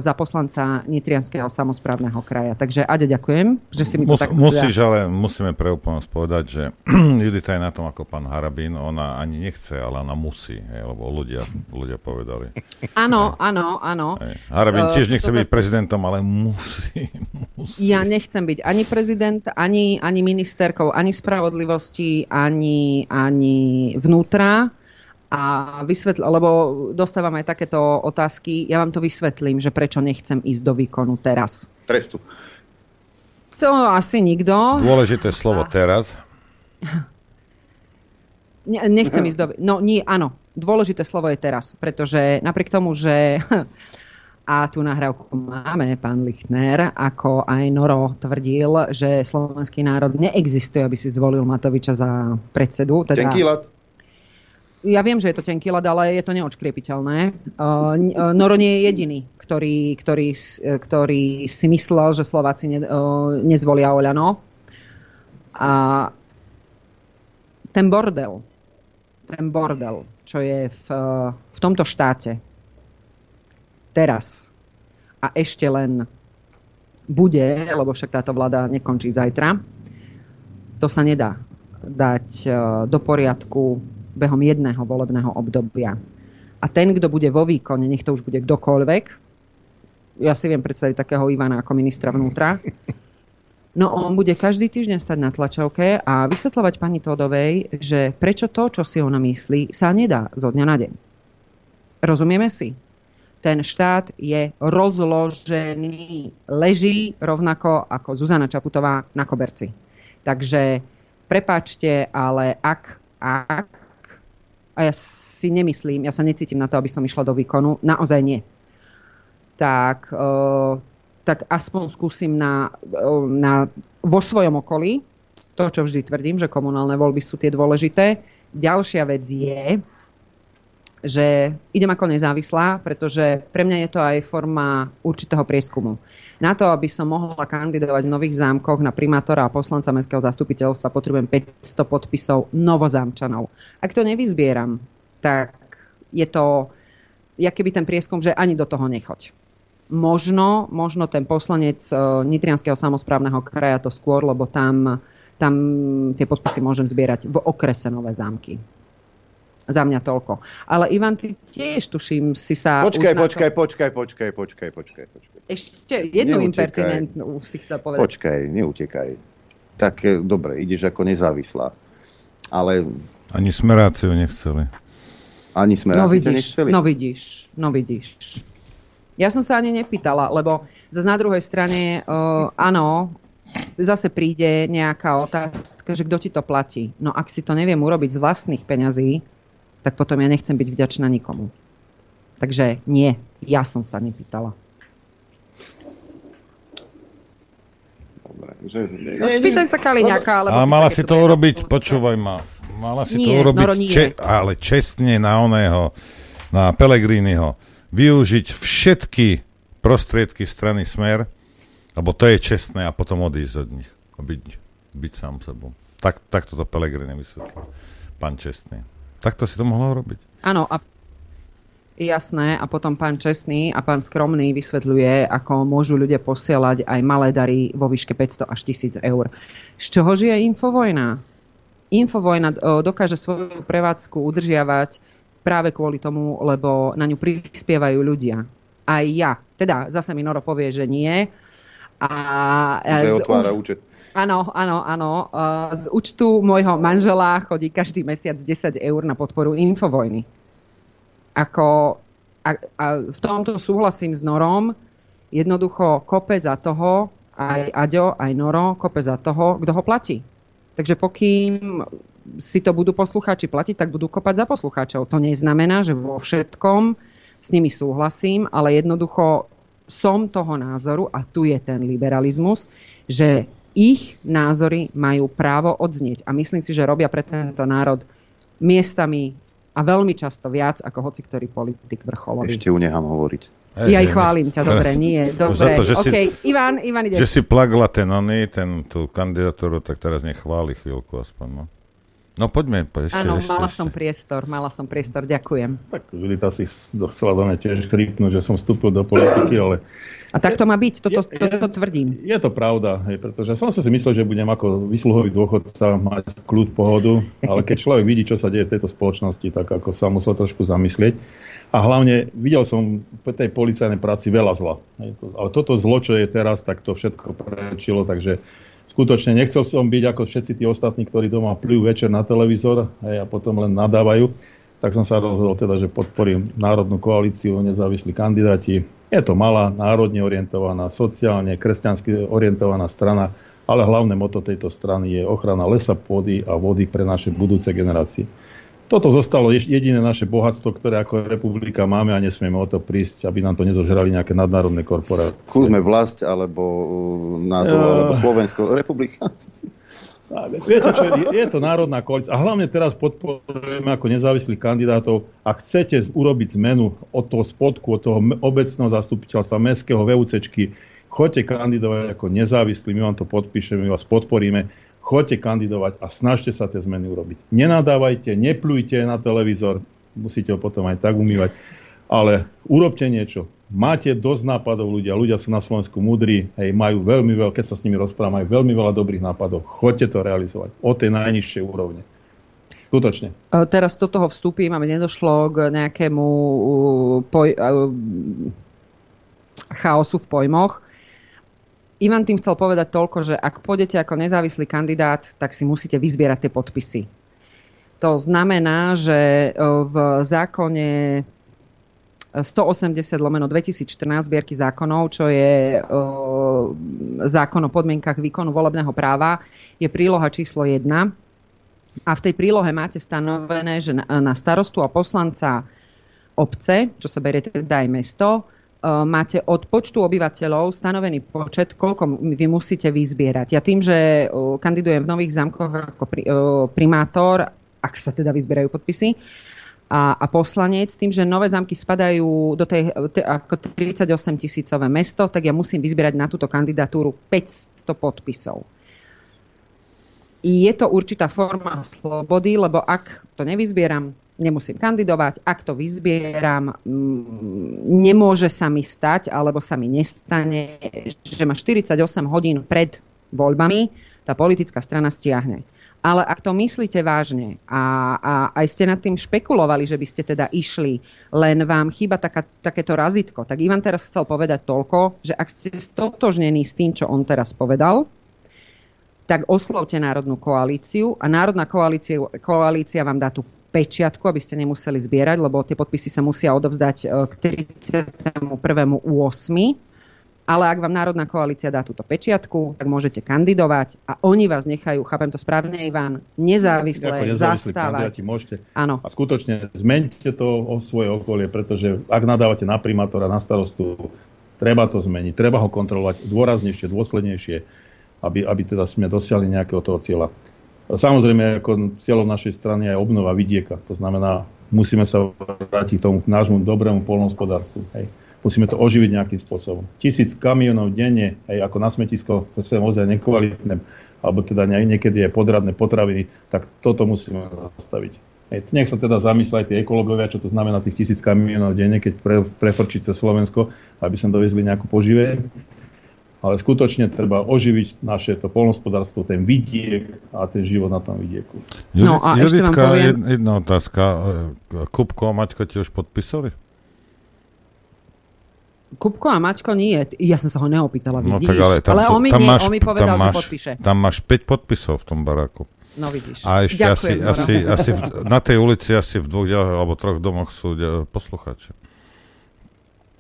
za poslanca Nitrianského samozprávneho kraja. Takže Ade, ďakujem, že si mi to Mus, tak... Musíš, ale musíme pre úplnosť povedať, že (clears throat) Judita je na tom ako pán Harabín, ona ani nechce, ale ona musí, hej, lebo ľudia, ľudia povedali. Áno, áno, áno. Harabín tiež nechce byť prezidentom, ale musí, musí. Ja nechcem byť ani prezident, ani, ani ministerkou, ani spravodlivosti, ani, ani vnútra a vysvetl, lebo dostávam aj takéto otázky, ja vám to vysvetlím, že prečo nechcem ísť do výkonu teraz. Trestu. To asi nikto. Dôležité slovo a... teraz. (laughs) Ne, nechcem ísť do... No nie, áno. Dôležité slovo je teraz, pretože napriek tomu, že (laughs) a tú nahrávku máme, pán Lichtner, ako aj Noro tvrdil, že slovenský národ neexistuje, aby si zvolil Matoviča za predsedu. Teda, ja viem, že je to tenký ľad, ale je to neočkriepiteľné. Uh, Noro nie je jediný, ktorý, ktorý, ktorý si myslel, že Slováci ne, uh, nezvolia Oľano. A ten bordel, ten bordel, čo je v, v tomto štáte teraz a ešte len bude, lebo však táto vláda nekončí zajtra. To sa nedá dať do poriadku behom jedného volebného obdobia. A ten, kto bude vo výkone, nech to už bude kdokoľvek, ja si viem predstaviť takého Ivana ako ministra vnútra, No on bude každý týždeň stať na tlačovke a vysvetľovať pani Todovej, že prečo to, čo si ona myslí, sa nedá zo dňa na deň. Rozumieme si? Ten štát je rozložený, leží rovnako ako Zuzana Čaputová na koberci. Takže prepáčte, ale ak, ak, a ja si nemyslím, ja sa necítim na to, aby som išla do výkonu, naozaj nie. Tak uh, tak aspoň skúsim na, na, vo svojom okolí, to, čo vždy tvrdím, že komunálne voľby sú tie dôležité. Ďalšia vec je, že idem ako nezávislá, pretože pre mňa je to aj forma určitého prieskumu. Na to, aby som mohla kandidovať v nových zámkoch na primátora a poslanca mestského zastupiteľstva, potrebujem 500 podpisov novozámčanov. Ak to nevyzbieram, tak je to, ja keby ten prieskum, že ani do toho nechoď Možno, možno ten poslanec e, Nitrianského samozprávneho kraja to skôr, lebo tam, tam tie podpisy môžem zbierať v okrese Nové zámky. Za mňa toľko. Ale Ivan, ty tiež tuším, si sa... Počkaj, počkaj, to... počkaj, počkaj, počkaj, počkaj, počkaj. Ešte jednu impertinentnú si chcel povedať. Počkaj, neutekaj. Tak e, dobre, ideš ako nezávislá. Ale... Ani smeráciu nechceli. Ani smeráciu no vidíš, nechceli? No vidíš, no vidíš. Ja som sa ani nepýtala, lebo zase na druhej strane, uh, áno, zase príde nejaká otázka, že kto ti to platí. No ak si to neviem urobiť z vlastných peňazí, tak potom ja nechcem byť vďačná nikomu. Takže nie, ja som sa nepýtala. Dobre, že... No, spýtaj sa Kaliňaka. Ale mala si to urobiť, počúvaj ma, mala si Nie, to urobiť, Noro, nie. če- ale čestne na oného, na Pelegriniho využiť všetky prostriedky strany Smer, lebo to je čestné a potom odísť od nich. A byť, byť sám sebou. Tak, tak toto Pelegrini vysvetlil. Pán Čestný. Takto si to mohlo robiť. Áno, a jasné. A potom pán Čestný a pán Skromný vysvetľuje, ako môžu ľudia posielať aj malé dary vo výške 500 až 1000 eur. Z čoho žije Infovojna? Infovojna o, dokáže svoju prevádzku udržiavať práve kvôli tomu, lebo na ňu prispievajú ľudia. Aj ja. Teda zase mi Noro povie, že nie. A, že otvára účet. Áno, áno, áno. Z účtu môjho manžela chodí každý mesiac 10 eur na podporu Infovojny. Ako, a, a v tomto súhlasím s Norom. Jednoducho kope za toho, aj Aďo, aj Noro, kope za toho, kto ho platí. Takže pokým si to budú poslucháči platiť, tak budú kopať za poslucháčov. To neznamená, že vo všetkom s nimi súhlasím, ale jednoducho som toho názoru, a tu je ten liberalizmus, že ich názory majú právo odznieť. A myslím si, že robia pre tento národ miestami a veľmi často viac ako hoci ktorý politik vrcholový. Ešte ju nechám hovoriť. Hey, ja ich chválim ťa, dobre, nie, dobre. Za to, že okay, si, Ivan, Ivan ide. Že si plagla ten oný, ten, tú kandidatúru, tak teraz nechváli chvíľku aspoň. No. No poďme, po, ešte, Áno, ešte, mala ešte. som priestor, mala som priestor, ďakujem. Tak Žilita si chcela do mňa tiež kripnúť, že som vstúpil do politiky, ale... A tak to má byť, toto, je, toto to tvrdím. Je to pravda, hej, pretože som si myslel, že budem ako vysluhový dôchodca mať kľud, pohodu, ale keď človek vidí, čo sa deje v tejto spoločnosti, tak ako sa musel trošku zamyslieť. A hlavne videl som v tej policajnej práci veľa zla. Hej, to, ale toto zlo, čo je teraz, tak to všetko prečilo, takže skutočne nechcel som byť ako všetci tí ostatní, ktorí doma plujú večer na televízor hej, a potom len nadávajú. Tak som sa rozhodol teda, že podporím Národnú koalíciu nezávislí kandidáti. Je to malá, národne orientovaná, sociálne, kresťansky orientovaná strana, ale hlavné moto tejto strany je ochrana lesa, pôdy a vody pre naše budúce generácie. Toto zostalo jediné naše bohatstvo, ktoré ako republika máme a nesmieme o to prísť, aby nám to nezožrali nejaké nadnárodné korporácie. Skúsme vlast, alebo uh, názov, alebo Slovensko, republika. Viete čo, je to národná koalícia. A hlavne teraz podporujeme ako nezávislých kandidátov. Ak chcete urobiť zmenu od toho spodku, od toho obecného zastupiteľstva, mestského VUCčky, choďte kandidovať ako nezávislí, my vám to podpíšeme, my vás podporíme choďte kandidovať a snažte sa tie zmeny urobiť. Nenadávajte, neplujte na televízor, musíte ho potom aj tak umývať. Ale urobte niečo. Máte dosť nápadov ľudia, ľudia sú na Slovensku múdri, hej, majú veľmi veľa, keď sa s nimi rozprávam, majú veľmi veľa dobrých nápadov. Choďte to realizovať od tej najnižšej úrovne. Skutočne. E, Teraz do toho vstúpim, aby nedošlo k nejakému poj- uh, chaosu v pojmoch. Ivan tým chcel povedať toľko, že ak pôjdete ako nezávislý kandidát, tak si musíte vyzbierať tie podpisy. To znamená, že uh, v zákone 180 lomeno 2014 zbierky zákonov, čo je zákon o podmienkach výkonu volebného práva, je príloha číslo 1. A v tej prílohe máte stanovené, že na, starostu a poslanca obce, čo sa berie teda aj mesto, máte od počtu obyvateľov stanovený počet, koľko vy musíte vyzbierať. Ja tým, že kandidujem v Nových zámkoch ako pri, primátor, ak sa teda vyzbierajú podpisy, a, a poslanec, tým, že nové zámky spadajú do tej, te, ako 38 tisícové mesto, tak ja musím vyzbierať na túto kandidatúru 500 podpisov. Je to určitá forma slobody, lebo ak to nevyzbieram, nemusím kandidovať. Ak to vyzbieram, mm, nemôže sa mi stať, alebo sa mi nestane, že ma 48 hodín pred voľbami tá politická strana stiahne. Ale ak to myslíte vážne a, a aj ste nad tým špekulovali, že by ste teda išli, len vám chýba taká, takéto razitko, tak Ivan teraz chcel povedať toľko, že ak ste stotožnení s tým, čo on teraz povedal, tak oslovte Národnú koalíciu a Národná koalícia, koalícia vám dá tú pečiatku, aby ste nemuseli zbierať, lebo tie podpisy sa musia odovzdať e, k 31.8. Ale ak vám Národná koalícia dá túto pečiatku, tak môžete kandidovať a oni vás nechajú, chápem to správne, Ivan, nezávisle zastávať. Môžete. Áno. A skutočne zmente to o svoje okolie, pretože ak nadávate na primátora, na starostu, treba to zmeniť, treba ho kontrolovať dôraznejšie, dôslednejšie, aby, aby teda sme dosiahli nejakého toho cieľa. Samozrejme, ako cieľom našej strany je obnova vidieka. To znamená, musíme sa vrátiť k tomu nášmu dobrému polnohospodárstvu. Hej musíme to oživiť nejakým spôsobom. Tisíc kamionov denne, aj ako na smetisko, to sa ozaj nekvalitné, alebo teda niekedy je podradné potraviny, tak toto musíme zastaviť. Hej, nech sa teda zamyslia aj tie ekologovia, čo to znamená tých tisíc kamionov denne, keď pre, prefrčiť cez Slovensko, aby sme dovezli nejakú poživé. Ale skutočne treba oživiť naše to polnospodárstvo, ten vidiek a ten život na tom vidieku. No a Juditka, ešte vám poviem... jedna otázka. Kupko a Maťko ti už podpísali? Kupko a Maťko nie. Ja som sa ho neopýtala, no, vidíš? Tak ale tam, ale on mi, tam nie, máš, on mi povedal, tam máš, že podpíše. Tam máš 5 podpisov v tom baráku. No vidíš. A ešte Ďakujem, asi, asi, asi v, na tej ulici asi v dvoch alebo troch domoch sú poslucháči.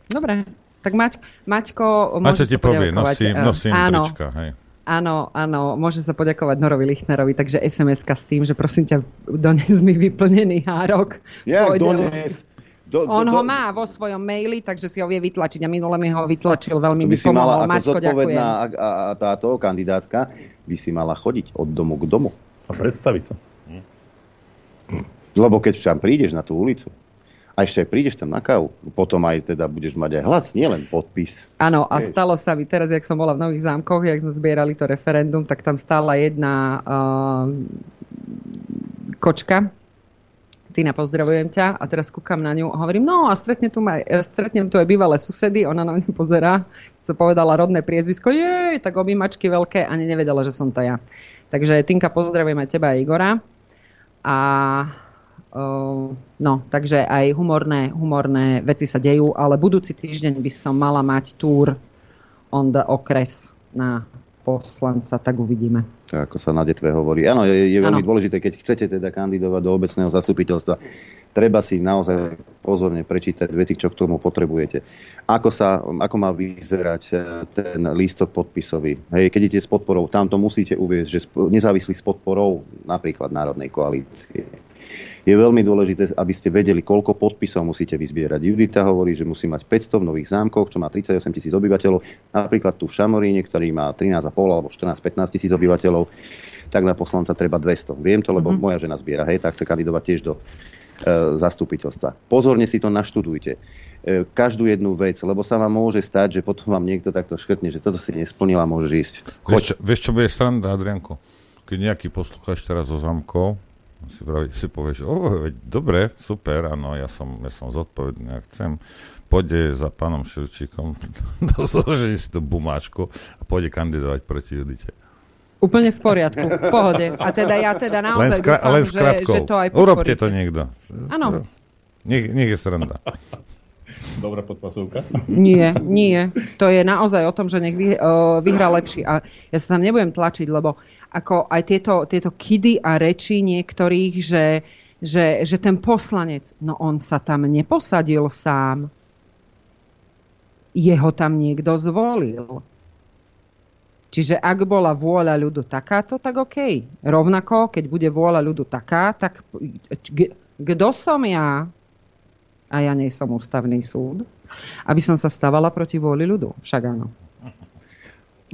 Dobre, tak Maťko, Maťko môže ti povie, nosím, nosím áno, trička, hej. Áno, áno, môže sa poďakovať Norovi Lichnerovi, takže SMS-ka s tým, že prosím ťa, dones mi vyplnený hárok. Ja, dones. Do, do, On ho má vo svojom maili, takže si ho vie vytlačiť a minule mi ho vytlačil, veľmi by si. Mala, ako zodpovedná a, a, a táto kandidátka by si mala chodiť od domu k domu. A predstaviť sa. Lebo keď tam prídeš na tú ulicu, a ešte aj prídeš tam na kávu, potom aj teda budeš mať aj hlas, nielen podpis. Áno, a stalo sa mi teraz, jak som bola v Nových zámkoch, jak sme zbierali to referendum, tak tam stála jedna uh, kočka, Tina, pozdravujem ťa. A teraz kúkam na ňu a hovorím, no a stretnem tu, aj, stretnem tu aj bývalé susedy. Ona na mňa pozerá, sa povedala rodné priezvisko, jej, tak objímačky veľké, ani nevedela, že som to ja. Takže Tinka, pozdravujem aj teba Igora. A no, takže aj humorné, humorné veci sa dejú, ale budúci týždeň by som mala mať túr on the okres na poslanca, tak uvidíme. Tak ako sa na detve hovorí. Áno, je, je veľmi ano. dôležité, keď chcete teda kandidovať do obecného zastupiteľstva, treba si naozaj pozorne prečítať veci, čo k tomu potrebujete. Ako, sa, ako má vyzerať e, ten lístok podpisový. Hej, keď idete s podporou, tam to musíte uvieť, že nezávislí s podporou napríklad Národnej koalície je veľmi dôležité, aby ste vedeli, koľko podpisov musíte vyzbierať. Judita hovorí, že musí mať 500 v Nových zámkoch, čo má 38 tisíc obyvateľov. Napríklad tu v Šamoríne, ktorý má 13,5 alebo 14-15 tisíc obyvateľov, tak na poslanca treba 200. Viem to, lebo mm-hmm. moja žena zbiera, hej, tak chce kandidovať tiež do e, zastupiteľstva. Pozorne si to naštudujte e, každú jednu vec, lebo sa vám môže stať, že potom vám niekto takto škrtne, že toto si nesplnila, môže ísť. Vieš, čo, vieš, čo bude sranda, Adrianko? Keď nejaký poslucháč teraz zo zamkov Si, pravi, si povieš, o, veď, dobre, super, áno, ja som, ja som zodpovedný, ja chcem, pôjde za pánom Šilčíkom, (laughs) zložení si tú bumáčku a pôjde kandidovať proti Judite. Úplne v poriadku, v pohode. A teda ja teda naozaj Len, skra- dúfam, len že, že to aj Urobte to niekto. Áno. Nech, nech je sranda. (laughs) Dobrá podpasovka. Nie, nie. To je naozaj o tom, že nech vy, uh, vyhrá lepší. A ja sa tam nebudem tlačiť, lebo ako aj tieto, tieto kidy a reči niektorých, že, že, že ten poslanec, no on sa tam neposadil sám. Jeho tam niekto zvolil. Čiže ak bola vôľa ľudu takáto, tak OK. Rovnako, keď bude vôľa ľudu taká, tak kto som ja? A ja nie som ústavný súd. Aby som sa stavala proti vôli ľudu. Však áno.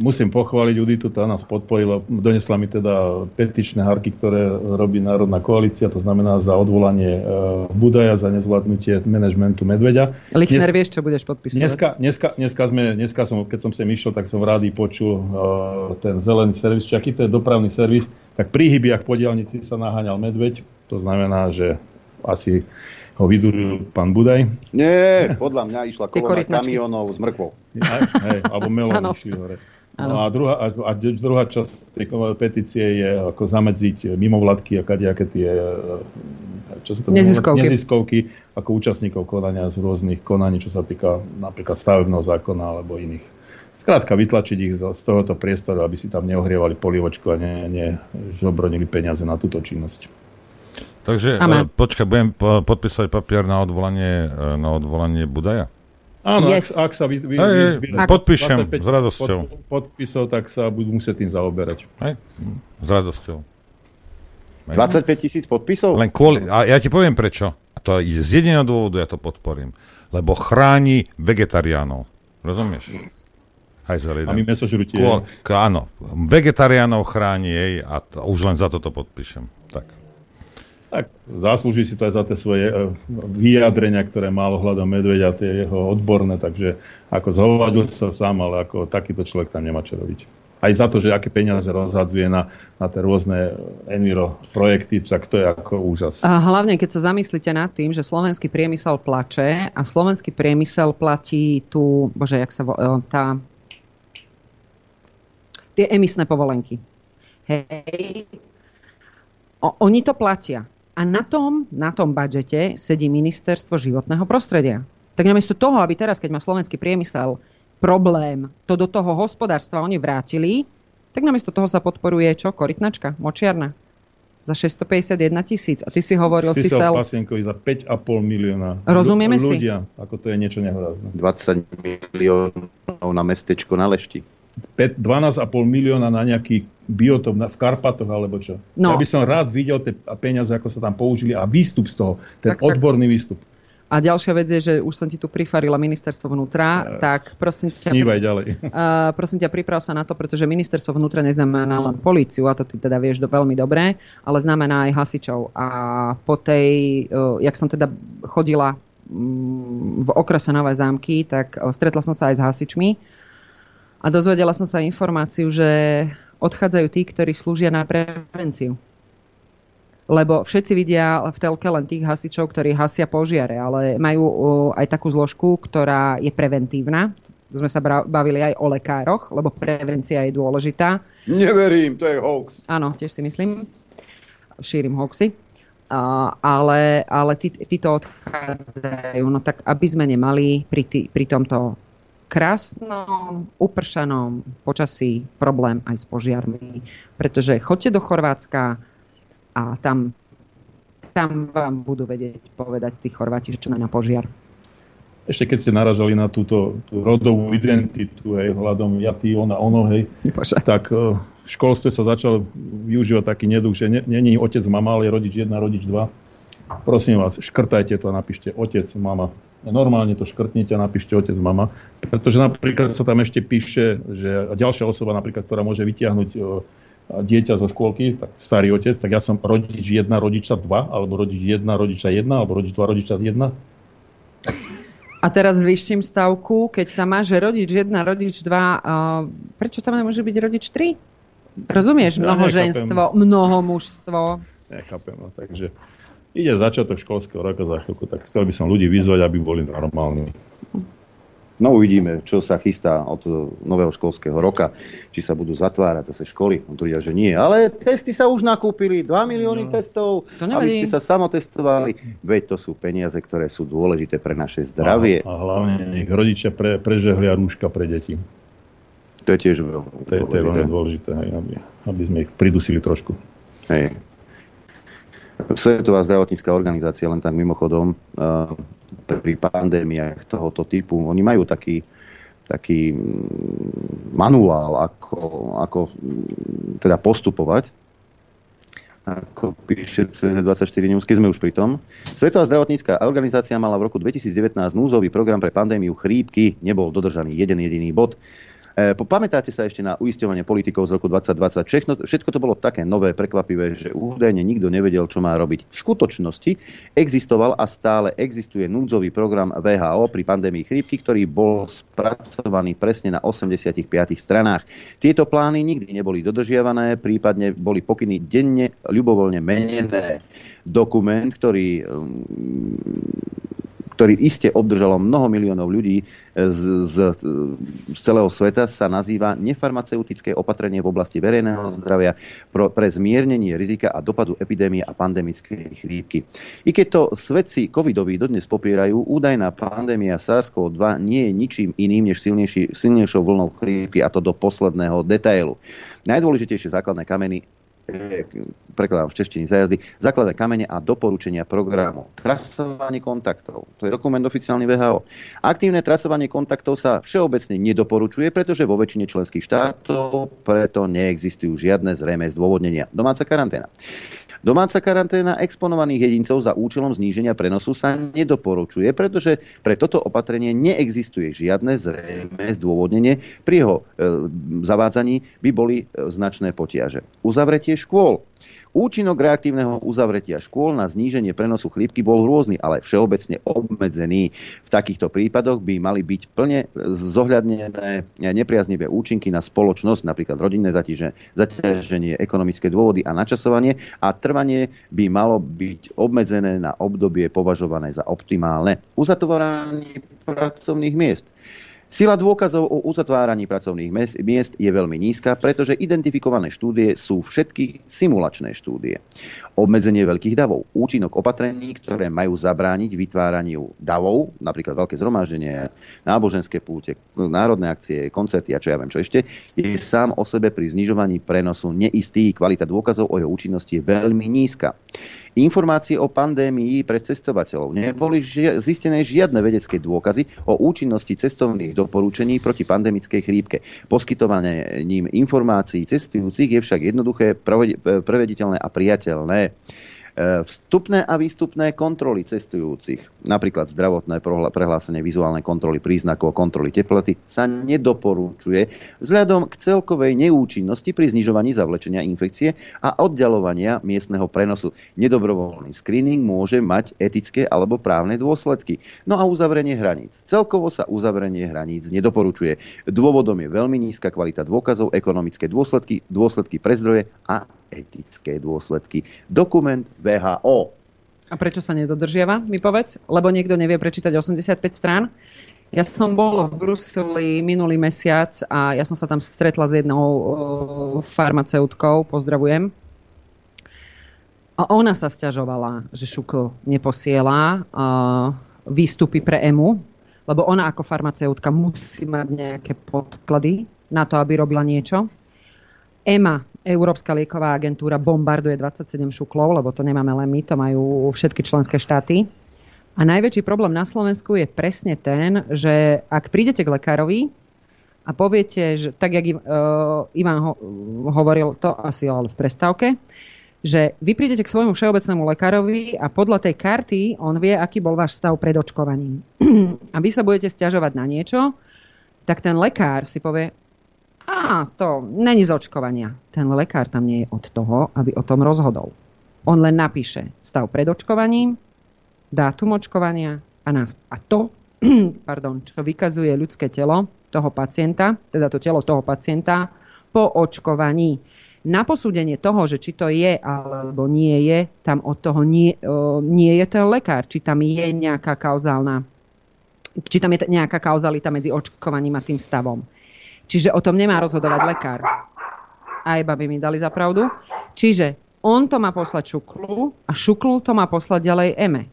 Musím pochváliť Juditu, tá nás podporila, donesla mi teda petičné harky, ktoré robí Národná koalícia, to znamená za odvolanie e, Budaja, za nezvládnutie manažmentu Medveďa. Lichner, vieš, čo budeš podpísať? Dneska, dneska, dneska, sme, dneska som, keď som sem išiel, tak som v rádi počul uh, ten zelený servis, či aký to je dopravný servis, tak pri hybiach po diálnici sa naháňal medveď, to znamená, že asi ho vyduril pán Budaj. Nie, podľa mňa išla kolona kamionov s mrkvou. Hej, hej, alebo melón išli hore. Áno. No a druhá, a, a druhá časť tej petície je ako zamedziť mimovládky a kadejaké tie e, čo sú to Neziskovky. neziskovky ako účastníkov konania z rôznych konaní, čo sa týka napríklad stavebného zákona alebo iných. Skrátka, vytlačiť ich z, z tohoto priestoru, aby si tam neohrievali polievočku a ne, ne peniaze na túto činnosť. Takže Amen. počkaj, budem po- podpísať papier na odvolanie, e, na odvolanie Budaja? Áno, Yes. ak, ak sa vy, vy, Hej, hej, vy, Ak- podpíšem s radosťou. Pod, podpisov, tak sa budú musieť tým zaoberať. Hej? S radosťou. 25 tisíc podpisov? Len kvôli, a ja ti poviem prečo. A to je z jediného dôvodu ja to podporím. Lebo chráni vegetariánov. Rozumieš? Aj za A my. Kvôl, k, áno, vegetariánov chráni jej a t- už len za toto podpíšem. Tak. Tak zaslúži si to aj za tie svoje e, vyjadrenia, ktoré mal ohľadom medveďa, tie jeho odborné, takže ako zhovadil sa sám, ale ako takýto človek tam nemá čo robiť. Aj za to, že aké peniaze rozhadzuje na, na tie rôzne enviro projekty, tak to je ako úžas. A hlavne, keď sa zamyslíte nad tým, že slovenský priemysel plače a slovenský priemysel platí tu, bože, jak sa vo, e, tá tie emisné povolenky. Hej. Oni to platia. A na tom, na tom budžete sedí ministerstvo životného prostredia. Tak namiesto toho, aby teraz, keď má slovenský priemysel problém, to do toho hospodárstva oni vrátili, tak namiesto toho sa podporuje čo? Korytnačka? Močiarna? Za 651 tisíc. A ty si hovoril si Sisel sel... Pasienkovi za 5,5 milióna. Rozumieme si? Ľudia, ako to je niečo nehorázne. 20 miliónov na mestečko na Lešti. 5, 12,5 milióna na nejaký biotop v Karpatoch alebo čo. No. Ja by som rád videl tie peniaze, ako sa tam použili a výstup z toho. Ten Tak, tak. odborný výstup. A ďalšia vec je, že už som ti tu prifarila ministerstvo vnútra, tak prosím ťa, ďalej. Uh, (laughs) prosím ťa, priprav sa na to, pretože ministerstvo vnútra neznamená len políciu, a to ty teda vieš do veľmi dobre, ale znamená aj hasičov. A po tej, uh, jak som teda chodila mm, v okrese Nové zámky, tak uh, stretla som sa aj s hasičmi a dozvedela som sa informáciu, že odchádzajú tí, ktorí slúžia na prevenciu. Lebo všetci vidia v telke len tých hasičov, ktorí hasia požiare, ale majú aj takú zložku, ktorá je preventívna. Sme sa bavili aj o lekároch, lebo prevencia je dôležitá. Neverím, to je hoax. Áno, tiež si myslím. Šírim hoaxy. Ale ale tí, títo odchádzajú. No tak aby sme nemali pri, tý, pri tomto krásnom, upršanom počasí problém aj s požiarmi. Pretože chodte do Chorvátska a tam, tam vám budú vedieť povedať tí Chorváti, že čo na požiar. Ešte keď ste naražali na túto tú rodovú identitu, hej, hľadom ja, ty, ona, ono, hej, Bože. tak eh, v školstve sa začal využívať taký neduch, že ne- není otec, mama, ale je rodič 1, rodič 2. Prosím vás, škrtajte to a napíšte otec, mama. Normálne to škrtnite a napíšte otec, mama. Pretože napríklad sa tam ešte píše, že ďalšia osoba, napríklad, ktorá môže vytiahnuť eh, dieťa zo škôlky, tak starý otec, tak ja som rodič 1, rodiča 2, alebo rodič 1, rodiča 1, alebo rodič 2, rodiča 1. A teraz vyšším stavku, keď tam máš rodič 1, rodič 2, uh, prečo tam nemôže byť rodič 3? Rozumieš? Ja Mnohoženstvo, mnohomužstvo. Nechápem, no, takže ide začiatok školského roka za chvíľku, tak chcel by som ľudí vyzvať, aby boli normálni. No uvidíme, čo sa chystá od nového školského roka. Či sa budú zatvárať zase školy. On tvrdia, že nie. Ale testy sa už nakúpili. 2 milióny no, testov. Aby ste sa samotestovali. Veď to sú peniaze, ktoré sú dôležité pre naše zdravie. A, a hlavne nech rodičia pre, prežehlia rúška pre deti. To je tiež veľmi to, je, to je veľmi dôležité, aby, aby sme ich pridusili trošku. Hej. Svetová zdravotnícká organizácia, len tak mimochodom, pri pandémiách tohoto typu, oni majú taký, taký mm, manuál, ako, ako mm, teda postupovať, ako píše CS24 News, keď sme už pri tom. Svetová zdravotnícká organizácia mala v roku 2019 núzový program pre pandémiu chrípky, nebol dodržaný jeden jediný bod. E, pamätáte sa ešte na uisťovanie politikov z roku 2020? Všechno, všetko to bolo také nové, prekvapivé, že údajne nikto nevedel, čo má robiť. V skutočnosti existoval a stále existuje núdzový program VHO pri pandémii chrípky, ktorý bol spracovaný presne na 85 stranách. Tieto plány nikdy neboli dodržiavané, prípadne boli pokyny denne ľubovoľne menené. Dokument, ktorý ktorý iste obdržalo mnoho miliónov ľudí z, z, z celého sveta, sa nazýva nefarmaceutické opatrenie v oblasti verejného zdravia pro, pre zmiernenie rizika a dopadu epidémie a pandemickej chrípky. I keď to svedci covidoví dodnes popierajú, údajná pandémia SARS-CoV-2 nie je ničím iným než silnejšou vlnou chrípky a to do posledného detailu. Najdôležitejšie základné kameny prekladám v češtine za jazdy, základné kamene a doporučenia programu. Trasovanie kontaktov, to je dokument oficiálny VHO. Aktívne trasovanie kontaktov sa všeobecne nedoporučuje, pretože vo väčšine členských štátov preto neexistujú žiadne zrejme zdôvodnenia. Domáca karanténa. Domáca karanténa exponovaných jedincov za účelom zníženia prenosu sa nedoporučuje, pretože pre toto opatrenie neexistuje žiadne zrejme zdôvodnenie. Pri jeho e, zavádzaní by boli e, značné potiaže. Uzavretie škôl. Účinok reaktívneho uzavretia škôl na zníženie prenosu chrípky bol rôzny, ale všeobecne obmedzený. V takýchto prípadoch by mali byť plne zohľadnené nepriaznivé účinky na spoločnosť, napríklad rodinné zaťaženie, ekonomické dôvody a načasovanie a trvanie by malo byť obmedzené na obdobie považované za optimálne. Uzatvoranie pracovných miest. Sila dôkazov o uzatváraní pracovných miest je veľmi nízka, pretože identifikované štúdie sú všetky simulačné štúdie. Obmedzenie veľkých davov, účinok opatrení, ktoré majú zabrániť vytváraniu davov, napríklad veľké zhromaždenie, náboženské púte, národné akcie, koncerty a čo ja viem čo ešte, je sám o sebe pri znižovaní prenosu neistý. Kvalita dôkazov o jeho účinnosti je veľmi nízka. Informácie o pandémii pre cestovateľov. Neboli zistené žiadne vedecké dôkazy o účinnosti cestovných doporučení proti pandemickej chrípke. Poskytovanie ním informácií cestujúcich je však jednoduché, prevediteľné a priateľné. E, vstupné a výstupné kontroly cestujúcich, napríklad zdravotné prehlásenie vizuálnej kontroly príznakov kontroly teploty, sa nedoporučuje vzhľadom k celkovej neúčinnosti pri znižovaní zavlečenia infekcie a oddalovania miestneho prenosu. Nedobrovoľný screening môže mať etické alebo právne dôsledky. No a uzavrenie hraníc. Celkovo sa uzavrenie hraníc nedoporučuje. Dôvodom je veľmi nízka kvalita dôkazov, ekonomické dôsledky, dôsledky pre zdroje a etické dôsledky. Dokument VHO. A prečo sa nedodržiava, mi povedz? Lebo niekto nevie prečítať 85 strán? Ja som bol v Bruseli minulý mesiac a ja som sa tam stretla s jednou farmaceutkou, pozdravujem. A ona sa stiažovala, že Šukl neposiela výstupy pre EMU, lebo ona ako farmaceutka musí mať nejaké podklady na to, aby robila niečo. EMA Európska lieková agentúra bombarduje 27 šuklov, lebo to nemáme len my, to majú všetky členské štáty. A najväčší problém na Slovensku je presne ten, že ak prídete k lekárovi a poviete, že tak, jak uh, Ivan ho, hovoril, to asi ale v prestávke, že vy prídete k svojmu všeobecnému lekárovi a podľa tej karty on vie, aký bol váš stav pred očkovaním. (clears throat) a vy sa budete stiažovať na niečo, tak ten lekár si povie, a to není z očkovania. Ten lekár tam nie je od toho, aby o tom rozhodol. On len napíše stav pred očkovaním, dátum očkovania a, nás, a to, (clears throat) pardon, čo vykazuje ľudské telo toho pacienta, teda to telo toho pacienta po očkovaní. Na posúdenie toho, že či to je alebo nie je, tam od toho nie, o, nie je ten lekár, či tam je nejaká kauzálna či tam je nejaká kauzalita medzi očkovaním a tým stavom. Čiže o tom nemá rozhodovať lekár. Aj babi mi dali za pravdu. Čiže on to má poslať šuklu a šuklu to má poslať ďalej EME.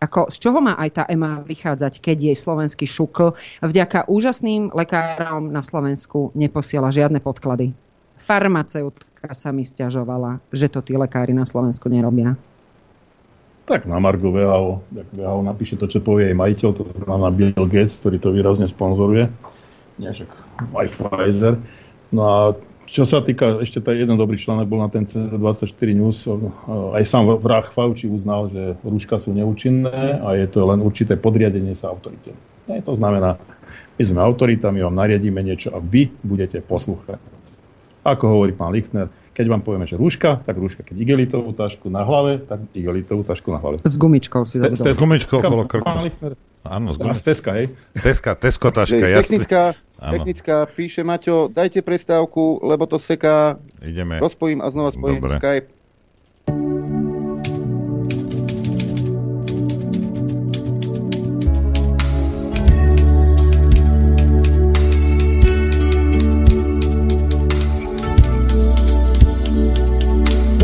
Ako, z čoho má aj tá EMA vychádzať, keď jej slovenský šukl vďaka úžasným lekárom na Slovensku neposiela žiadne podklady. Farmaceutka sa mi stiažovala, že to tí lekári na Slovensku nerobia. Tak na Margo VHO, tak VHO napíše to, čo povie aj majiteľ, to znamená Bill Gates, ktorý to výrazne sponzoruje. Nie, však aj Pfizer. No a čo sa týka, ešte taj jeden dobrý článok bol na ten CZ24 News, aj sám vrah Fauci uznal, že rúška sú neúčinné a je to len určité podriadenie sa autorite. Nie, to znamená, my sme autorita, my vám nariadíme niečo a vy budete poslúchať. Ako hovorí pán Lichner, keď vám povieme, že rúška, tak rúška. Keď igelitovú tašku na hlave, tak igelitovú tašku na hlave. S gumičkou si S gumičkou okolo krku. Áno, z gumičkou. Teska, hej? Teska, Tesko taška. Technická, Áno. technická, píše Maťo, dajte prestávku, lebo to seká. Ideme. Rozpojím a znova spojím Dobre. Skype.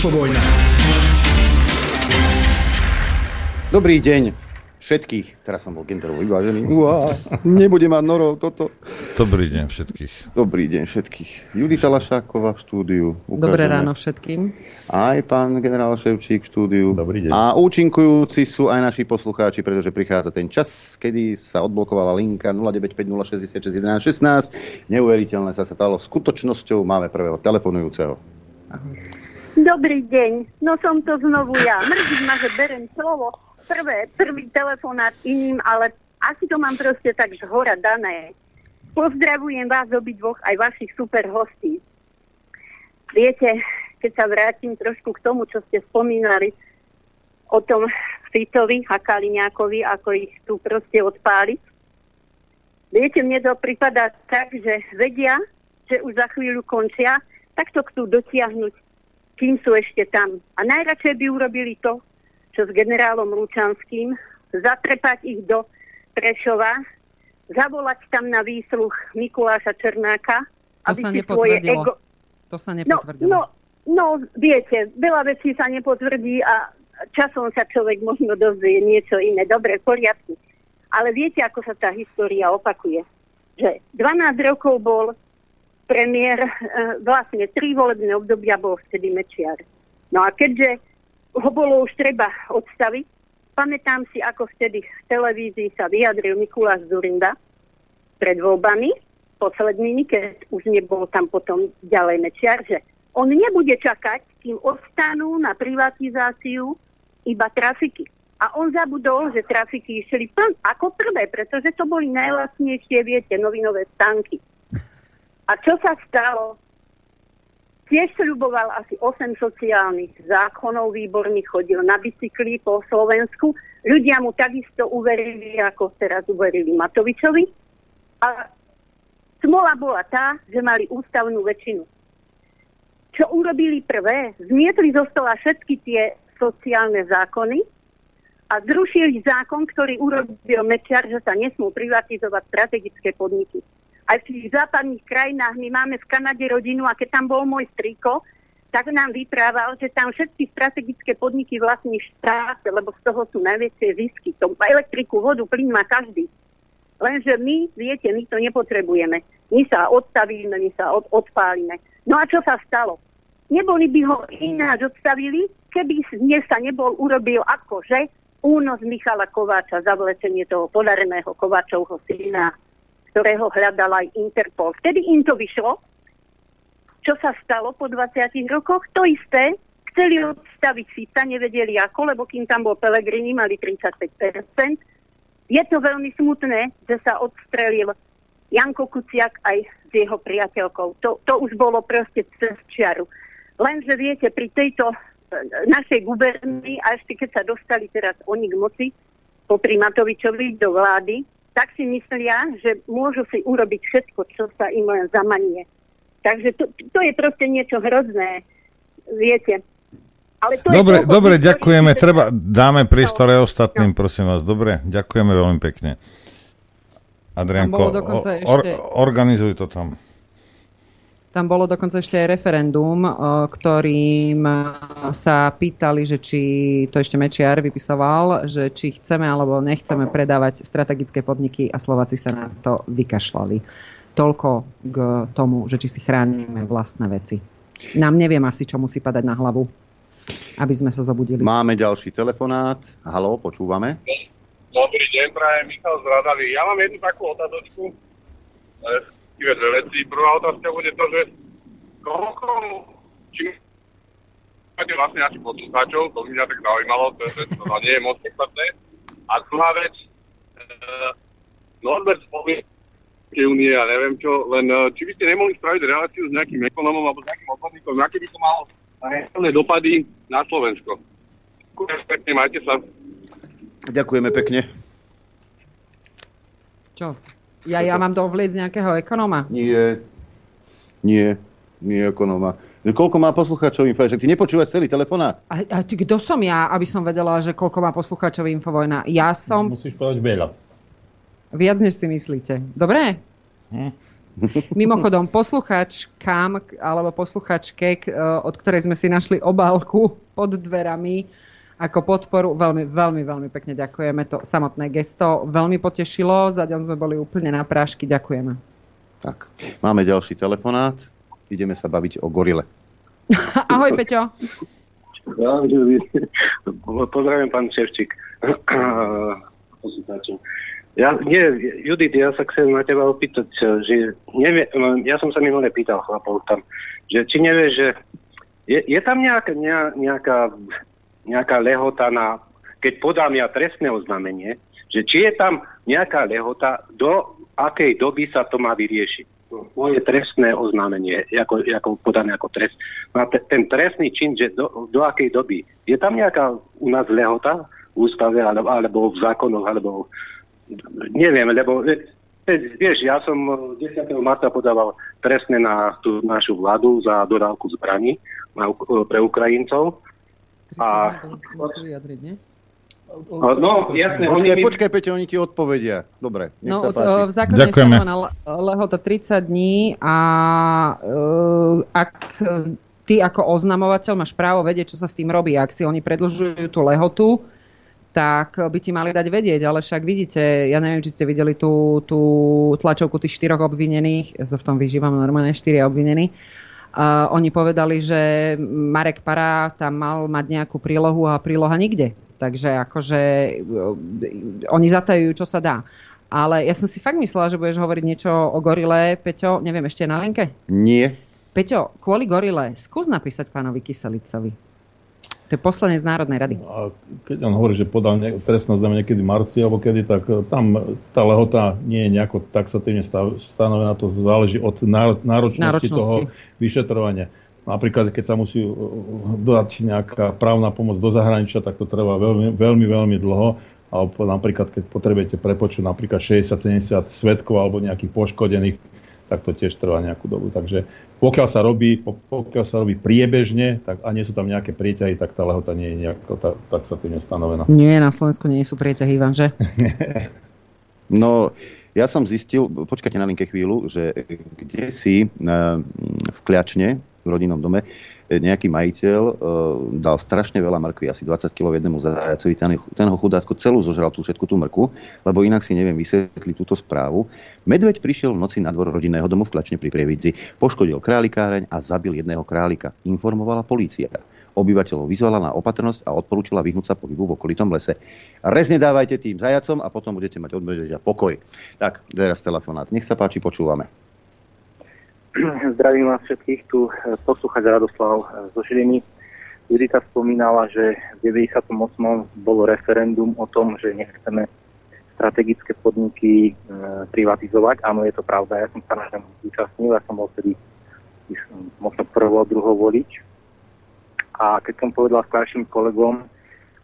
Infovojna. Dobrý deň. všetkých, teraz som bol genderovo vyvážený, Uá, nebude mať Noro toto. Dobrý deň všetkých. Dobrý deň všetkých. Judita Lašáková v štúdiu. Dobré Ukážeme. ráno všetkým. Aj pán generál Ševčík v štúdiu. Dobrý deň. A účinkujúci sú aj naši poslucháči, pretože prichádza ten čas, kedy sa odblokovala linka 0950661116. Neuveriteľné sa stalo skutočnosťou. Máme prvého telefonujúceho. Dobrý deň, no som to znovu ja. Mrzí ma, že berem slovo. Prvé, prvý telefonát iným, ale asi to mám proste tak z hora dané. Pozdravujem vás obidvoch aj vašich super hostí. Viete, keď sa vrátim trošku k tomu, čo ste spomínali o tom Ficovi a Kaliňákovi, ako ich tu proste odpáliť. Viete, mne to pripadá tak, že vedia, že už za chvíľu končia, tak to chcú dotiahnuť kým sú ešte tam. A najradšej by urobili to, čo s generálom Lučanským, zatrepať ich do Prešova, zavolať tam na výsluch Mikuláša Černáka, To aby sa si svoje ego... To sa No, nepotvrdilo. no, no, viete, veľa vecí sa nepotvrdí a časom sa človek možno dozvie niečo iné. Dobre, v poriadku. Ale viete, ako sa tá história opakuje? Že 12 rokov bol premiér, e, vlastne tri volebné obdobia bol vtedy Mečiar. No a keďže ho bolo už treba odstaviť, pamätám si, ako vtedy v televízii sa vyjadril Mikuláš Zurinda pred voľbami, poslednými, keď už nebol tam potom ďalej Mečiar, že on nebude čakať, kým ostanú na privatizáciu iba trafiky. A on zabudol, že trafiky išli pln ako prvé, pretože to boli najlacnejšie, viete, novinové stánky. A čo sa stalo? Tiež sľuboval asi 8 sociálnych zákonov, výborný chodil na bicykli po Slovensku. Ľudia mu takisto uverili, ako teraz uverili Matovičovi. A smola bola tá, že mali ústavnú väčšinu. Čo urobili prvé? Zmietli zo stola všetky tie sociálne zákony a zrušili zákon, ktorý urobil Mečiar, že sa nesmú privatizovať strategické podniky aj v tých západných krajinách. My máme v Kanade rodinu a keď tam bol môj striko, tak nám vyprával, že tam všetky strategické podniky vlastní štát, lebo z toho sú najväčšie zisky. To elektriku, vodu, plyn má každý. Lenže my, viete, my to nepotrebujeme. My sa odstavíme, my sa od, odpálime. No a čo sa stalo? Neboli by ho ináč odstavili, keby dnes sa nebol urobil akože únos Michala Kováča, zavlečenie toho podareného Kováčovho syna ktorého hľadal aj Interpol. Vtedy im to vyšlo. Čo sa stalo po 20 rokoch? To isté. Chceli odstaviť Fica, nevedeli ako, lebo kým tam bol Pelegrini, mali 35%. Je to veľmi smutné, že sa odstrelil Janko Kuciak aj s jeho priateľkou. To, to už bolo proste cez čiaru. Lenže viete, pri tejto e, našej guberni, a ešte keď sa dostali teraz oni k moci, popri Matovičovi do vlády, tak si myslia, že môžu si urobiť všetko, čo sa im len zamanie. Takže to, to je proste niečo hrozné, viete. Ale to Dobre, je toľko dobre, ďakujeme. Treba, dáme priestor aj ostatným, prosím vás. Dobre, ďakujeme veľmi pekne. Adrianko, or, ešte- organizuj to tam. Tam bolo dokonca ešte aj referendum, ktorým sa pýtali, že či to ešte Mečiar vypisoval, že či chceme alebo nechceme predávať strategické podniky a Slováci sa na to vykašľali. Toľko k tomu, že či si chránime vlastné veci. Nám neviem asi, čo musí padať na hlavu, aby sme sa zobudili. Máme ďalší telefonát. Halo, počúvame. Dobrý deň, prajem Michal Zradavý. Ja mám jednu takú otázočku. Respektíve dve veci. Prvá otázka bude to, že koľko, či máte vlastne našich poslucháčov, to by mňa tak zaujímalo, to, to, to, nie je moc podstatné. A druhá vec, e, Norbert spomína Európskej únie a neviem čo, len e, či by ste nemohli spraviť reláciu s nejakým ekonomom alebo s nejakým odborníkom, aké by to malo reálne dopady na Slovensko. Ďakujem pekne, majte sa. Ďakujeme pekne. Čo? Ja, ja mám dovliec nejakého ekonóma? Nie, nie, nie ekonóma. Koľko má poslucháčov info? Že ty nepočúvaš celý telefonát? A, a ty, kto som ja, aby som vedela, že koľko má poslucháčov Infovojna? Ja som Musíš povedať veľa. viac, než si myslíte. Dobre? (laughs) Mimochodom, posluchačkám alebo posluchačke, k- e, od ktorej sme si našli obálku pod dverami ako podporu. Veľmi, veľmi, veľmi pekne ďakujeme. To samotné gesto veľmi potešilo. Zatiaľ sme boli úplne na prášky. Ďakujeme. Tak, máme ďalší telefonát. Ideme sa baviť o gorile. (laughs) Ahoj, Peťo. Pozdravím pán Ševčík. Ja, nie, Judith, ja sa chcem na teba opýtať, že nevie, ja som sa minule pýtal chlapov tam, že či nevieš, že je, je tam nejaká, nejaká, nejaká lehota na, keď podám ja trestné oznámenie, že či je tam nejaká lehota, do akej doby sa to má vyriešiť. Moje trestné oznámenie, ako, ako podané ako trest. No a te, ten trestný čin, že do, do akej doby. Je tam nejaká u nás lehota v ústave, alebo, alebo v zákonoch, alebo neviem, lebo e, vieš, ja som e, 10. marca podával trestné na tú našu vládu za dodávku zbraní na, pre Ukrajincov. A, no, jasne, Počkaj, oni počkaj, Peťo, oni ti odpovedia. Dobre, nech No, sa páči. v zákone je stanovená le- lehota 30 dní a uh, ak ty ako oznamovateľ máš právo vedieť, čo sa s tým robí. Ak si oni predlžujú tú lehotu, tak by ti mali dať vedieť, ale však vidíte, ja neviem, či ste videli tú, tú tlačovku tých štyroch obvinených, ja sa v tom vyžívam normálne, štyri obvinení, Uh, oni povedali, že Marek Para tam mal mať nejakú prílohu a príloha nikde. Takže akože uh, oni zatajujú, čo sa dá. Ale ja som si fakt myslela, že budeš hovoriť niečo o gorile. Peťo, neviem, ešte je na linke? Nie. Peťo, kvôli gorile, skús napísať pánovi Kyselicovi. To je poslanec Národnej rady. A keď on hovorí, že podal ne- trestné oznámenie niekedy marci alebo kedy, tak e, tam tá lehota nie je nejako taxatívne stav- stanovená, to záleží od náro- náročnosti, Náročnosti. toho vyšetrovania. Napríklad, keď sa musí e, dodať nejaká právna pomoc do zahraničia, tak to trvá veľmi, veľmi, veľmi dlho. Alebo napríklad, keď potrebujete prepočuť napríklad 60-70 svetkov alebo nejakých poškodených, tak to tiež trvá nejakú dobu. Takže pokiaľ sa robí, po- pokiaľ sa robí priebežne tak, a nie sú tam nejaké prieťahy, tak tá lehota nie je nejako ta, taxatívne stanovená. Nie, na Slovensku nie sú prieťahy, Ivan, že? (laughs) No, ja som zistil, počkajte na linke chvíľu, že kde si v Kľačne, v rodinnom dome, nejaký majiteľ e, dal strašne veľa mrkvy, asi 20 kg jednému zajacovi, ten, ten ho chudátko celú zožral tú všetku tú mrku, lebo inak si neviem vysvetliť túto správu. Medveď prišiel v noci na dvor rodinného domu v Klačne pri Prievidzi, poškodil králikáreň a zabil jedného králika, informovala polícia. Obyvateľov vyzvala na opatrnosť a odporúčila vyhnúť sa pohybu v okolitom lese. Rezne dávajte tým zajacom a potom budete mať od pokoj. Tak, teraz telefonát. Nech sa páči, počúvame. (clears throat) Zdravím vás všetkých, tu eh, poslúchať Radoslav eh, zo Žiliny. Judita spomínala, že v 98. bolo referendum o tom, že nechceme strategické podniky e, privatizovať. Áno, je to pravda, ja som sa na tom zúčastnil, ja som bol vtedy možno prvo, druho volič. A keď som povedal starším kolegom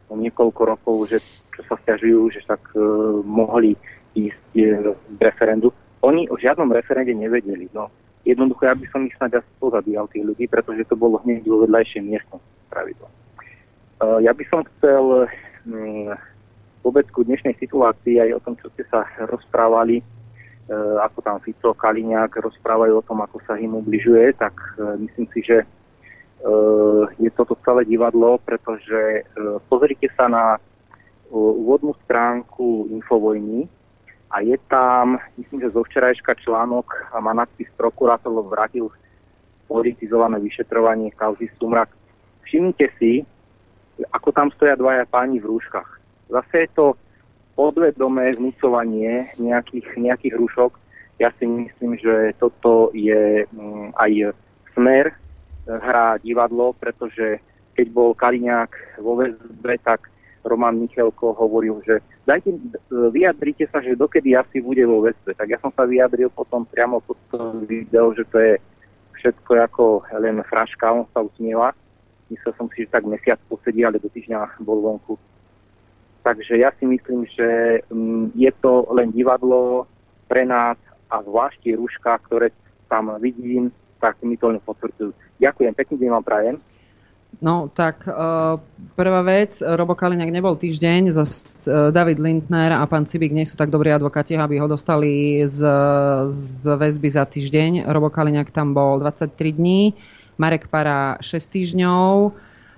o niekoľko rokov, že čo sa stiažujú, že tak e, mohli ísť e, k referendu, oni o žiadnom referende nevedeli. No, jednoducho, ja by som ich snáď asi pozabíjal tých ľudí, pretože to bolo hneď vo vedľajšej miestnosti pravidlo. Uh, ja by som chcel um, vôbec ku dnešnej situácii aj o tom, čo ste sa rozprávali, uh, ako tam Fico, Kaliňák rozprávajú o tom, ako sa im ubližuje, tak uh, myslím si, že je toto celé divadlo, pretože pozrite sa na úvodnú stránku Infovojny, a je tam, myslím, že zo včerajška článok a má nadpis prokurátor vrátil politizované vyšetrovanie kauzy Sumrak. Všimnite si, ako tam stoja dvaja páni v rúškach. Zase je to podvedomé vnúcovanie nejakých, nejakých rúšok. Ja si myslím, že toto je mm, aj smer, e, hrá divadlo, pretože keď bol Kaliňák vo väzbe, tak Roman Michelko hovoril, že dajte, vyjadrite sa, že dokedy asi bude vo väzbe. Tak ja som sa vyjadril potom priamo pod to video, že to je všetko ako len fraška, on sa usmieva. Myslel som si, že tak mesiac posedí, ale do týždňa bol vonku. Takže ja si myslím, že mm, je to len divadlo pre nás a zvlášť tie rúška, ktoré tam vidím, tak mi to len potvrdzujú. Ďakujem, pekný deň vám prajem. No tak uh, prvá vec, Robo Kaliňák nebol týždeň, uh, David Lindner a pán Cibik nie sú tak dobrí advokáti, aby ho dostali z, z väzby za týždeň. Robo Kaliňák tam bol 23 dní, Marek Para 6 týždňov.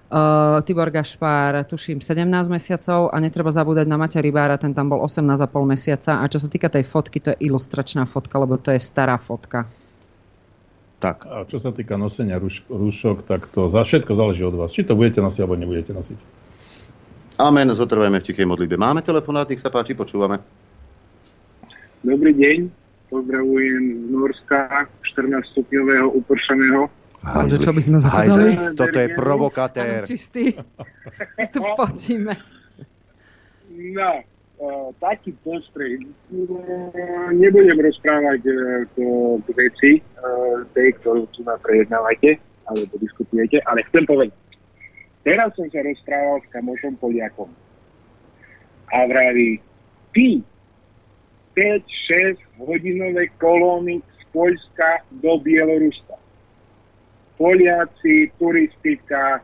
Uh, Tibor Gašpár, tuším, 17 mesiacov a netreba zabúdať na Maťa Rybára, ten tam bol 18,5 mesiaca. A čo sa týka tej fotky, to je ilustračná fotka, lebo to je stará fotka. Tak. A čo sa týka nosenia rúš- rúšok, tak to za všetko záleží od vás. Či to budete nosiť, alebo nebudete nosiť. Amen, zotrvajme v tichej modlitbe. Máme telefonát, nech sa páči, počúvame. Dobrý deň, pozdravujem z Norska, 14 stupňového upršaného. Ale čo by sme Hajzli, zakladali? toto je provokatér. Čistý. (laughs) Si tu potíme. No, taký postreh. Uh, nebudem rozprávať k veci, uh, tej, ktorú tu na prejednávate, alebo diskutujete, ale chcem povedať. Teraz som sa rozprával s kamošom Poliakom. A vraví, ty 5-6 hodinové kolóny z Poľska do Bieloruska. Poliaci, turistika,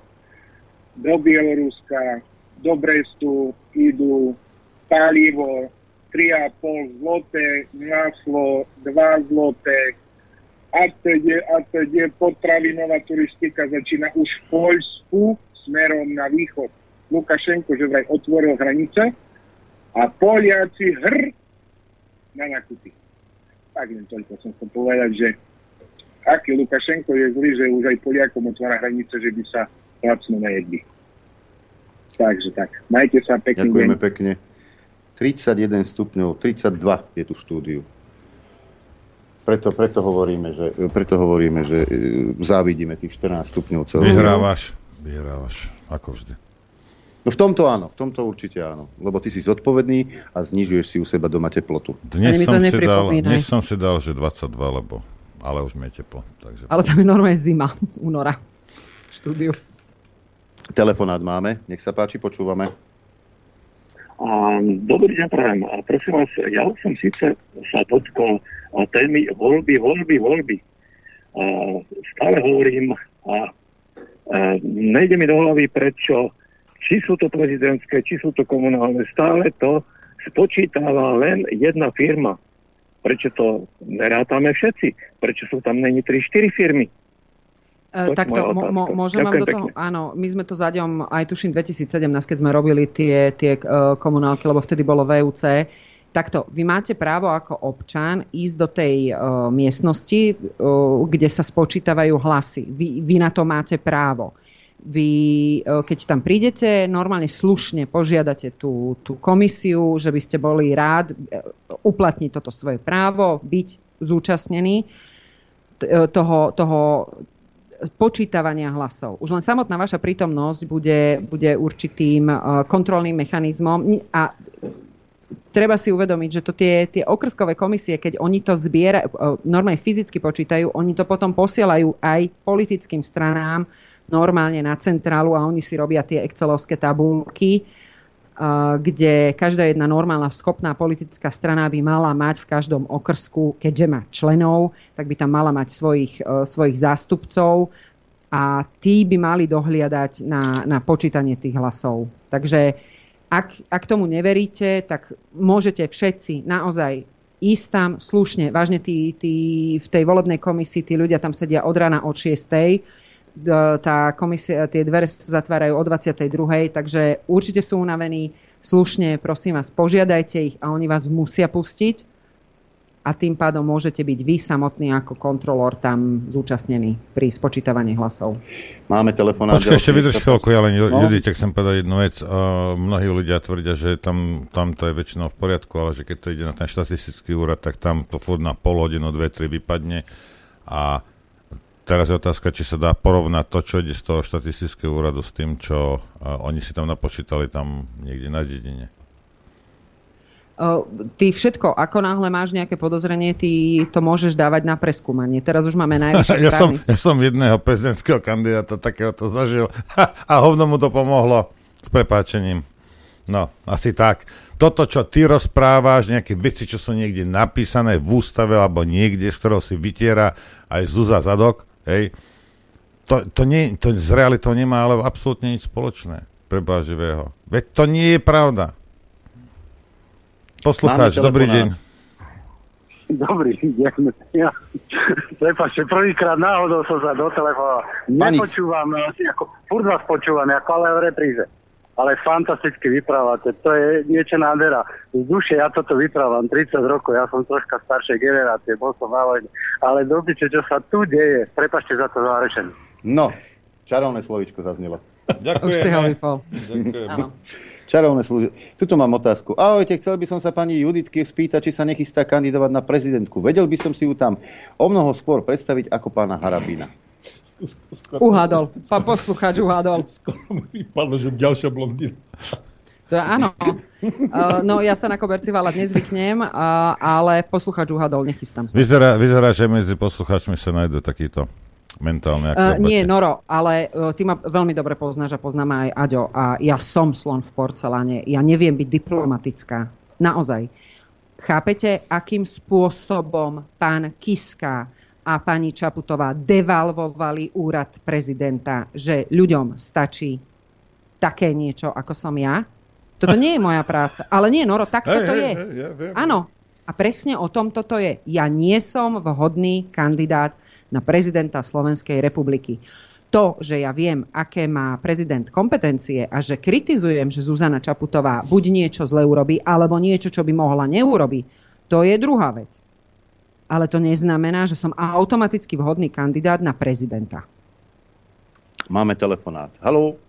do Bieloruska, do Brestu idú palivo 3,5 zloté, maslo 2 zloté, a teď, a teď potravinová turistika začína už v Poľsku smerom na východ. Lukašenko že vraj otvoril hranice a Poliaci hr na nakupy. Tak len toľko som chcel povedať, že aký Lukašenko je zlý, že už aj Poliakom otvára hranice, že by sa lacno nejedli. Takže tak. Majte sa pekný deň. Ďakujeme pekne. 31 stupňov, 32 je tu v štúdiu. Preto, preto, hovoríme, že, preto hovoríme, že e, závidíme tých 14 stupňov celého. Vyhrávaš, vyhrávaš, ako vždy. No v tomto áno, v tomto určite áno. Lebo ty si zodpovedný a znižuješ si u seba doma teplotu. Dnes som, si dal, dnes som si dal, že 22, lebo, ale už mi je teplo. Takže Ale tam je normálne zima, února. V štúdiu. Telefonát máme, nech sa páči, počúvame. Dobrý deň, prajem. Prosím vás, ja som síce sa dotkol témy voľby, voľby, voľby. Stále hovorím a nejde mi do hlavy, prečo, či sú to prezidentské, či sú to komunálne, stále to spočítava len jedna firma. Prečo to nerátame všetci? Prečo sú tam není 3-4 firmy? E, To takto, mo, môžem vám Ďakujem do toho, pekne. áno, my sme to zaďom aj tuším 2017, keď sme robili tie, tie uh, komunálky, lebo vtedy bolo VUC. Takto, vy máte právo ako občan ísť do tej uh, miestnosti, uh, kde sa spočítavajú hlasy. Vy, vy na to máte právo. Vy, uh, keď tam prídete, normálne slušne požiadate tú, tú komisiu, že by ste boli rád uh, uplatniť toto svoje právo, byť zúčastnený e, toho, toho počítavania hlasov. Už len samotná vaša prítomnosť bude, bude určitým eh, kontrolným mechanizmom Ni- a treba si uvedomiť, že to tie, tie okrskové komisie, keď oni to zbierajú, eh, normálne fyzicky počítajú, oni to potom posielajú aj politickým stranám normálne na centrálu a oni si robia tie excelovské tabulky, kde každá jedna normálna schopná politická strana by mala mať v každom okrsku, keďže má členov, tak by tam mala mať svojich, eh, svojich zástupcov a tí by mali dohliadať na, na počítanie tých hlasov. Takže ak, ak tomu neveríte, tak môžete všetci naozaj ísť tam slušne. Vážne tí, tí, v tej volebnej komisii tí ľudia tam sedia od rána od 6 d- tá komisia, tie dvere sa zatvárajú o 22. Takže určite sú unavení. Slušne, prosím vás, požiadajte ich a oni vás musia pustiť a tým pádom môžete byť vy samotný ako kontrolór tam zúčastnený pri spočítavaní hlasov. Máme telefonát. Počkaj, ešte vydrž chvíľku, ja len No. Judite chcem povedať jednu vec. Uh, mnohí ľudia tvrdia, že tam, tam to je väčšinou v poriadku, ale že keď to ide na ten štatistický úrad, tak tam to furt na pol hodinu, dve, tri vypadne. A teraz je otázka, či sa dá porovnať to, čo ide z toho štatistického úradu s tým, čo uh, oni si tam napočítali tam niekde na dedine. Uh, ty všetko, ako náhle máš nejaké podozrenie, ty to môžeš dávať na preskúmanie. Teraz už máme (laughs) najvyšší ja, som, ja som jedného prezidentského kandidáta takéhoto zažil (laughs) a hovno mu to pomohlo s prepáčením. No, asi tak. Toto, čo ty rozprávaš, nejaké veci, čo sú niekde napísané v ústave alebo niekde, z ktorého si vytiera aj Zuza zadok, hej, to, to, nie, to s realitou nemá ale absolútne nič spoločné. Preba živého. Veď to nie je pravda. Poslucháč, dobrý deň. Dobrý deň. Ja, prepáčte, prvýkrát náhodou som sa dotelefonoval. Nepočúvam, asi ako, furt vás počúvam, ako ale v repríze. Ale fantasticky vyprávate, to je niečo nádhera. Z duše ja toto vyprávam 30 rokov, ja som troška staršej generácie, bol som na vojne. Ale dobyče, čo sa tu deje, prepačte za to zárešenie. No, čarovné slovičko zaznelo. Ďakujem. Čarovné slúži. Tuto mám otázku. Ahojte, chcel by som sa pani Juditky spýtať, či sa nechystá kandidovať na prezidentku. Vedel by som si ju tam o mnoho skôr predstaviť ako pána Harabína. Uhádol. Pán poslucháč uhádol. Vypadlo, že ďalšia blondína. To je áno. Uh, (laughs) no ja sa na koberci valať nezvyknem, uh, ale poslucháč uhádol, nechystám sa. Vyzerá, vyzerá, že medzi poslucháčmi sa nájde takýto mentálny Uh, akrobati. nie, Noro, ale uh, ty ma veľmi dobre poznáš a poznáme aj Aďo. A ja som slon v porceláne. Ja neviem byť diplomatická. Naozaj. Chápete, akým spôsobom pán Kiska a pani Čaputová devalvovali úrad prezidenta, že ľuďom stačí také niečo, ako som ja? Toto nie je moja práca. Ale nie, Noro, takto Hej, to hej, je. hej, ja. Áno. A presne o tom toto je. Ja nie som vhodný kandidát na prezidenta Slovenskej republiky. To, že ja viem, aké má prezident kompetencie a že kritizujem, že Zuzana Čaputová buď niečo zle urobí, alebo niečo, čo by mohla neurobiť, to je druhá vec. Ale to neznamená, že som automaticky vhodný kandidát na prezidenta. Máme telefonát. Haló?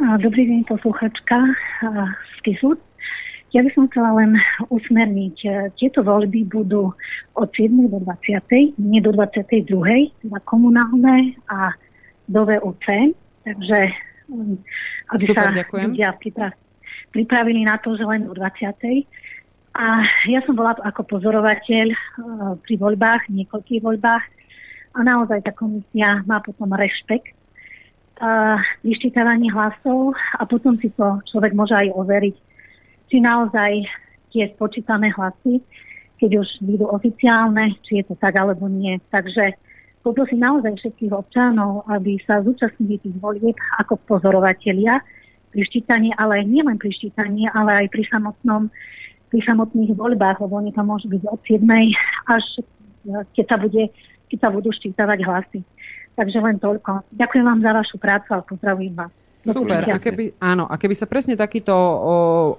Dobrý deň, posluchačka a, z KISu. Ja by som chcela len usmerniť. e, Tieto voľby budú od 7. do 20. nie do 22. teda komunálne a do VUC. Takže um, aby Super, sa ďakujem. ľudia pripra- pripravili na to, že len do 20. A ja som bola ako pozorovateľ e, pri voľbách, niekoľkých voľbách a naozaj tá komisia má potom rešpekt uh, vyščítavanie hlasov a potom si to človek môže aj overiť, či naozaj tie spočítané hlasy, keď už budú oficiálne, či je to tak alebo nie. Takže poprosím naozaj všetkých občanov, aby sa zúčastnili tých volieb ako pozorovatelia pri ščítaní, ale nielen pri ščítaní, ale aj pri samotnom pri samotných voľbách, lebo oni tam môžu byť od 7. až eh, keď sa, bude, keď sa budú ščítavať hlasy. Takže len toľko. Ďakujem vám za vašu prácu a pozdravujem vás. Super. A keby, áno, a keby sa presne takíto o,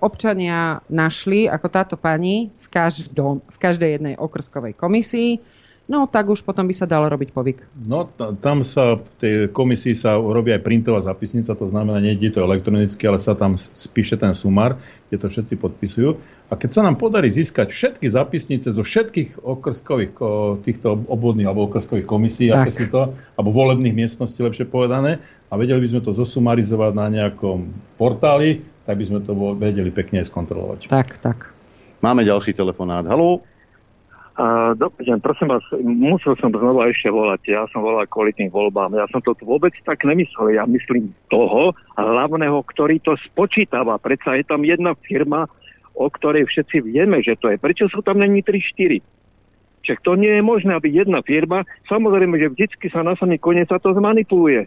občania našli, ako táto pani, v, každom, v každej jednej okrskovej komisii, no tak už potom by sa dalo robiť povyk. No, tam sa v tej komisii sa robí aj printová zapisnica, to znamená, nie je to elektronicky, ale sa tam spíše ten sumár, kde to všetci podpisujú. A keď sa nám podarí získať všetky zapisnice zo všetkých okrskových ko- týchto obvodných alebo okrskových komisí, Tak. aké sú to, alebo volebných miestností, lepšie povedané, a vedeli by sme to zosumarizovať na nejakom portáli, tak by sme to vedeli pekne aj skontrolovať. Tak, tak. Máme ďalší telefonát. Haló? Dobrý deň, prosím vás, musel som znova ešte volať. Ja som volal kvôli tým voľbám. Ja som to vôbec tak nemyslel. Ja myslím toho hlavného, ktorý to spočítava. Predsa je tam jedna firma, o ktorej všetci vieme, že to je. Prečo sú tam není 3-4? Však to nie je možné, aby jedna firma, samozrejme, že vždycky sa na samý koniec sa to zmanipuluje.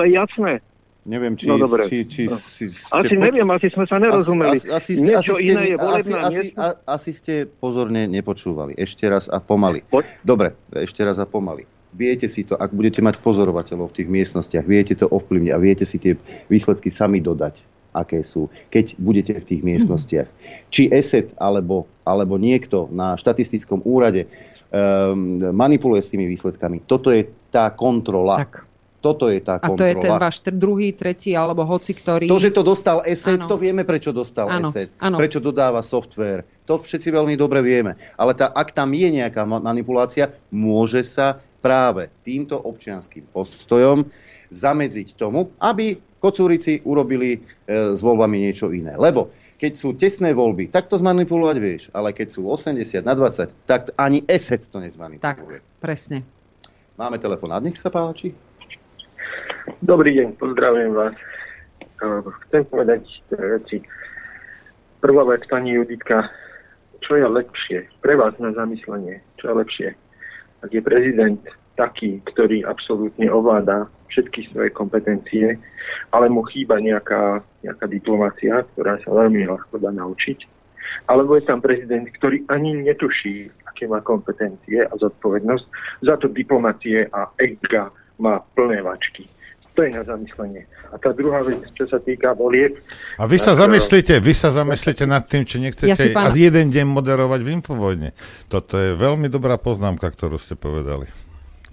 To je jasné. Neviem, či... No, dobre. či, či, No. si, Asi neviem, asi sme sa nerozumeli. Asi, asi, ste- Niečo asi ste, iné je volebná asi, asi, miestnosť. a- asi ste pozorne nepočúvali. Ešte raz a pomaly. Dobre, ešte raz a pomaly. Viete si to, ak budete mať pozorovateľov v tých miestnostiach, viete to ovplyvniť a viete si tie výsledky sami dodať, aké sú, keď budete v tých miestnostiach. Či ESET alebo, alebo niekto na štatistickom úrade um, manipuluje s tými výsledkami. Toto je tá kontrola. Tak. Toto je tá A kontrola. to je ten váš tr- druhý, tretí alebo hoci ktorý. To, že to dostal ESET, to vieme, prečo dostal Áno, ESET. Prečo dodáva software. To všetci veľmi dobre vieme. Ale tá, ak tam je nejaká ma- manipulácia, môže sa práve týmto občianským postojom zamedziť tomu, aby kocúrici urobili e, s voľbami niečo iné. Lebo keď sú tesné voľby, tak to zmanipulovať vieš, ale keď sú 80 na 20, tak ani ESET to nezmanipuluje. Tak, presne. Máme telefonát, nech sa páči. Dobrý deň, pozdravujem vás. Eh, Chcem povedať dve veci. Prvá vec, pani Juditka, čo je lepšie pre vás na zamyslenie? Čo je lepšie? Ak je prezident taký, ktorý absolútne ovláda všetky svoje kompetencie, ale mu chýba nejaká, nejaká diplomácia, ktorá sa veľmi ľahko dá naučiť, Alebo je tam prezident, ktorý ani netuší, aké má kompetencie a zodpovednosť. Za to diplomacie a ega má plné vačky. To je na zamyslenie. A tá druhá vec, čo sa týka volieb... A vy sa tak, zamyslíte, vy sa zamyslíte nad tým, či Ja nechcete si pán- a jeden deň moderovať v Infovojne. Toto je veľmi dobrá poznámka, ktorú ste povedali.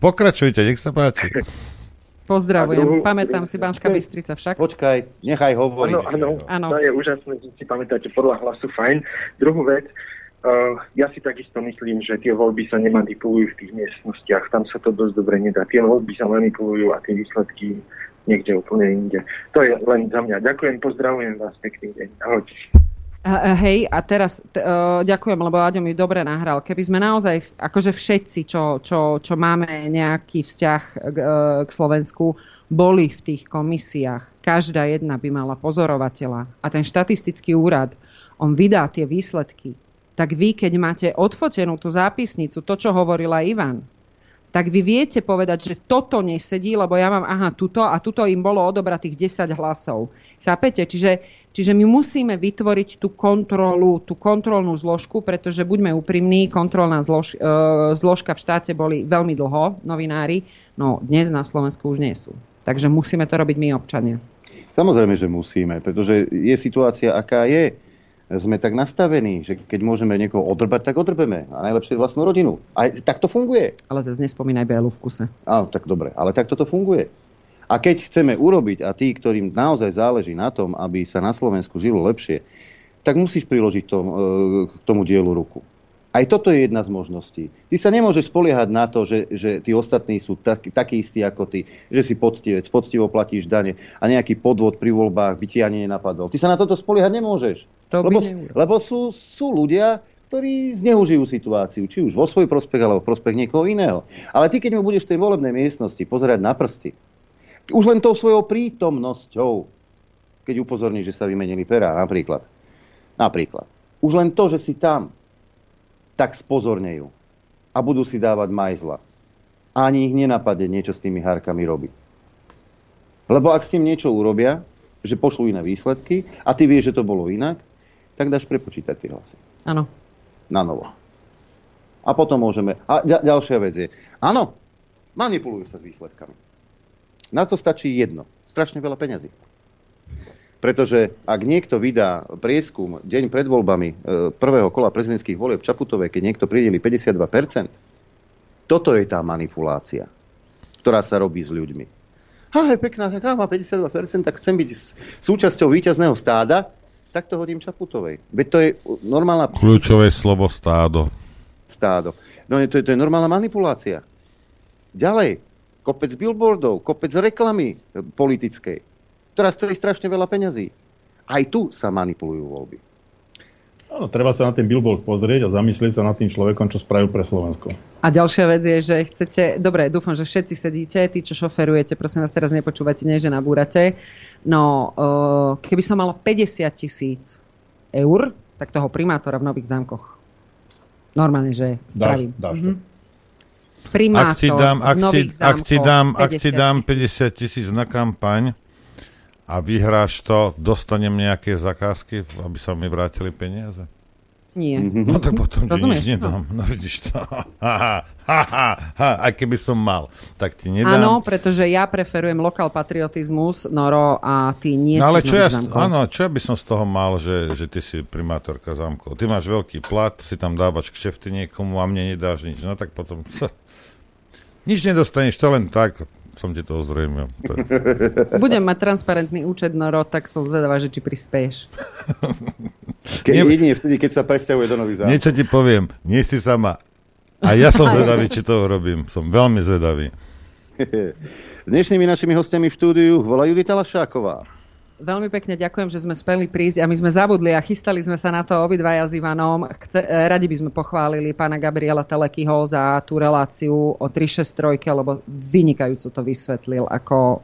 Pokračujte, nech sa páči. (laughs) Pozdravujem. Druhú- Pamätám si Banská Bystrica však. Počkaj, nechaj hovoriť. Áno, áno, to je úžasné, že si pamätáte podľa hlasu, fajn. Druhú vec, ja si takisto myslím, že tie voľby sa nemanipulujú v tých miestnostiach, tam sa to dosť dobre nedá. Tie voľby sa manipulujú a tie výsledky niekde úplne inde. To je len za mňa. Ďakujem, pozdravujem vás, pekný deň. Ahojte. Hej, a teraz t- uh, ďakujem, lebo Aďo mi dobre nahral. Keby sme naozaj, akože všetci, čo, čo, čo máme nejaký vzťah k, uh, k Slovensku, boli v tých komisiách, každá jedna by mala pozorovateľa a ten štatistický úrad, on vydá tie výsledky, tak vy, keď máte odfotenú tú zápisnicu, to, čo hovorila Ivan, tak vy viete povedať, že toto nesedí, lebo ja mám, aha, tuto a tuto im bolo odobratých 10 hlasov. Chápete? Čiže, čiže my musíme vytvoriť tú kontrolu, tú kontrolnú zložku, pretože buďme úprimní, kontrolná zlož, e, zložka v štáte boli veľmi dlho, novinári, no dnes na Slovensku už nie sú. Takže musíme to robiť my, občania. Samozrejme, že musíme, pretože je situácia, aká je. Sme tak nastavení, že keď môžeme niekoho odrbať, tak odrbeme. A najlepšie vlastnú rodinu. A tak to funguje. Ale zase nespomínaj Bélu v kuse. Áno, tak dobre, ale takto to funguje. A keď chceme urobiť, a tí, ktorým naozaj záleží na tom, aby sa na Slovensku žilo lepšie, tak musíš priložiť tom, e, k tomu dielu ruku. Aj toto je jedna z možností. Ty sa nemôžeš spoliehať na to, že, že tí ostatní sú tak, takí istí ako ty, že si poctivec, poctivo platíš dane a nejaký podvod pri voľbách by ti ani nenapadol. Ty sa na toto spoliehať nemôžeš. To lebo lebo sú, sú ľudia, ktorí zneužijú situáciu, či už vo svoj prospech, alebo v prospech niekoho iného. Ale ty, keď mu budeš v tej volebnej miestnosti pozerať na prsty, už len tou svojou prítomnosťou, keď upozorní, že sa vymenili perá, napríklad. Napríklad. Už len to, že si tam, tak spozornejú. A budú si dávať majzla. A ani ich nenapadne niečo s tými hárkami robiť. Lebo ak s tým niečo urobia, že pošlú iné výsledky a ty vieš, že to bolo inak, tak dáš prepočítať tie hlasy. Áno. Na novo. A potom môžeme... A ďa, ďalšia vec je... Áno, manipulujú sa s výsledkami. Na to stačí jedno. Strašne veľa peňazí. Pretože ak niekto vydá prieskum deň pred voľbami e, prvého kola prezidentských volieb Čaputovej, keď niekto prideli 52%, toto je tá manipulácia, ktorá sa robí s ľuďmi. Ha, je pekná, tak á, má 52%, tak chcem byť súčasťou víťazného stáda, tak to hodím Čaputovej. Veď to je normálna Kľúčové slovo stádo. stádo. No to je, to je normálna manipulácia. Ďalej, kopec billboardov, kopec reklamy e, politickej, ktorá stojí strašne veľa peňazí. Aj tu sa manipulujú voľby. Áno, treba sa na ten billboard pozrieť a zamyslieť sa nad tým človekom, čo spravil pre Slovensko. A ďalšia vec je, že chcete, dobre, dúfam, že všetci sedíte, tí, čo šoferujete, prosím vás, teraz nepočúvate, nie, že nabúrate. No, uh, keby som mala 50 tisíc eur, tak toho primátora v Nových zámkoch. Normálne, že spravím. dáš Mhm. Ak Primátor ti dám, v ak ti, ak ti dám, ak ti 50 dám 50 tisíc na kampaň a vyhráš to, dostanem nejaké zakázky, aby sa mi vrátili peniaze? Nie. No tak potom ti nič nedám. No vidíš to. Ha, ha, ha, ha, ha, aj keby som mal, tak ti nedám. Áno, pretože ja preferujem lokal patriotizmus, Noro, a ty nie No ale si čo ja, zámkov. áno, čo ja by som z toho mal, že, že ty si primátorka zámkov. Ty máš veľký plat, si tam dávaš kšefty niekomu a mne nedáš nič. No tak potom... (laughs) Nič nedostaneš, to len tak som ti to ozrejmil. To je- (laughs) Budem mať transparentný účet, Noro, tak som zvedavá, že či prispieš. Ke, Nie- jedine vtedy, keď sa presťahuje do nových zámkov. Niečo ti poviem, nie si sama. A ja som (laughs) zvedavý, či to urobím. Som veľmi zvedavý. (laughs) Dnešnými našimi hostiami v štúdiu bola Judita Lašáková. Veľmi pekne ďakujem, že sme speli prísť a my sme zabudli a chystali sme sa na to obidvaja s Ivanom. Chce, e, radi by sme pochválili pána Gabriela Telekyho za tú reláciu o 363, lebo vynikajúco to vysvetlil ako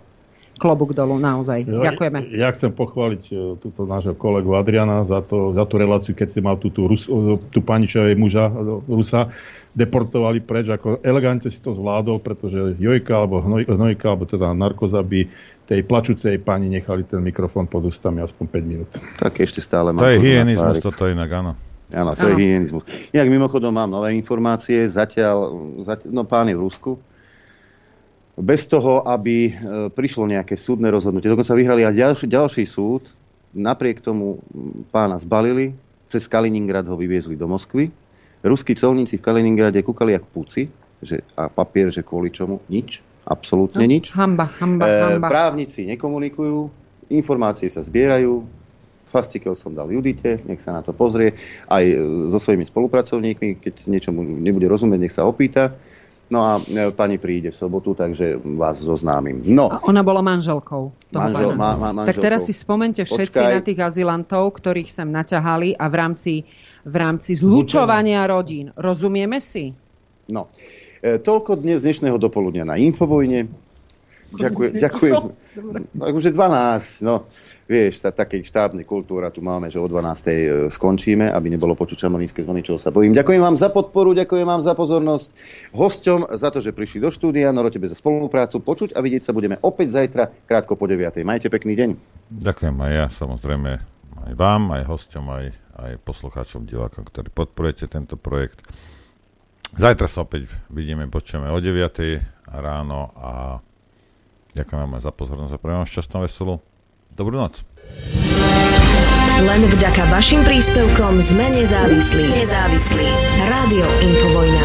klobúk dolu, naozaj. Ďakujeme. Ja chcem pochváliť e, túto nášho kolegu Adriana za, to, za tú reláciu, keď si mal tú, tú, Rus, e, tú pani, čo je muža, e, Rusa, deportovali preč, ako elegantne si to zvládol, pretože Jojka, alebo hnoj, Hnojka, alebo teda narkoza by tej plačúcej pani nechali ten mikrofón pod ústami aspoň 5 minút. Tak ešte stále má To je hyenizmus, toto inak, áno. Áno, to je Áno. hygienizmus. Inak mimochodom mám nové informácie, zatiaľ, zatiaľ no pán je v Rusku, bez toho, aby e, prišlo nejaké súdne rozhodnutie. Dokonca vyhrali aj ďalší, ďalší súd, napriek tomu pána zbalili, cez Kaliningrad ho vyviezli do Moskvy. Ruskí colníci v Kaliningrade kúkali jak puci, že, a papier, že kvôli čomu? Nič. Absolútne No, nič. Hamba, hamba, E, hamba. právnici nekomunikujú, informácie sa zbierajú, fastikel som dal Judite, nech sa na to pozrie, aj e, so svojimi spolupracovníkmi, keď niečomu nebude rozumieť, nech sa opýta. No a e, pani príde v sobotu, takže vás zoznámim. No, A ona bola manželkou. Manžel- pána. má- má tak manželkou. teraz si spomente všetci Počkaj. na tých azylantov, ktorých sem naťahali a v rámci, v rámci zlučovania rodín. Rozumieme si? no. E, toľko dnes dnešného dopoludnia na Infovojne. Ďakujem. ďakujem. Tak už je 12, no. Vieš, tá, takej štábnej kultúra tu máme, že o 12. skončíme, aby nebolo počuť čamorinské zvony, čoho sa bojím. Ďakujem vám za podporu, ďakujem vám za pozornosť. Hosťom za to, že prišli do štúdia, Noro tebe za spoluprácu. Počuť a vidieť sa budeme opäť zajtra, krátko po 9. Majte pekný deň. Ďakujem aj ja, samozrejme aj vám, aj hosťom, aj, aj poslucháčom, divákom, ktorí podporujete tento projekt. Zajtra sa opäť vidíme, počujeme o 9. ráno a ďakujem vám za pozornosť a prajem vám šťastnú veselú dobrú noc. Len vďaka vašim príspevkom sme nezávislí. Nezávislí. Rádio Infovojna.